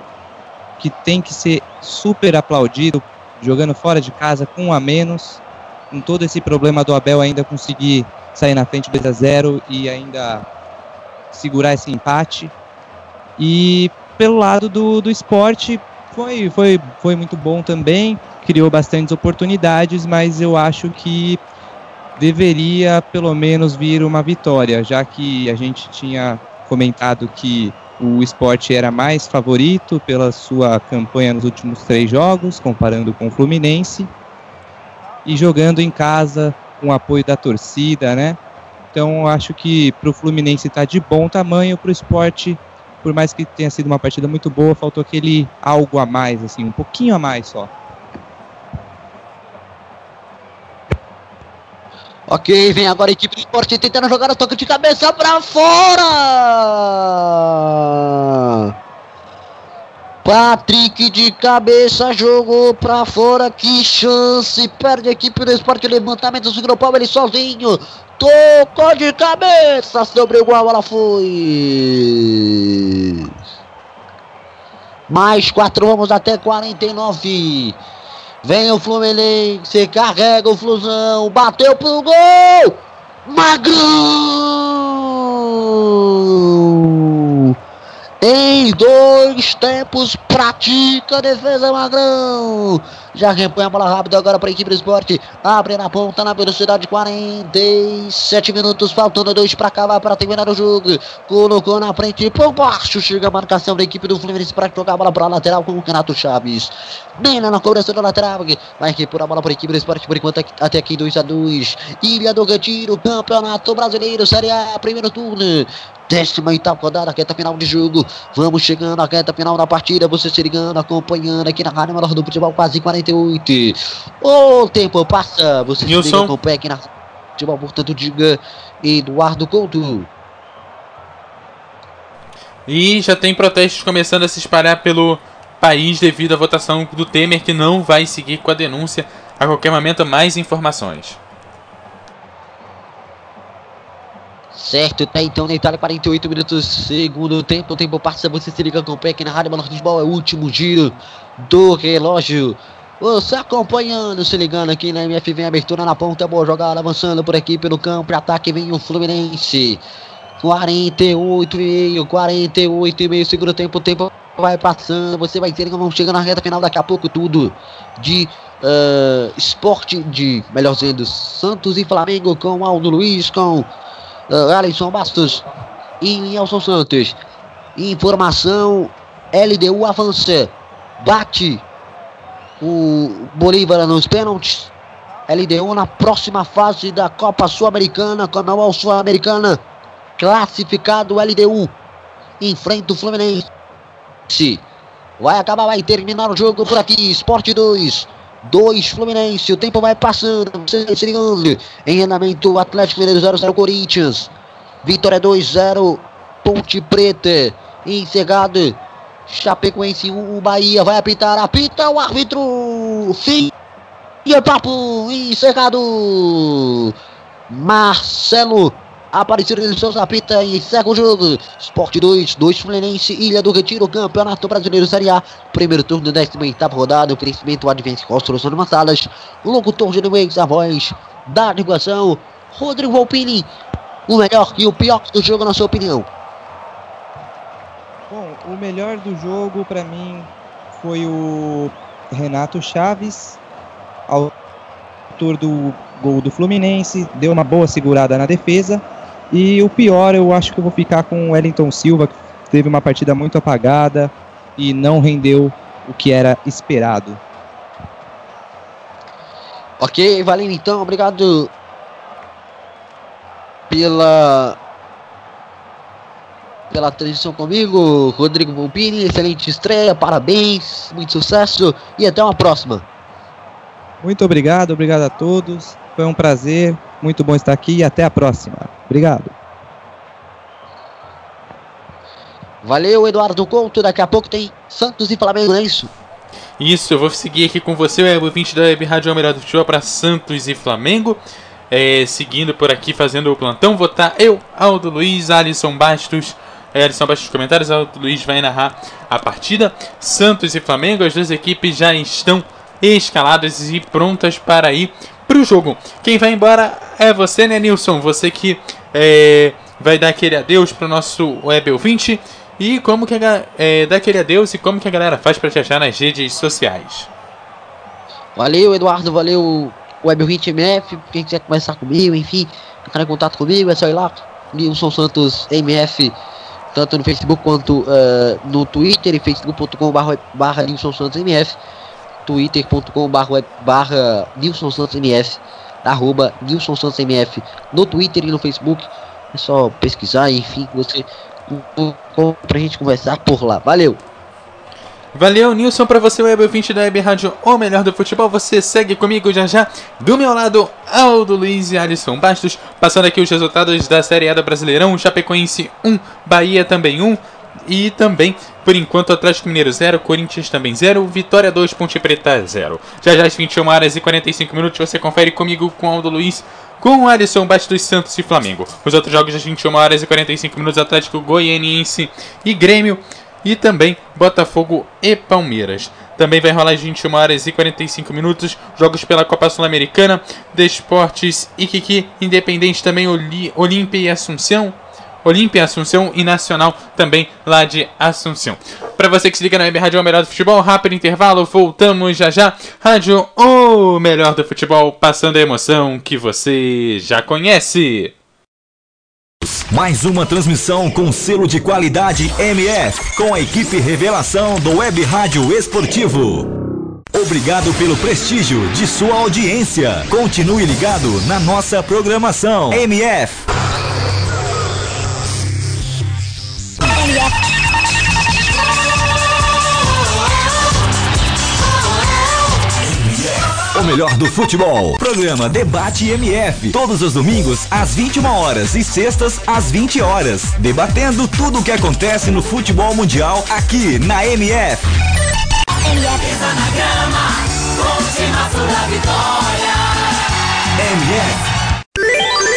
que tem que ser super aplaudido, jogando fora de casa com um a menos, com todo esse problema do Abel ainda conseguir sair na frente 2 a 0 e ainda segurar esse empate. E pelo lado do, do esporte, foi, foi, foi muito bom também, criou bastantes oportunidades, mas eu acho que deveria pelo menos vir uma vitória, já que a gente tinha comentado que o esporte era mais favorito pela sua campanha nos últimos três jogos, comparando com o Fluminense, e jogando em casa com apoio da torcida, né? Então acho que para o Fluminense está de bom tamanho, para o esporte, por mais que tenha sido uma partida muito boa, faltou aquele algo a mais, assim, um pouquinho a mais só. Ok, vem agora a equipe do esporte tentando jogar o toque de cabeça pra fora! Patrick de cabeça jogou pra fora, que chance! Perde a equipe do esporte, levantamento do Paulo, ele sozinho. Tocou de cabeça sobre gol, ela foi. Mais quatro, vamos até 49. Vem o Fluminense, carrega o Flusão, bateu pro gol! Magrão! Em dois tempos, pratica a defesa Magrão. Já repõe a bola rápida agora para a equipe do esporte. Abre na ponta na velocidade 47 minutos, faltando dois para acabar para terminar o jogo. Colocou na frente por baixo. Chega a marcação da equipe do Fluminense para jogar a bola para a lateral com o Renato Chaves. Nena na cobrança da lateral. Vai repor a bola para a equipe do esporte por enquanto até aqui 2 a 2 Ilha do Retiro, Campeonato Brasileiro, Série A, primeiro turno. Décima oitava rodada, reta final de jogo. Vamos chegando à reta final da partida. Você se ligando, acompanhando aqui na Rádio Menor do Futebol, quase 48. O tempo passa. Você Nilson. se liga, acompanha aqui na Futebol, portanto, diga Eduardo Couto. E já tem protestos começando a se espalhar pelo país devido à votação do Temer, que não vai seguir com a denúncia. A qualquer momento, mais informações. Certo, tá então na Itália, 48 minutos, segundo tempo. O tempo passa, você se liga, acompanha aqui na Rádio do Futebol. É o último giro do relógio. Você acompanhando, se ligando aqui na MF, vem abertura na ponta, boa jogada, avançando por aqui pelo campo, ataque vem o Fluminense. 48 e meio, 48 e meio, segundo tempo, o tempo vai passando, você vai ter, vamos chegando na reta final, daqui a pouco tudo de uh, esporte, de, melhor dizendo, Santos e Flamengo com Aldo Luiz, com uh, Alisson Bastos e Nelson Santos. Informação, LDU avança, bate o Bolívar nos pênaltis. LDU na próxima fase da Copa Sul-Americana, Comebol Sul-Americana, classificado LDU, enfrenta o Fluminense. Vai acabar, vai terminar o jogo por aqui, Esporte 2, 2 Fluminense, o tempo vai passando, você se ligando, em andamento Atlético Mineiro 0-0 Corinthians, Vitória 2-0, Ponte Preta, encerrado, Chapecoense 1, Bahia, vai apitar, apita o árbitro, fim, e papo, encerrado, Marcelo, Aparecido seus apita e encerra o jogo. Esporte 2, 2 Fluminense, Ilha do Retiro, Campeonato Brasileiro Série A. Primeiro turno, 18 rodada. Oferecimento Advance Construção de Massalas. Locutor de Nuez, a voz da divulgação. Rodrigo Volpini. O melhor e o pior do jogo, na sua opinião. Bom, o melhor do jogo para mim foi o Renato Chaves, autor do gol do Fluminense, deu uma boa segurada na defesa. E o pior, eu acho que eu vou ficar com o Wellington Silva, que teve uma partida muito apagada e não rendeu o que era esperado. Ok, valendo então, obrigado pela pela transmissão comigo, Rodrigo Volpini, excelente estreia, parabéns, muito sucesso e até uma próxima. Muito obrigado, obrigado a todos. Foi um prazer, muito bom estar aqui e até a próxima. Obrigado. Valeu, Eduardo Couto. Daqui a pouco tem Santos e Flamengo, não é isso? Isso, eu vou seguir aqui com você, o 20 da Web Rádio Almeida do Futebol para Santos e Flamengo. É, seguindo por aqui, fazendo o plantão, vou estar eu, Aldo Luiz, Alisson Bastos. É, Alisson Bastos comentários, Aldo Luiz vai narrar a partida. Santos e Flamengo, as duas equipes já estão escaladas e prontas para ir para o jogo. Quem vai embora é você, né, Nilson? Você que é, vai dar aquele adeus para o nosso Web 20 e como que a, é, dá aquele adeus e como que a galera faz para te achar nas redes sociais. Valeu, Eduardo, valeu, Web 20 MF. Quem quiser conversar comigo, enfim, entrar em contato comigo, é só ir lá, Nilson Santos MF tanto no Facebook quanto uh, no Twitter e facebook.com barra Nilson Santos MF, twitter.com barra Nilson Santos MF, arroba Nilson Santos MF no Twitter e no Facebook. É só pesquisar, enfim, você pra gente conversar por lá. Valeu! Valeu, Nilson, para você, web ouvinte da Web Rádio, o melhor do futebol. Você segue comigo já já. Do meu lado, Aldo Luiz e Alisson Bastos. Passando aqui os resultados da Série A do Brasileirão. Chapecoense 1, Bahia também 1. E também, por enquanto, Atlético Mineiro 0, Corinthians também 0, Vitória 2, Ponte Preta 0. Já já às 21 horas e 45 minutos você confere comigo com Aldo Luiz, com Alisson Bastos Santos e Flamengo. Os outros jogos às 21 horas e 45 minutos Atlético Goianiense e Grêmio e também Botafogo e Palmeiras. Também vai rolar às 21 horas e 45 minutos jogos pela Copa Sul-Americana, Desportes Kiki, Independente também Olímpia e Assunção. Olímpia, Assunção e Nacional também lá de Assunção. Para você que se liga na Web Rádio O Melhor do Futebol, rápido intervalo, voltamos já já. Rádio O Melhor do Futebol, passando a emoção que você já conhece. Mais uma transmissão com selo de qualidade MF, com a equipe Revelação do Web Rádio Esportivo. Obrigado pelo prestígio de sua audiência. Continue ligado na nossa programação. MF. MF. Melhor do futebol. Programa Debate MF. Todos os domingos às 21 horas e sextas às 20 horas. Debatendo tudo o que acontece no futebol mundial aqui na MF. MF. na grama, vitória. MF.